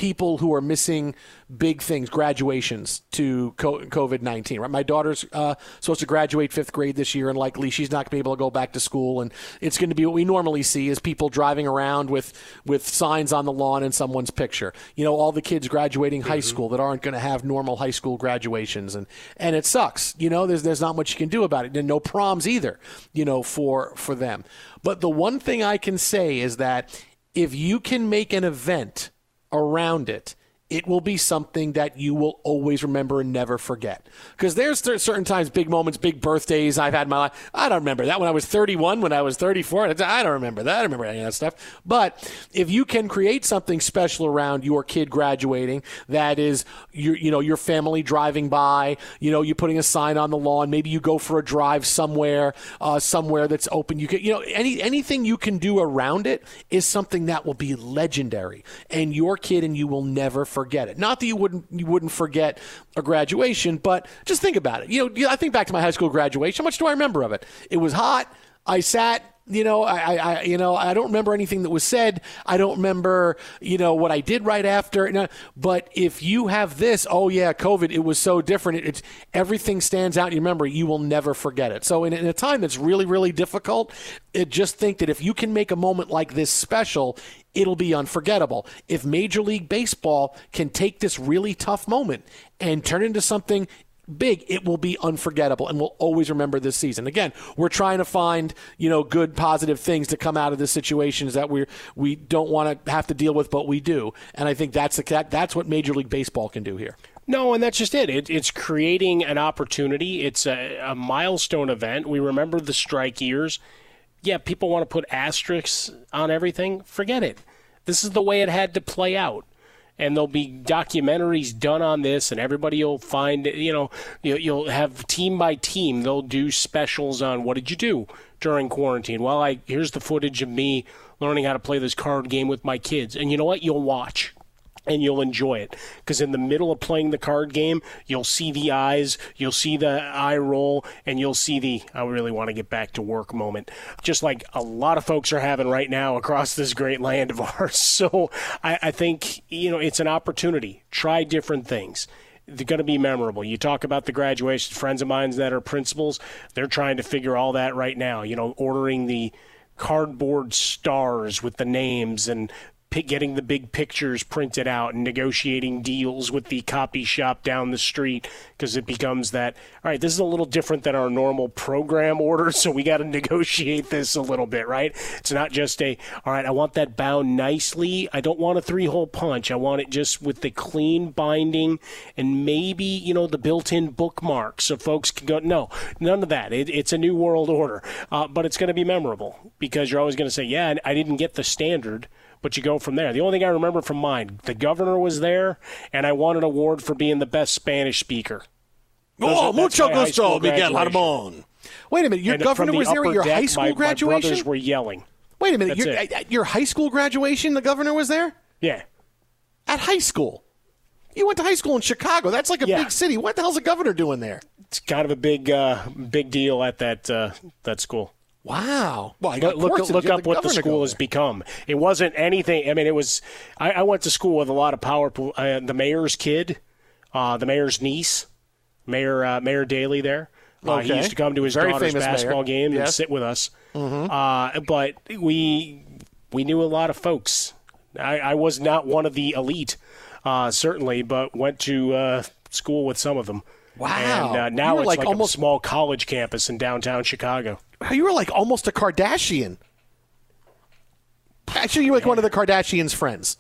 people who are missing big things, graduations to COVID 19. Right? My daughter's uh, supposed to graduate fifth grade this year, and likely she's not going to be able to go back to school. And it's going to be what we normally see is people driving around with, with signs on the lawn and someone's picture. You know, all the kids graduating high school that aren't going to have normal high school graduations. And, and it sucks. You know, there's, there's not much you can do about it. And no proms either, you know, for, for them. But the one thing I can say is that if you can make an event – around it, it will be something that you will always remember and never forget. Because there's certain times, big moments, big birthdays I've had in my life. I don't remember that when I was 31, when I was 34. I don't remember that. I don't remember any of that stuff. But if you can create something special around your kid graduating, that is, your, you know, your family driving by, you know, you're putting a sign on the lawn. Maybe you go for a drive somewhere, uh, somewhere that's open. You can, you know, any anything you can do around it is something that will be legendary, and your kid and you will never forget forget it. Not that you wouldn't you wouldn't forget a graduation, but just think about it. You know, I think back to my high school graduation. How much do I remember of it? It was hot. I sat you know, I, I, you know, I don't remember anything that was said. I don't remember, you know, what I did right after. But if you have this, oh yeah, COVID, it was so different. It, it's everything stands out. You remember, you will never forget it. So in, in a time that's really, really difficult, it, just think that if you can make a moment like this special, it'll be unforgettable. If Major League Baseball can take this really tough moment and turn into something big, it will be unforgettable and we'll always remember this season. Again, we're trying to find, you know, good positive things to come out of this situations that we we don't want to have to deal with, but we do. And I think that's the that's what Major League Baseball can do here. No, and that's just it. it it's creating an opportunity. It's a, a milestone event. We remember the strike years. Yeah, people want to put asterisks on everything. Forget it. This is the way it had to play out and there'll be documentaries done on this, and everybody will find, you know, you'll have team by team, they'll do specials on what did you do during quarantine. Well, I here's the footage of me learning how to play this card game with my kids, and you know what? You'll watch and you'll enjoy it because in the middle of playing the card game you'll see the eyes you'll see the eye roll and you'll see the i really want to get back to work moment just like a lot of folks are having right now across this great land of ours so i, I think you know it's an opportunity try different things they're going to be memorable. You talk about the graduation. Friends of mine that are principals, they're trying to figure all that right now. You know, ordering the cardboard stars with the names and getting the big pictures printed out and negotiating deals with the copy shop down the street because it becomes that all right this is a little different than our normal program order so we got to negotiate this a little bit right? It's not just a all right i want that bound nicely. I don't want a three hole punch. I want it just with the clean binding and maybe you know the built-in bookmark so folks can go no none of that. It, it's a new world order. Uh, but it's going to be memorable because you're always going to say yeah i didn't get the standard but you go from there. The only thing I remember from mine, the governor was there, and I won an award for being the best Spanish speaker. Those oh, are, mucho gusto, Miguel Harmon. Wait a minute, your and governor was there at your deck, high school my, graduation? My brothers were yelling. Wait a minute, your, at your high school graduation, the governor was there? Yeah. At high school? You went to high school in Chicago. That's like a yeah. big city. What the hell's the governor doing there? It's kind of a big, uh, big deal at that uh, that school. Wow. Well, look, look, look up the what the school has become. It wasn't anything. I mean, it was. I, I went to school with a lot of powerful. Uh, the mayor's kid, uh, the mayor's niece, Mayor uh, Mayor Daley. There, uh, okay. he used to come to his Very daughter's basketball mayor. game yes. and sit with us. Mm-hmm. Uh, but we we knew a lot of folks. I, I was not one of the elite, uh, certainly, but went to school with some of them. Wow! And now it's like, like almost a small college campus in downtown Chicago. You were like almost a Kardashian. Actually, you were like one of the Kardashians' friends.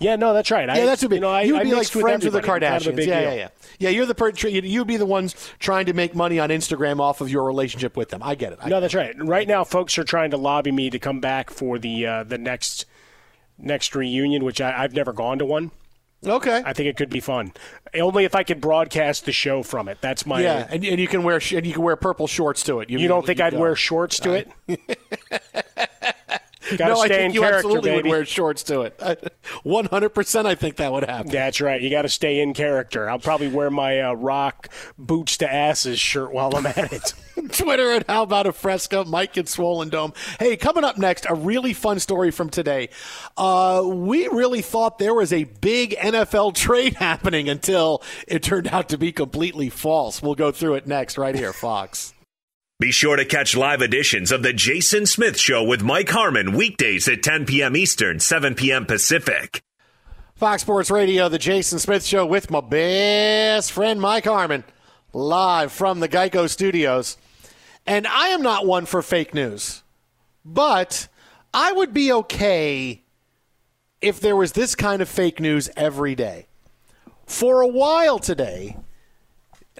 Yeah, no, that's right. Yeah, I, that's a big. You know, I, you would I be like friends with, with the Kardashians. Yeah, deal. yeah, yeah. Yeah, you're the per- you'd be the ones trying to make money on Instagram off of your relationship with them. I get it. I no, that's right. Right now, folks are trying to lobby me to come back for the uh, the next next reunion, which I, I've never gone to one. Okay. I think it could be fun. Only if I could broadcast the show from it. That's my. yeah, and, and you can wear sh- and you can wear purple shorts to it. You, don't think I'd don't. wear shorts to it? No, I think in you absolutely baby. would wear shorts to it. One hundred percent, I think that would happen. That's right. You got to stay in character. I'll probably wear my uh, rock boots to asses shirt while I'm at it. Twitter at How About a Fresca, Mike at Swollen Dome. Hey, coming up next, a really fun story from today. Uh, we really thought there was a big NFL trade happening until it turned out to be completely false. We'll go through it next, right here, Fox. Be sure to catch live editions of The Jason Smith Show with Mike Harmon weekdays at 10 p.m. Eastern, 7 p.m. Pacific. Fox Sports Radio, The Jason Smith Show with my best friend Mike Harmon, live from the Geico studios. And I am not one for fake news, but I would be okay if there was this kind of fake news every day. For a while today,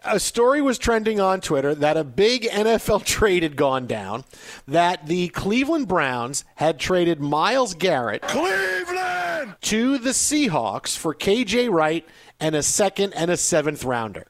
a story was trending on Twitter that a big NFL trade had gone down, that the Cleveland Browns had traded Myles Garrett Cleveland to the Seahawks for KJ Wright and a second and a seventh rounder.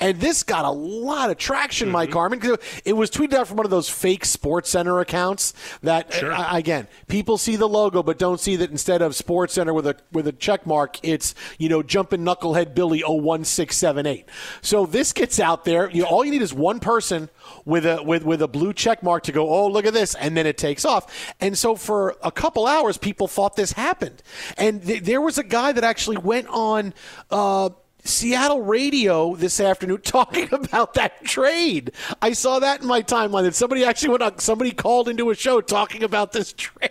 And this got a lot of traction, Mike Harmon, because it was tweeted out from one of those fake Sports Center accounts. That uh, again, people see the logo, but don't see that instead of Sports Center with a with a check mark, it's you know jumping knucklehead Billy 01678. So this gets out there. You all you need is one person with a with with a blue check mark to go. Oh, look at this, and then it takes off. And so for a couple hours, people thought this happened. And th- there was a guy that actually went on. Uh, Seattle radio this afternoon talking about that trade. I saw that in my timeline that somebody actually went on, somebody called into a show talking about this trade.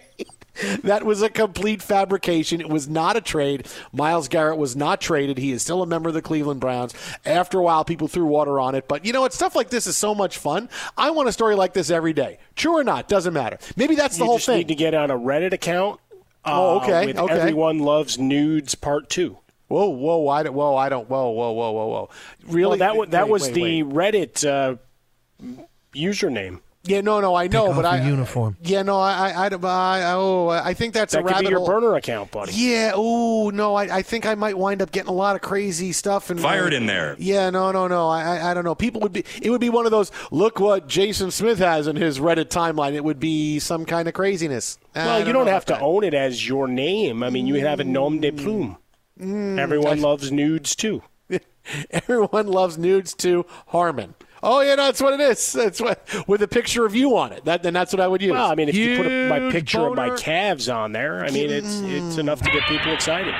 That was a complete fabrication. It was not a trade. Myles Garrett was not traded. He is still a member of the Cleveland Browns. After a while, people threw water on it. But you know what? Stuff like this is so much fun. I want a story like this every day. True or not, doesn't matter. Maybe that's the you whole just thing. need to get on a Reddit account. Oh, uh, okay, With okay. Everyone loves nudes part two. Whoa, whoa, I don't, whoa, I don't, whoa, whoa, whoa, whoa, whoa. Really? Well, that wa- that Wait, was wait, the wait. Reddit uh, username. Yeah, no, no, I know, Take but off I your uniform. Yeah, no, I, I, I, I oh, I think that's That a could rabbit be your hole. burner account, buddy. Yeah. Oh no, I, I think I might wind up getting a lot of crazy stuff and Fired in there. Yeah. No. No. No. I, I. I don't know. People would be. It would be one of those. Look what Jason Smith has in his Reddit timeline. It would be some kind of craziness. I Well, you don't have to about own it as your name. I mean, you have a nom de plume. Mm, Everyone loves nudes too. Everyone loves nudes too. Harmon. Oh yeah, no, that's what it is. That's what with a picture of you on it. That then that's what I would use. Well, I mean, if you put a, my Huge picture of my calves on there, I mean, it's it's enough to get people excited.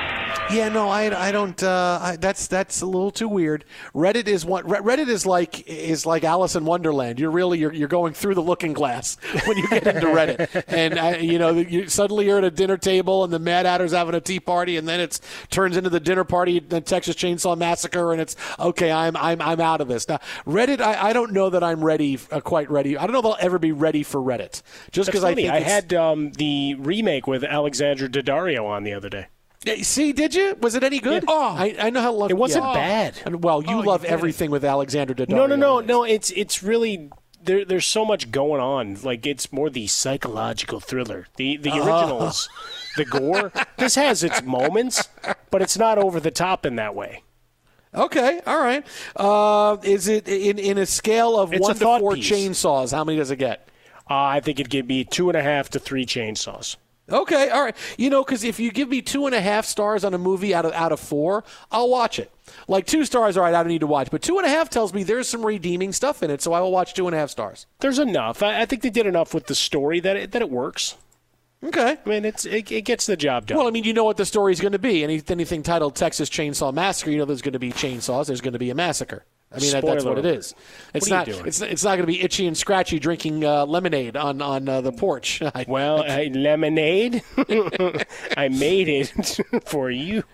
Yeah, no, I, I don't. Uh, I, that's that's a little too weird. Reddit is what Reddit is like is like Alice in Wonderland. You're really you're, you're going through the looking glass when you get into Reddit, and uh, you know you, suddenly you're at a dinner table and the Mad Hatter's having a tea party, and then it turns into the dinner party, the Texas Chainsaw Massacre, and it's okay. I'm I'm I'm out of this now. Reddit, I, I don't know that I'm ready, uh, quite ready. I don't know if I'll ever be ready for Reddit, just because I think I had um, the remake with Alexandra Daddario on the other day. Yeah, See, did you? Was it any good? Oh, I, I know how love. It wasn't yeah. bad. And, Well, you love everything with Alexandra Daddario. No, no, no, no. It's it's really there. There's so much going on. Like it's more the psychological thriller. The the Oh. originals, the gore. This has its moments, but it's not over the top in that way. Okay, all right. Uh, is it in in a scale of It's one to four piece. chainsaws? How many does it get? Uh, I think it'd be two and a half to three chainsaws. Okay, all right. You know, because if you give me two and a half stars on a movie out of out of four, I'll watch it. Like two stars, all right, I don't need to watch. But two and a half tells me there's some redeeming stuff in it, so I will watch two and a half stars. There's enough. I, I think they did enough with the story that it, that it works. Okay. I mean, it's it, it gets the job done. Well, I mean, you know what the story's going to be. Any, anything titled Texas Chainsaw Massacre, you know there's going to be chainsaws. There's going to be a massacre. I mean, that, that's what it alert. is. It's What are not. you doing? It's it's not going to be itchy and scratchy drinking uh, lemonade on on uh, the porch. well, I, lemonade. I made it for you.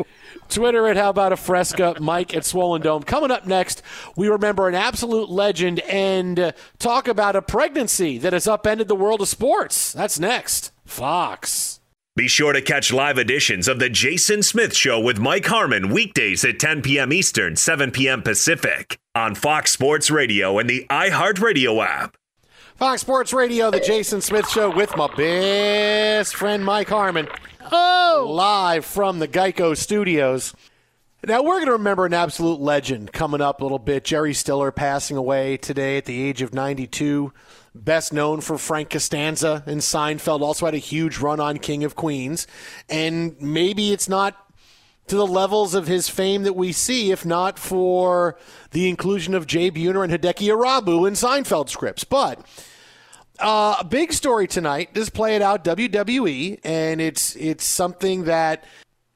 Twitter at How About a Fresca, Mike at Swollen Dome. Coming up next, we remember an absolute legend and uh, talk about a pregnancy that has upended the world of sports. That's next. Fox. Be sure to catch live editions of The Jason Smith Show with Mike Harmon weekdays at 10 p.m. Eastern, 7 p.m. Pacific on Fox Sports Radio and the iHeartRadio app. Fox Sports Radio, The Jason Smith Show with my best friend Mike Harmon. Oh! Live from the Geico studios. Now, we're going to remember an absolute legend coming up a little bit. Jerry Stiller passing away today at the age of 92. Best known for Frank Costanza and Seinfeld. Also had a huge run on King of Queens. And maybe it's not to the levels of his fame that we see, if not for the inclusion of Jay Buhner and Hideki Irabu in Seinfeld scripts. But uh, a big story tonight. Just play it out WWE, and it's it's something that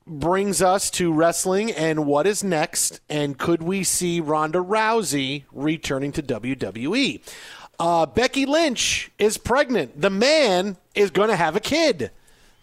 brings us to wrestling and what is next, and could we see Ronda Rousey returning to WWE? Uh, Becky Lynch is pregnant. The man is going to have a kid.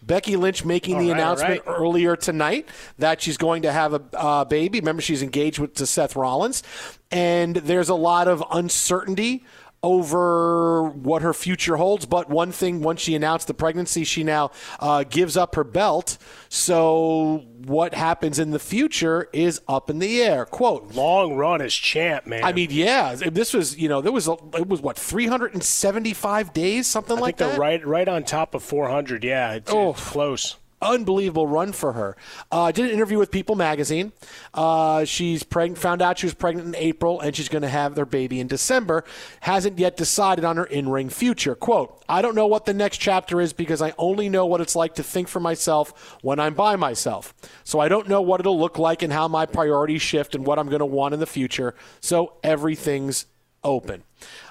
Becky Lynch making All the right, announcement right. earlier tonight that she's going to have a uh, baby. Remember, she's engaged with to Seth Rollins, and there's a lot of uncertainty over what her future holds. But one thing, once she announced the pregnancy, she now uh, gives up her belt. So what happens in the future is up in the air. Quote: Long run as champ, man. I mean, yeah, this was you know there was a, it was what 375 days, something I like think that. right, right on top of 400. Yeah, it's, Oh. it's close. Unbelievable run for her. Uh, did an interview with People Magazine. Uh, she's pregnant. Found out she was pregnant in April, and she's going to have their baby in December. Hasn't yet decided on her in-ring future. "Quote: I don't know what the next chapter is because I only know what it's like to think for myself when I'm by myself. So I don't know what it'll look like and how my priorities shift and what I'm going to want in the future. So everything's open."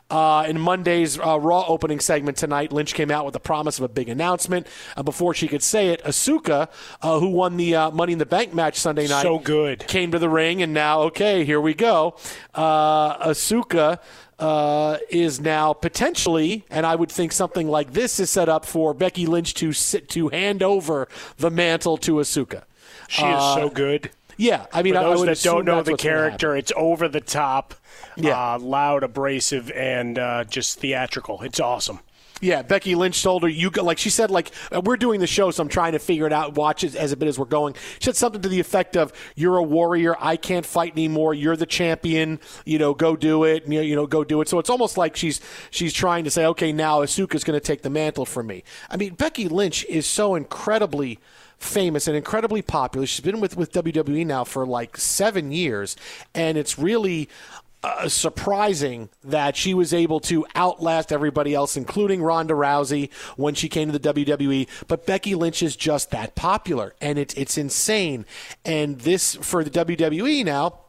Uh, in Monday's uh, Raw opening segment tonight, Lynch came out with the promise of a big announcement. Uh, before she could say it, Asuka, uh, who won the uh, Money in the Bank match Sunday night, So good. came to the ring, and now, okay, here we go. Uh, Asuka uh, is now potentially, and I would think something like this is set up for Becky Lynch to sit to hand over the mantle to Asuka. She is Uh, so good. Yeah, I mean, For I- I those would that don't know the what's gonna happen. character, it's over the top, Yeah. uh, loud, abrasive, and uh, just theatrical. It's awesome. Yeah, Becky Lynch told her you go like she said like uh, we're doing the show, so I'm trying to figure it out, watch it as a bit as we're going. She said something to the effect of "You're a warrior, I can't fight anymore. You're the champion. You know, go do it. You know, you know go do it." So it's almost like she's she's trying to say, "Okay, now Asuka's going to take the mantle from me." I mean, Becky Lynch is so incredibly famous and incredibly popular. She's been with with WWE now for like seven years, and it's really uh, surprising that she was able to outlast everybody else, including Ronda Rousey, when she came to the WWE. But Becky Lynch is just that popular, and it's it's insane. And this for the WWE now.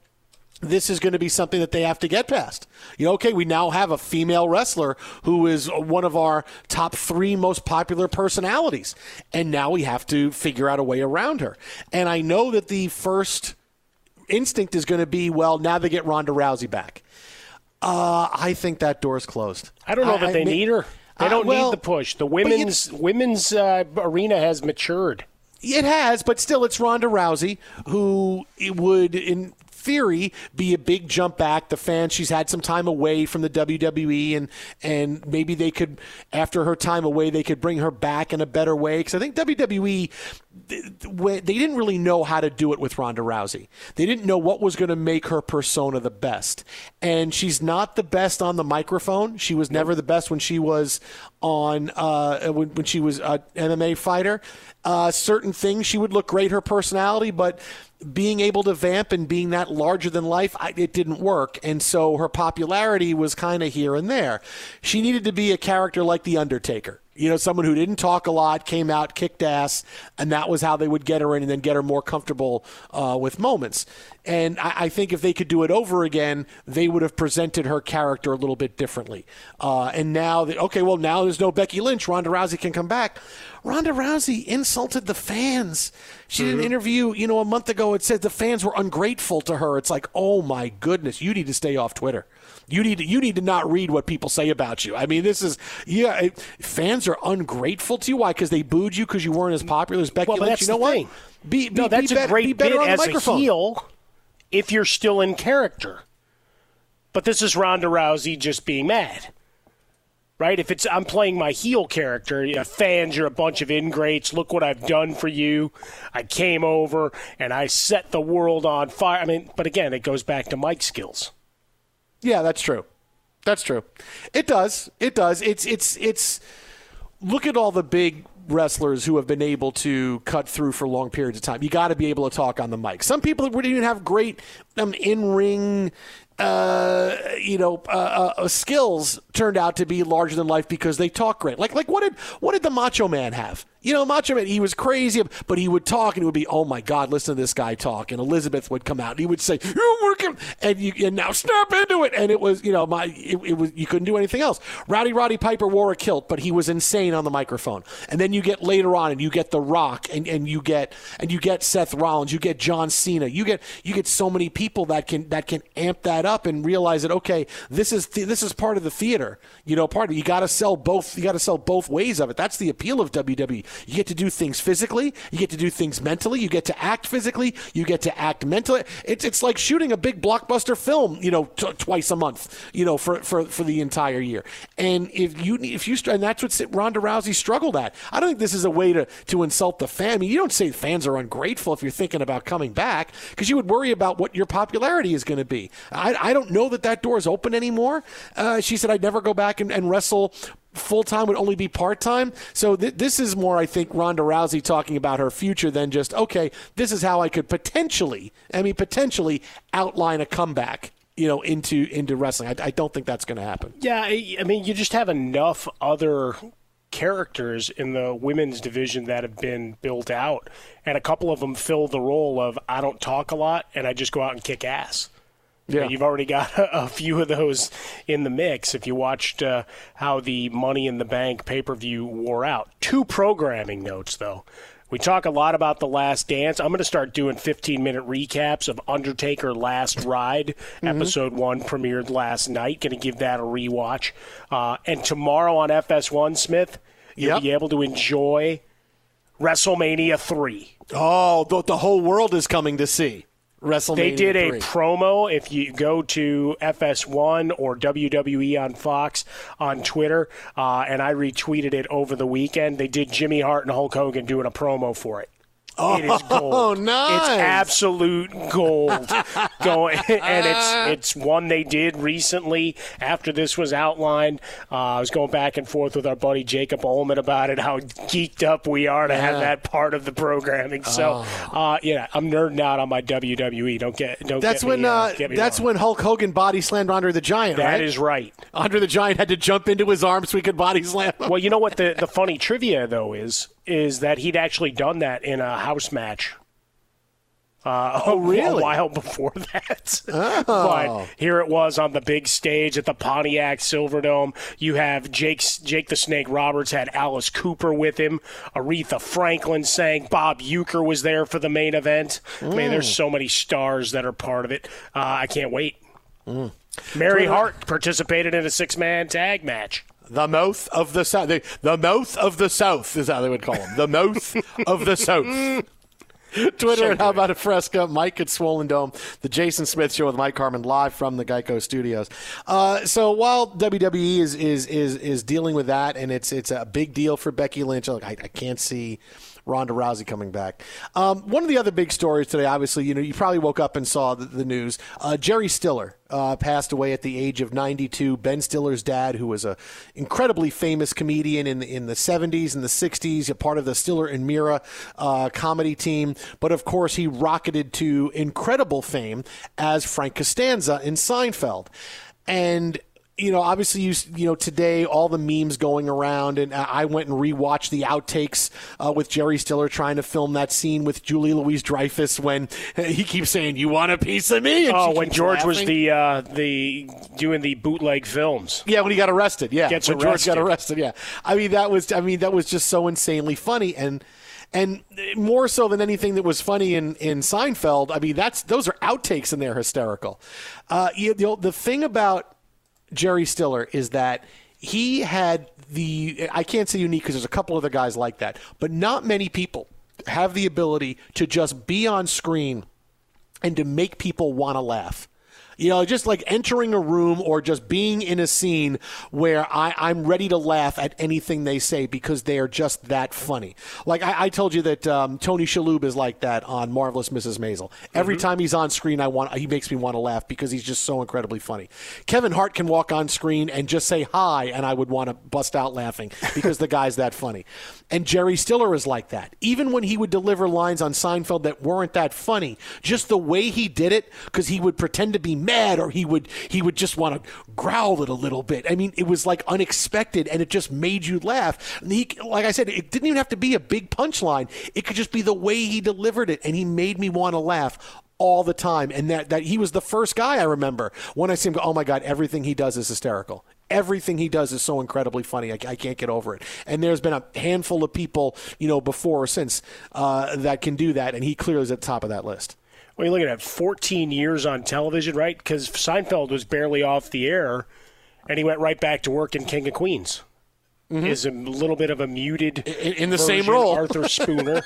This is going to be something that they have to get past. You know, okay, we now have a female wrestler who is one of our top three most popular personalities. And now we have to figure out a way around her. And I know that the first instinct is going to be, well, now they get Ronda Rousey back. Uh, I think that door's closed. I don't know I- that they may- need her. They Uh, don't well, need the push. The women's women's uh, arena has matured. It has, but still, it's Ronda Rousey who it would, in theory, be a big jump back. The fans, she's had some time away from the WWE, and and maybe they could, after her time away, they could bring her back in a better way. Because I think WWE, th- th- they didn't really know how to do it with Ronda Rousey. They didn't know what was going to make her persona the best, and she's not the best on the microphone. She was never the best when she was on uh, when, when she was an MMA fighter. Uh, certain things she would look great, her personality, but being able to vamp and being that larger than life, I, it didn't work. And so her popularity was kind of here and there. She needed to be a character like The Undertaker. You know, someone who didn't talk a lot, came out, kicked ass, and that was how they would get her in and then get her more comfortable uh, with moments. And I, I think if they could do it over again, they would have presented her character a little bit differently. Uh, and now, that, okay, well, now there's no Becky Lynch. Ronda Rousey can come back. Ronda Rousey insulted the fans. She did an interview, you know, a month ago. It said the fans were ungrateful to her. It's like, oh my goodness, you need to stay off Twitter. You need to, you need to not read what people say about you. I mean, this is yeah. it- fans are ungrateful to you. Why? Because they booed you because you weren't as popular as Becky Well, Lynch. that's You know what? thing. Be, be, no, that's be a better, great be better bit as microphone. a heel if you're still in character. But this is Ronda Rousey just being mad. Right? If it's I'm playing my heel character, yeah, fans, you're a bunch of ingrates. Look what I've done for you. I came over and I set the world on fire. I mean, but again, it goes back to Mike's skills. Yeah, that's true. That's true. It does. It does. It's it's it's look at all the big wrestlers who have been able to cut through for long periods of time. You got to be able to talk on the mic. Some people wouldn't even have great um, in ring uh, you know, uh, uh, skills turned out to be larger than life because they talk great. Like, like what did what did the Macho Man have? You know, Macho Man, he was crazy, but he would talk and it would be, oh my God, listen to this guy talk. And Elizabeth would come out and he would say, you're working, and you and now snap into it. And it was, you know, my it, it was you couldn't do anything else. Rowdy Roddy Piper wore a kilt, but he was insane on the microphone. And then you get later on, and you get The Rock, and, and you get and you get Seth Rollins, you get John Cena, you get you get so many people that can that can amp that up and realize that okay, this is th- this is part of the theater. You know, part of you got to sell both. You got to sell both ways of it. That's the appeal of WWE. You get to do things physically, you get to do things mentally, you get to act physically, you get to act mentally. It's it's like shooting a big blockbuster film, you know, t- twice a month, you know, for, for for the entire year. And if you if you and that's what Ronda Rousey struggled at. I don't think this is a way to to insult the fan. I mean, you don't say fans are ungrateful if you're thinking about coming back because you would worry about what your popularity is going to be. I, I don't know that that door is open anymore. Uh, she said I'd never go back and, and wrestle full time would only be part time. So th- this is more, I think, Ronda Rousey talking about her future than just okay. This is how I could potentially, I mean, potentially outline a comeback. You know, into into wrestling. I, I don't think that's going to happen. Yeah, I, I mean, you just have enough other characters in the women's division that have been built out, and a couple of them fill the role of I don't talk a lot and I just go out and kick ass. Yeah. You've already got a, few of those in the mix. If you watched uh, how the Money in the Bank pay per view wore out, two programming notes though. We talk a lot about The Last Dance. I'm going to start doing 15 minute recaps of Undertaker Last Ride. Mm-hmm. Episode one premiered last night. Going to give that a rewatch. Uh, and tomorrow on FS1, Smith, you'll Yep. be able to enjoy WrestleMania 3. Oh, the, the whole world is coming to see WrestleMania. They did a 3. promo. If you go to FS1 or WWE on Fox on Twitter, uh, and I retweeted it over the weekend, they did Jimmy Hart and Hulk Hogan doing a promo for it. It is gold. Oh, nice. It's absolute gold. Going and it's it's one they did recently after this was outlined. Uh, I was going back and forth with our buddy Jacob Ullman about it. How geeked up we are to have that part of the programming. So, uh, yeah, I'm nerding out on my WWE. Don't get don't. That's get when me, uh, uh, get that's wrong. when Hulk Hogan body slammed Andre the Giant. That right? is right. Andre the Giant had to jump into his arms so he could body slam. him. Well, you know what the the funny trivia though is is that he'd actually done that in a house match. Uh, Oh, really? A while before that. Oh. but here it was on the big stage at the Pontiac Silverdome. You have Jake Jake the Snake Roberts had Alice Cooper with him. Aretha Franklin sang. Bob Uecker was there for the main event. I mean, there's Mm. so many stars that are part of it. Uh, I can't wait. Mm. Mary Hart participated in a six man tag match. The mouth of the south. The, the mouth of the south is how they would call him. The mouth of the south. Twitter and how about a fresca? Mike at Swollen Dome. The Jason Smith Show with Mike Harmon live from the Geico Studios. Uh, so while WWE is is is is dealing with that, and it's it's a big deal for Becky Lynch. Look, I, I can't see. Ronda Rousey coming back. Um, one of the other big stories today, obviously, you know, you probably woke up and saw the, the news. Uh, Jerry Stiller uh, passed away at the age of 92. Ben Stiller's dad, who was a incredibly famous comedian in in the 70s and the 60s, a part of the Stiller and Meara uh, comedy team. But of course, he rocketed to incredible fame as Frank Costanza in Seinfeld, and you know, obviously, you you know today all the memes going around, and I went and rewatched the outtakes uh, with Jerry Stiller trying to film that scene with Julia Louis-Dreyfus when he keeps saying, "You want a piece of me?" And Oh, when George was the uh, the doing the bootleg films. Yeah, when he got arrested. Yeah, Gets when George got arrested. arrested. Yeah, I mean that was I mean that was just so insanely funny and. And more so than anything that was funny in, in Seinfeld, I mean that's those are outtakes and they're hysterical. Uh, you know, the thing about Jerry Stiller is that he had the I can't say unique because there's a couple other guys like that, but not many people have the ability to just be on screen and to make people want to laugh. You know, just like entering a room or just being in a scene where I, I'm ready to laugh at anything they say because they are just that funny. Like I, I told you that um, Tony Shalhoub is like that on Marvelous Mrs. Maisel. Every time he's on screen, I want he makes me want to laugh because he's just so incredibly funny. Kevin Hart can walk on screen and just say hi, and I would want to bust out laughing because the guy's that funny. And Jerry Stiller is like that. Even when he would deliver lines on Seinfeld that weren't that funny, just the way he did it, because he would pretend to be mad or he would he would just want to growl it a little bit. I mean, it was like unexpected, and it just made you laugh. And he, like I said, it didn't even have to be a big punchline. It could just be the way he delivered it, and he made me want to laugh all the time. And that, that he was the first guy I remember when I see him go, oh my God, everything he does is hysterical. Everything he does is so incredibly funny. I, I can't get over it. And there's been a handful of people, you know, before or since uh, that can do that. And he clearly is at the top of that list. Well, you're looking at 14 years on television, right? Because Seinfeld was barely off the air, and he went right back to work in King of Queens. Mhm. Is a little bit of a muted in, in the same role. Arthur Spooner.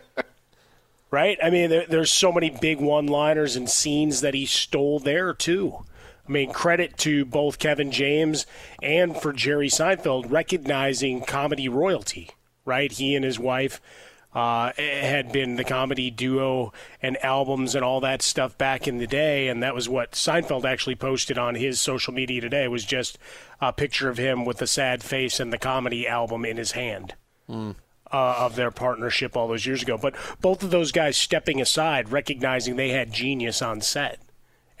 right? I mean, there, there's so many big one-liners and scenes that he stole there too. I mean, credit to both Kevin James and for Jerry Seinfeld recognizing comedy royalty. Right? He and his wife uh, had been the comedy duo and albums and all that stuff back in the day, and that was what Seinfeld actually posted on his social media today. Was just a picture of him with a sad face and the comedy album in his hand uh, of their partnership all those years ago. But both of those guys stepping aside, recognizing they had genius on set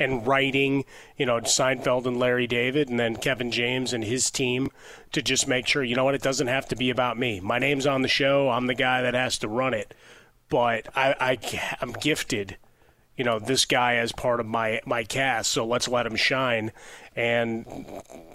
and writing, you know, Seinfeld and Larry David, and then Kevin James and his team to just make sure, you know what, it doesn't have to be about me. My name's on the show. I'm the guy that has to run it. But I, I, I'm gifted you know this guy as part of my my cast so let's let him shine and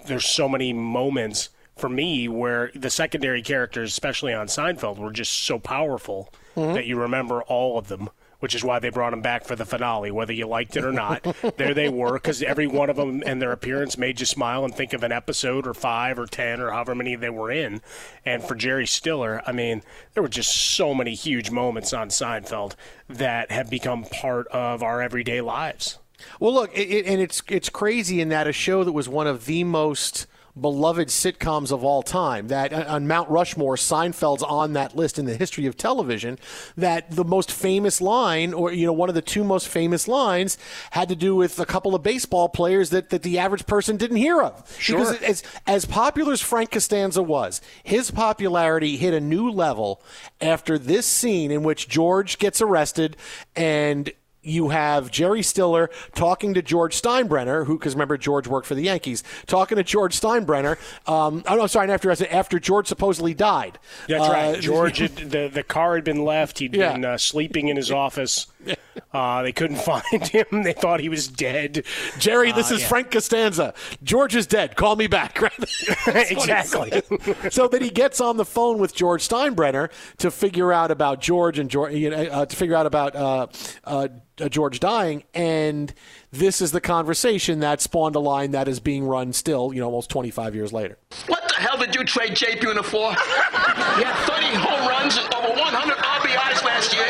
there's so many moments for me where the secondary characters especially on Seinfeld were just so powerful Mhm. that you remember all of them which is why they brought him back for the finale whether you liked it or not. There they were because every one of them and their appearance made you smile and think of an episode or five or ten or however many they were in. And for jerry stiller i mean there were just so many huge moments on seinfeld that have become part of our everyday lives. Well, look, it, it, and it's it's crazy in that a show that was one of the most beloved sitcoms of all time. That uh, on Mount Rushmore, Seinfeld's on that list in the history of television. That the most famous line, or you know, one of the two most famous lines, had to do with a couple of baseball players that, that the average person didn't hear of. Sure. Because as as popular as Frank Costanza was, his popularity hit a new level after this scene in which George gets arrested and you have Jerry Stiller talking to George Steinbrenner, who, because remember George worked for the Yankees, talking to George Steinbrenner. Um, oh, no, sorry, after after George supposedly died. That's Uh, right. George, had, the the car had been left. he had Yeah. been uh, sleeping in his office. Uh, they couldn't find him. They thought he was dead. Jerry, this Uh, is yeah. Frank Costanza. George is dead. Call me back. Right? That's what he Exactly. so that he gets on the phone with George Steinbrenner to figure out about George and George, you know, uh, to figure out about uh, uh, uh, George dying, and this is the conversation that spawned a line that is being run still, you know, almost 25 years later. What the hell did you trade Jay Buhner for? He had 30 home runs and over 100 RBIs last year.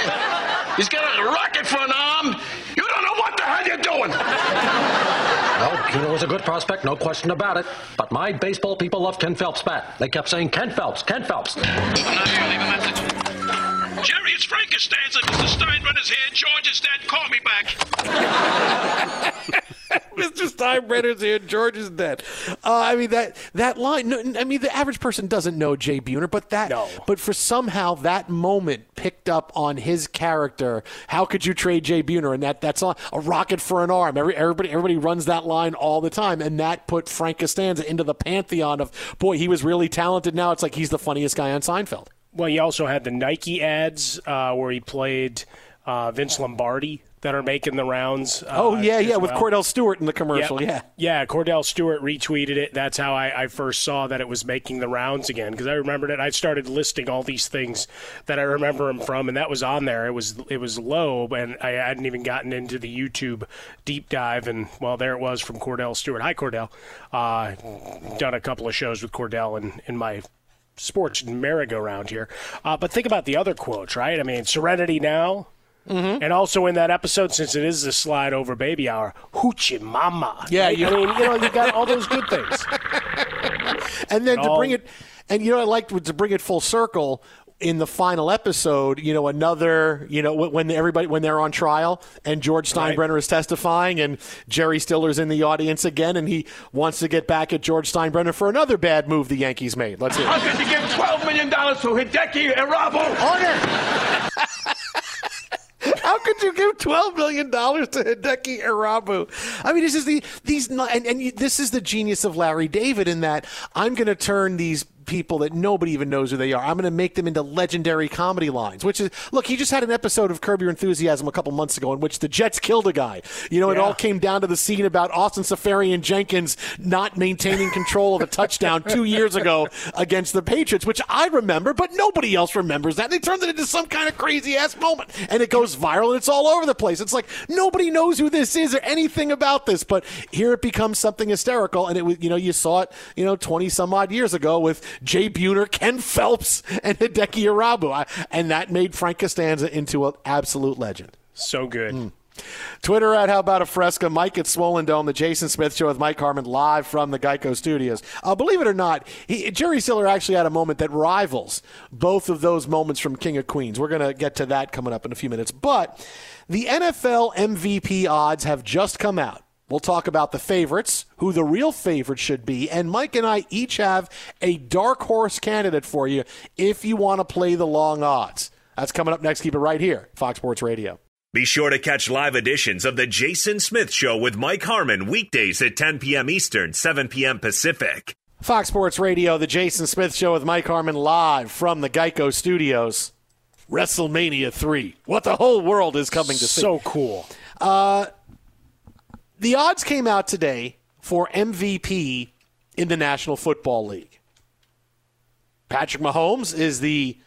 He's got a rocket for an arm. You don't know what the hell you're doing. Well, Buhner was a good prospect, no question about it. But my baseball people love Ken Phelps' bat. They kept saying, Ken Phelps, Ken Phelps. Jerry, it's Frank Costanza. Mr. Steinbrenner's here. George is dead. Call me back. Mr. Steinbrenner's here. George is dead. Uh, I mean that that line. No, I mean the average person doesn't know Jay Buhner, but that. But for somehow that moment picked up on his character. How could you trade Jay Buhner? And that that's a, a rocket for an arm. Every, everybody everybody runs that line all the time, and that put Frank Costanza into the pantheon of boy. He was really talented. Now it's like he's the funniest guy on Seinfeld. Well, he also had the Nike ads uh, where he played uh, Vince Lombardi that are making the rounds. Uh, oh yeah, yeah, with well. Kordell Stewart in the commercial. Yep. Yeah. Yeah, Kordell Stewart retweeted it. That's how I, I first saw that it was making the rounds again because I remembered it. I started listing all these things that I remember him from, and that was on there. It was it was low, and I hadn't even gotten into the YouTube deep dive, and well, there it was from Kordell Stewart. Hi, Kordell. Uh, done a couple of shows with Cordell in in my sports merry-go-round here. Uh, but think about the other quotes, right? I mean, Serenity Now. Mm-hmm. And also in that episode, since it is the slide over baby hour, hoochie mama. Yeah, Right? you- I mean, you know, you got all those good things. and then It to all- bring it, and you know, I liked to bring it full circle in the final episode. You know, another, you know, when when everybody when they're on trial and George Steinbrenner is testifying and Jerry Stiller's in the audience again, and he wants to get back at George Steinbrenner for another bad move the Yankees made. Let's hear. How it. could you give $12 million to Hideki Irabu? Order! How could you give twelve million dollars to Hideki Irabu? I mean, this is the these and, and this is the genius of Larry David in that I'm going to turn these people that nobody even knows who they are. I'm going to make them into legendary comedy lines. Which is look, he just had an episode of Curb Your Enthusiasm a couple months ago in which the Jets killed a guy. You know, it all came down to the scene about Austin Seferian-Jenkins not maintaining control of a touchdown two years ago against the Patriots, which I remember, but nobody else remembers that. And They turned it into some kind of crazy ass moment, and it goes viral, and it's all over the place. It's like nobody knows who this is or anything about this, but here it becomes something hysterical, and it was, you know, you saw it, you know, twenty some odd years ago with Jay Buhner, Ken Phelps, and Hideki Irabu, and that made Frank Costanza into an absolute legend. So good. Twitter at How About a Fresca, Mike at Swollen Dome, the Jason Smith Show with Mike Harmon live from the Geico Studios. Uh, believe it or not, he, Jerry Stiller actually had a moment that rivals both of those moments from King of Queens. We're going to get to that coming up in a few minutes. But the NFL MVP odds have just come out. We'll talk about the favorites, who the real favorite should be, and Mike and I each have a dark horse candidate for you if you want to play the long odds. That's coming up next. Keep it right here, Fox Sports Radio. Be sure to catch live editions of The Jason Smith Show with Mike Harmon weekdays at 10 p.m. Eastern, 7 p.m. Pacific. Fox Sports Radio, the Jason Smith Show with Mike Harmon live from the Geico Studios. WrestleMania 3. What the whole world is coming to see. So cool. Uh, the odds came out today for MVP in the National Football League. Patrick Mahomes is the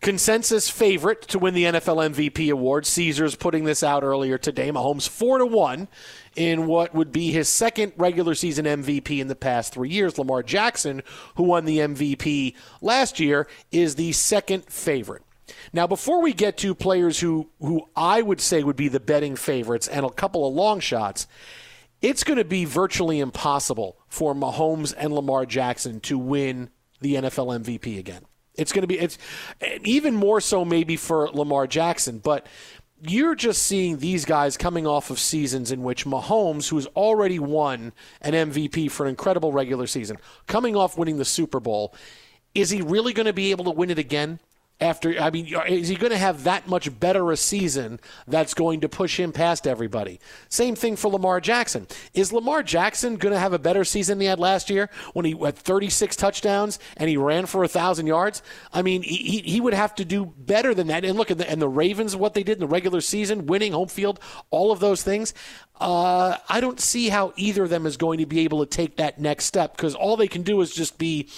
consensus favorite to win the NFL MVP award. Caesars putting this out earlier today. Mahomes four to one in what would be his second regular season MVP in the past three years. Lamar Jackson, who won the MVP last year, is the second favorite. Now, before we get to players who, who I would say would be the betting favorites and a couple of long shots, it's going to be virtually impossible for Mahomes and Lamar Jackson to win the NFL MVP again. It's going to be it's even more so maybe for Lamar Jackson, but you're just seeing these guys coming off of seasons in which Mahomes, who's already won an MVP for an incredible regular season, coming off winning the Super Bowl, is he really going to be able to win it again? After, I mean, is he going to have that much better a season that's going to push him past everybody? Same thing for Lamar Jackson. Is Lamar Jackson going to have a better season than he had last year when he had 36 touchdowns and he ran for a thousand yards? I mean, he, he would have to do better than that. And look at the and the Ravens, what they did in the regular season, winning home field, all of those things. Uh, I don't see how either of them is going to be able to take that next step because all they can do is just be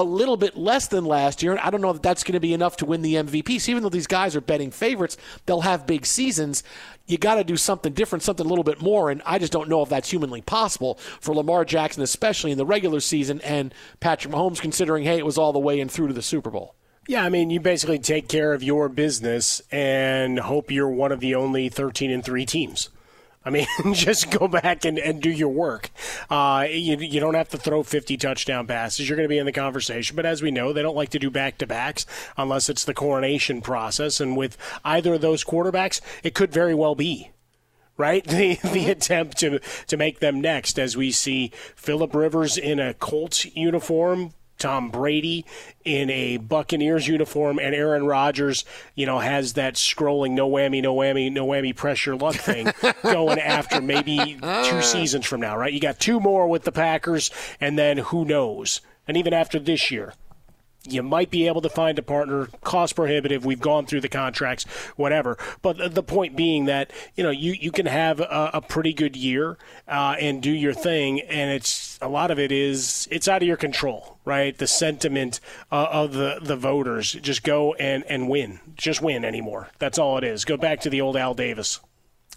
a little bit less than last year. And I don't know if that's going to be enough to win the MVP. So even though these guys are betting favorites, they'll have big seasons. You got to do something different, something a little bit more. And I just don't know if that's humanly possible for Lamar Jackson, especially in the regular season, and Patrick Mahomes, considering, hey, it was all the way in through to the Super Bowl. Yeah, I mean, you basically take care of your business and hope you're one of the only 13 and 3 teams. I mean, just go back and, and do your work. Uh, you, you don't have to throw 50 touchdown passes. You're going to be in the conversation. But as we know, they don't like to do back to backs unless it's the coronation process. And with either of those quarterbacks, it could very well be right? The the attempt to to make them next as we see Philip Rivers in a Colts uniform, Tom Brady in a Buccaneers uniform, and Aaron Rodgers, you know, has that scrolling no whammy, no whammy, no whammy pressure luck thing going after maybe two seasons from now, right? You got two more with the Packers, and then who knows? And even after this year, you might be able to find a partner cost prohibitive we've gone through the contracts whatever. But the- point being that you know you, you can have a, a pretty good year uh, and do your thing and it's a lot of it is it's out of your control right? The sentiment uh, of the, the voters. Just go and, and win. Just win anymore. That's all it is. Go back to the old al davis.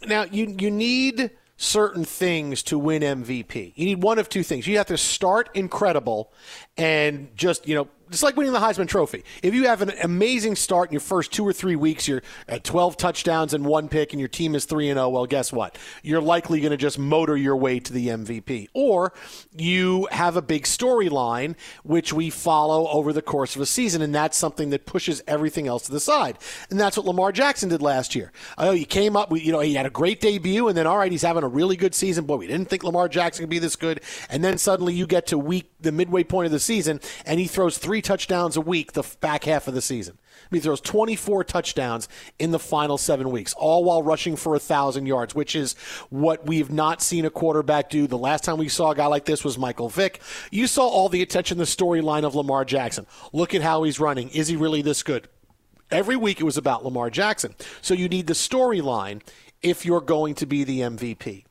Now you you need certain things to win MVP. You need one of two things. You have to start incredible and just, you know, It's like winning the Heisman Trophy. If you have an amazing start in your first two or three weeks, you're at 12 touchdowns and one pick, and your team is 3 and 0, well, guess what? You're likely going to just motor your way to the MVP. Or you have a big storyline, which we follow over the course of a season, and that's something that pushes everything else to the side. And that's what Lamar Jackson did last year. Oh, he came up, you know, he had a great debut, and then, all right, he's having a really good season. Boy, we didn't think Lamar Jackson could be this good. And then suddenly you get to week, the midway point of the season, and he throws three touchdowns a week the back half of the season. I mean, he throws 24 touchdowns in the final seven weeks, all while rushing for a thousand yards, which is what we've not seen a quarterback do. The last time we saw a guy like this was Michael Vick. You saw all the attention, the storyline of Lamar Jackson. Look at how he's running. Is he really this good? Every week it was about Lamar Jackson. So you need the storyline if you're going to be the MVP.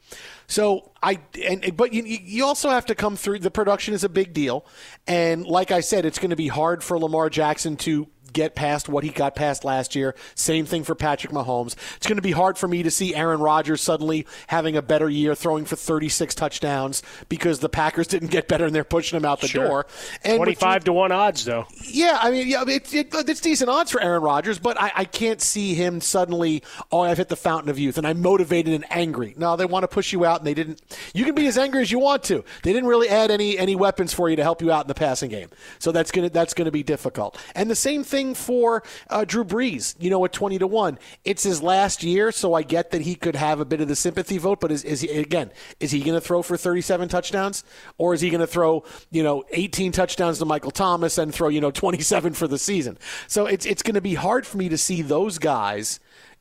So I and but you you also have to come through. The production is a big deal, and like I said, it's going to be hard for Lamar Jackson to get past what he got past last year. Same thing for Patrick Mahomes. It's going to be hard for me to see Aaron Rodgers suddenly having a better year, throwing for 36 touchdowns because the Packers didn't get better and they're pushing him out the Sure. door. And with- 25 to 1 odds, though. yeah, I mean, yeah, it, it, it's decent odds for Aaron Rodgers, but I, I can't see him suddenly. Oh, I've hit the fountain of youth, and I'm motivated and angry. No, they want to push you out, and they didn't. You can be as angry as you want to. They didn't really add any any weapons for you to help you out in the passing game, so that's gonna that's gonna be difficult. And the same thing for uh, Drew Brees. You know, at twenty to one, it's his last year, so I get that he could have a bit of the sympathy vote. But is, is he again? Is he going to throw for thirty seven touchdowns, or is he going to throw you know eighteen touchdowns to Michael Thomas and throw you know twenty seven for the season? So it's it's going to be hard for me to see those guys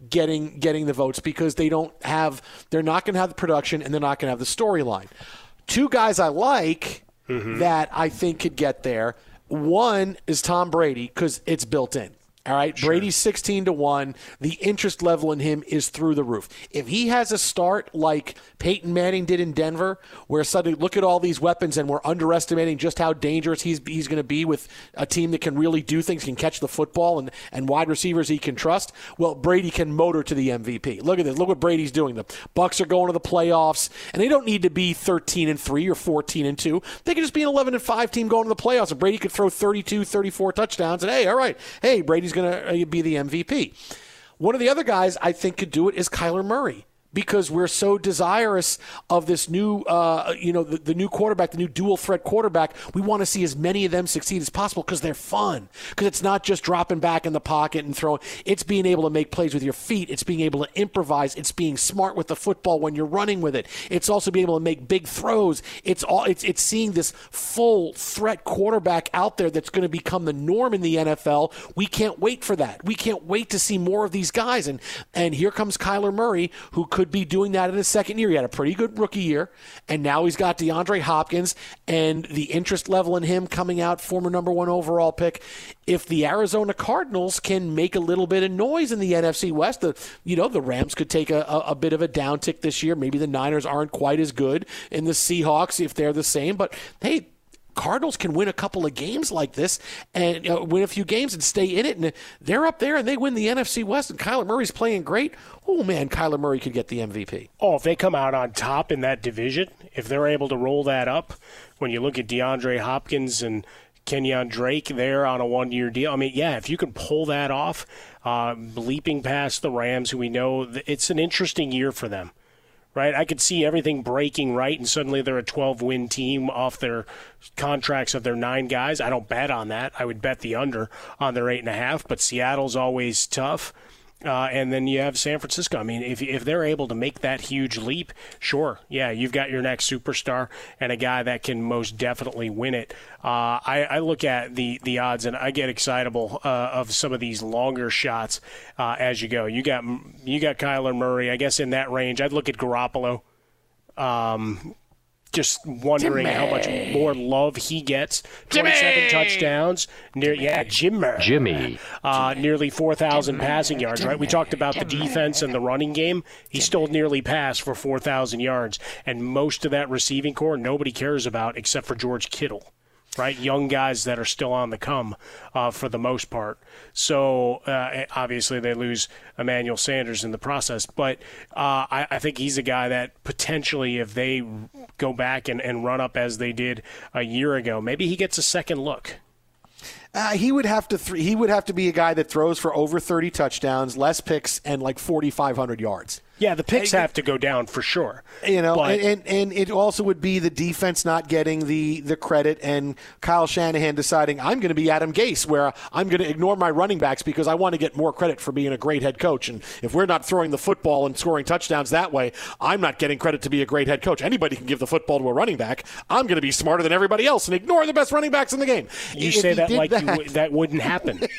getting getting the votes because they don't have they're not going to have the production and they're not going to have the storyline. Two guys I like that I think could get there. One is Tom Brady because it's built in. All right, Brady's 16 to 1. The interest level in him is through the roof. If he has a start like Peyton Manning did in Denver, where suddenly look at all these weapons and we're underestimating just how dangerous he's he's going to be with a team that can really do things, can catch the football and, and wide receivers he can trust, well, Brady can motor to the MVP. Look at this. Look what Brady's doing. The Bucs are going to the playoffs, and they don't need to be 13 and 3 or 14 and 2. They could just be an 11 and 5 team going to the playoffs, and Brady could throw 32, 34 touchdowns, and hey, all right, hey, Brady's going to uh, be the MVP. One of the other guys I think could do it is Kyler Murray because we're so desirous of this new, uh, you know, the, the new quarterback, the new dual threat quarterback. We want to see as many of them succeed as possible because they're fun. Because it's not just dropping back in the pocket and throwing. It's being able to make plays with your feet. It's being able to improvise. It's being smart with the football when you're running with it. It's also being able to make big throws. It's all. It's it's seeing this full threat quarterback out there that's going to become the norm in the NFL. We can't wait for that. We can't wait to see more of these guys. And and here comes Kyler Murray, who could be doing that in his second year. He had a pretty good rookie year, and now he's got DeAndre Hopkins and the interest level in him coming out, former number one overall pick. If the Arizona Cardinals can make a little bit of noise in the NFC West, the you know the Rams could take a, a, a bit of a downtick this year. Maybe the Niners aren't quite as good, and the Seahawks if they're the same. But hey, Cardinals can win a couple of games like this and win a few games and stay in it. And they're up there and they win the NFC West. And Kyler Murray's playing great. Oh man, Kyler Murray could get the MVP. Oh, if they come out on top in that division, if they're able to roll that up, when you look at DeAndre Hopkins and Kenyon Drake there on a one year deal, I mean, yeah, if you can pull that off, uh, leaping past the Rams, who we know it's an interesting year for them. Right, I could see everything breaking right, and suddenly they're a 12 win team off their contracts of their nine guys. I don't bet on that. I would bet the under on their eight and a half, but Seattle's always tough. Uh, and then you have San Francisco. I mean, if, if they're able to make that huge leap, sure, yeah, you've got your next superstar and a guy that can most definitely win it. Uh, I, I look at the, the odds and I get excitable uh, of some of these longer shots uh, as you go. You got you got Kyler Murray, I guess in that range. I'd look at Garoppolo. Um, just wondering how much more love he gets. 27 touchdowns. Near, yeah, Jimmer. Jimmy. Uh, nearly 4,000 passing yards, right? We talked about the defense and the running game. He still nearly passed for 4,000 yards. And most of that receiving corps, nobody cares about except for George Kittle. Right, young guys that are still on the come uh, for the most part. So uh, obviously they lose Emmanuel Sanders in the process, but uh, I, I think he's a guy that potentially, if they go back and, and run up as they did a year ago, maybe he gets a second look. Uh, he would have to th- he would have to be a guy that throws for over 30 touchdowns, less picks, and like 4,500 yards. Yeah, the picks have to go down for sure. You know, But- and, and and it also would be the defense not getting the the credit, and Kyle Shanahan deciding I'm going to be Adam Gase, where I'm going to ignore my running backs because I want to get more credit for being a great head coach. And if we're not throwing the football and scoring touchdowns that way, I'm not getting credit to be a great head coach. Anybody can give the football to a running back. I'm going to be smarter than everybody else and ignore the best running backs in the game. You If say that like You that- w- that wouldn't happen.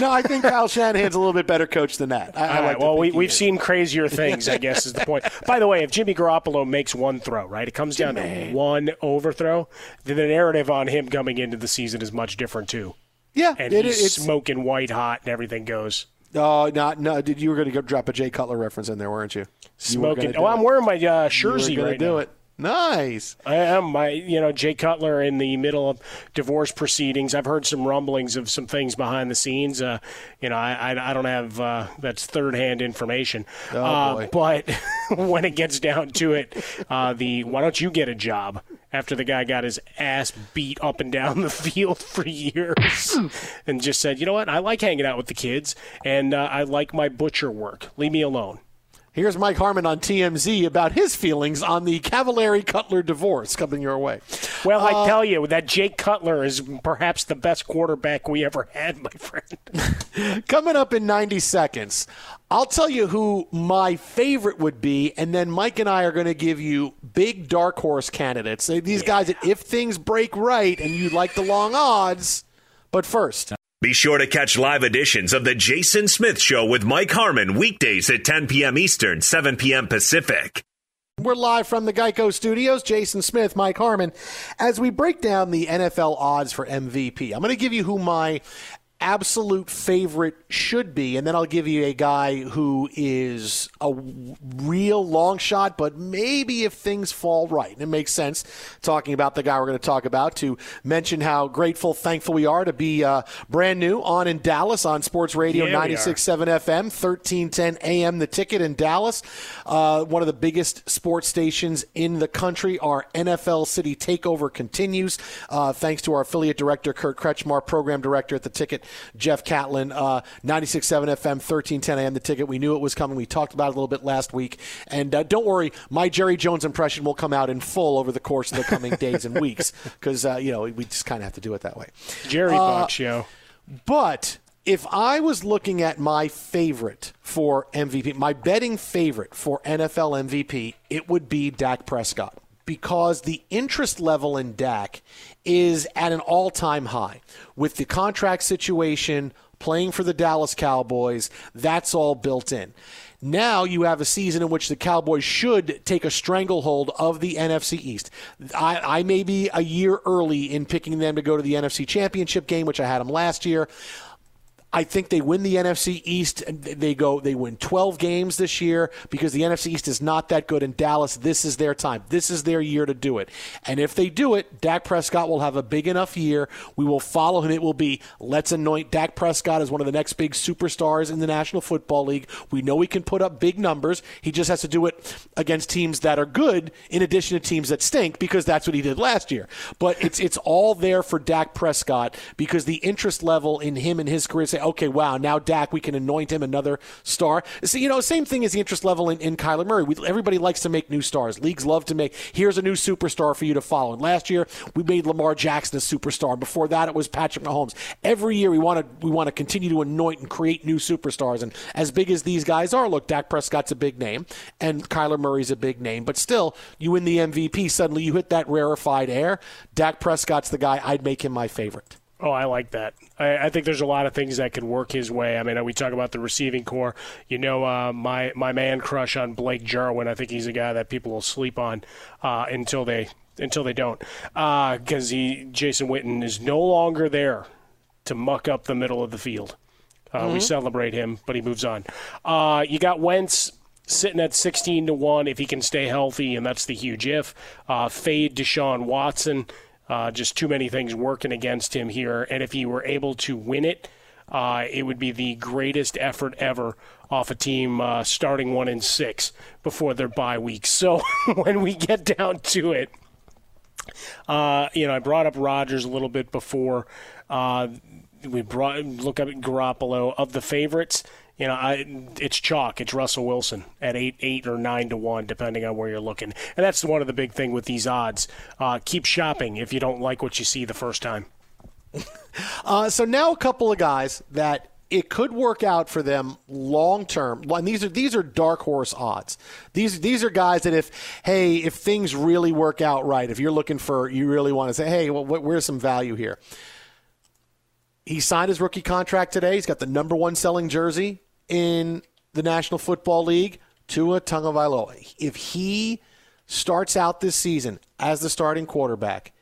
no, I think Kyle Shanahan's a little bit better coach than that. I, I like well, we, we've is. seen crazier things, I guess, is the point. By the way, if Jimmy Garoppolo makes one throw, right, it comes down to one overthrow, then the narrative on him coming into the season is much different, too. Yeah, And it- he's it's- smoking white hot and everything goes. Oh, not no. Did you were going to go drop a Jay Cutler reference in there, weren't you? You Smoking. do Oh, I'm wearing my uh, You were right do now. it. Nice. I am. My, you know, Jay Cutler in the middle of divorce proceedings. I've heard some rumblings of some things behind the scenes. Uh, you know, I, I, I don't have uh, that's third hand information. Oh, uh, boy. But when it gets down to it, uh, the why don't you get a job after the guy got his ass beat up and down the field for years, and just said, you know what, I like hanging out with the kids, and uh, I like my butcher work. Leave me alone. Here's Mike Harmon on TMZ about his feelings on the Cavallari Cutler divorce coming your way. Well, I Uh, tell you, that Jake Cutler is perhaps the best quarterback we ever had, my friend. Coming up in 90 seconds, I'll tell you who my favorite would be, and then Mike and I are going to give you big dark horse candidates. These guys that, if things break right and you like the long odds, but first. Be sure to catch live editions of The Jason Smith Show with Mike Harmon weekdays at 10 p.m. Eastern, 7 p.m. Pacific. We're live from the Geico Studios. Jason Smith, Mike Harmon. As we break down the NFL odds for MVP, I'm going to give you who my absolute favorite should be, and then I'll give you a guy who is a real long shot, but maybe if things fall right. And it makes sense talking about the guy we're going to talk about to mention how grateful, thankful we are to be uh, brand new on in Dallas on Sports Radio Yeah, we 96.7 FM, 1310 AM, the ticket in Dallas. Uh, one of the biggest sports stations in the country. Our NFL City takeover continues. Uh, thanks to our affiliate director, Kurt Kretschmar, program director at the ticket, Jeff Catlin. Uh, 96.7 FM, 1310 AM, the ticket. We knew it was coming. We talked about it a little bit last week. And uh, don't worry, my Jerry Jones impression will come out in full over the course of the coming days and weeks because, uh, you know, we just kind of have to do it that way. Jerry Uh, Show. But if I was looking at my favorite for MVP, my betting favorite for NFL MVP, it would be Dak Prescott because the interest level in Dak is at an all time high. With the contract situation, playing for the Dallas Cowboys, that's all built in. Now you have a season in which the Cowboys should take a stranglehold of the NFC East. I, I may be a year early in picking them to go to the NFC Championship game, which I had them last year. I think they win the NFC East. and They go. They win 12 games this year because the NFC East is not that good. In Dallas, this is their time. This is their year to do it. And if they do it, Dak Prescott will have a big enough year. We will follow him. It will be let's anoint Dak Prescott as one of the next big superstars in the National Football League. We know he can put up big numbers. He just has to do it against teams that are good, in addition to teams that stink, because that's what he did last year. But it's it's all there for Dak Prescott because the interest level in him and his career say, okay, wow, now Dak, we can anoint him another star. So, you know, same thing as the interest level in, in Kyler Murray. We, everybody likes to make new stars. Leagues love to make, here's a new superstar for you to follow. And last year, we made Lamar Jackson a superstar. Before that, it was Patrick Mahomes. Every year, we want to we want to continue to anoint and create new superstars. And as big as these guys are, look, Dak Prescott's a big name, and Kyler Murray's a big name. But still, you win the MVP, suddenly you hit that rarefied air. Dak Prescott's the guy. I'd make him my favorite. Oh, I like that. I, I think there's a lot of things that could work his way. I mean, we talk about the receiving corps. You know, uh, my my man crush on Blake Jarwin. I think he's a guy that people will sleep on uh, until they until they don't, because he Jason Witten is no longer there to muck up the middle of the field. Uh, We Mhm. celebrate him, but he moves on. Uh, you got Wentz sitting at 16 to 1 if he can stay healthy, and that's the huge if. Uh, fade Deshaun Watson. Uh, just too many things working against him here. And if he were able to win it, uh, it would be the greatest effort ever off a team uh, starting one in six before their bye week. So when we get down to it, Uh, you know, I brought up Rodgers a little bit before. Uh, we brought look up at Garoppolo of the favorites. You know, I, it's chalk. It's Russell Wilson at eight, eight or nine to one, depending on where you're looking. And that's one of the big thing with these odds. Uh, keep shopping if you don't like what you see the first time. Uh, so now a couple of guys that it could work out for them long term. And these are these are dark horse odds. These these are guys that if hey if things really work out right, if you're looking for you really want to say hey well where's some value here. He signed his rookie contract today. He's got the number one selling jersey in the National Football League. Tua Tagovailoa. If he starts out this season as the starting quarterback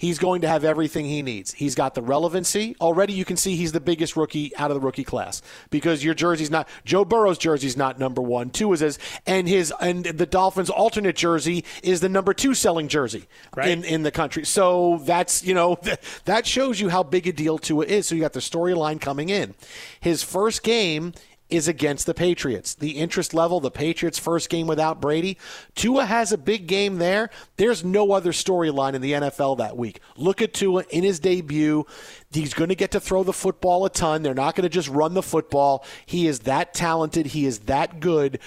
he's going to have everything he needs. He's got the relevancy. Already you can see he's the biggest rookie out of the rookie class because your jersey's not Joe Burrow's jersey's not number 1. Two is his and his and the Dolphins alternate jersey is the number 2 selling jersey right. in in the country. So that's, you know, that shows you how big a deal Tua is. So you got the storyline coming in. His first game is against the Patriots. The interest level, the Patriots' first game without Brady. Tua has a big game there. There's no other storyline in the NFL that week. Look at Tua in his debut. He's going to get to throw the football a ton. They're not going to just run the football. He is that talented. He is that good.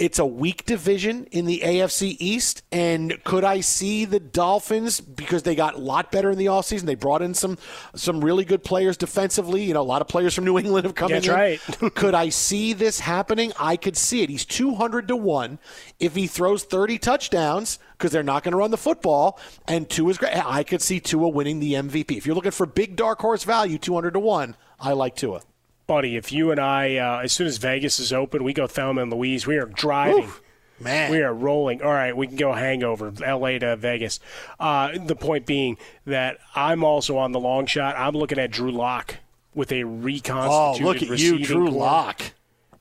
It's a weak division in the AFC East. And could I see the Dolphins, because they got a lot better in the offseason, they brought in some some really good players defensively. You know, a lot of players from New England have come That's in. right. could I see this happening? I could see it. He's 200 to 1. If he throws 30 touchdowns, because they're not going to run the football, and Tua is great. I could see Tua winning the MVP. If you're looking for big dark horse value, 200 to 1, I like Tua buddy, if you and I, uh, as soon as Vegas is open, we go Thelma and Louise. We are driving. Oof, man, we are rolling. All right, we can go hangover, L.A. to Vegas. Uh, the point being that I'm also on the long shot. I'm looking at Drew Lock with a reconstituted. Oh, look at you, Drew Lock.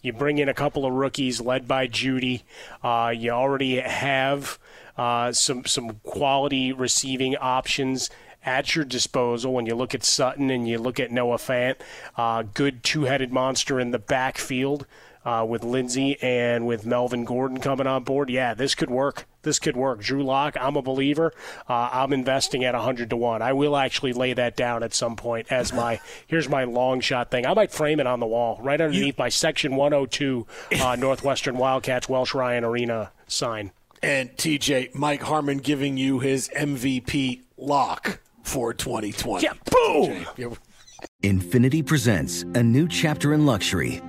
You bring in a couple of rookies led by Jeudy. Uh, you already have uh, some some quality receiving options at your disposal when you look at Sutton and you look at Noah Fant. Uh, good two headed monster in the backfield uh, with Lindsay and with Melvin Gordon coming on board. Yeah, this could work. This could work. Drew Lock, I'm a believer. Uh, I'm investing at 100 to 1. I will actually lay that down at some point as my here's my long shot thing. I might frame it on the wall right underneath you, my Section 102 uh, Northwestern Wildcats Welsh Ryan Arena sign. And TJ, Mike Harmon giving you his MVP lock for 2020. Yeah, boom! Infiniti presents a new chapter in luxury,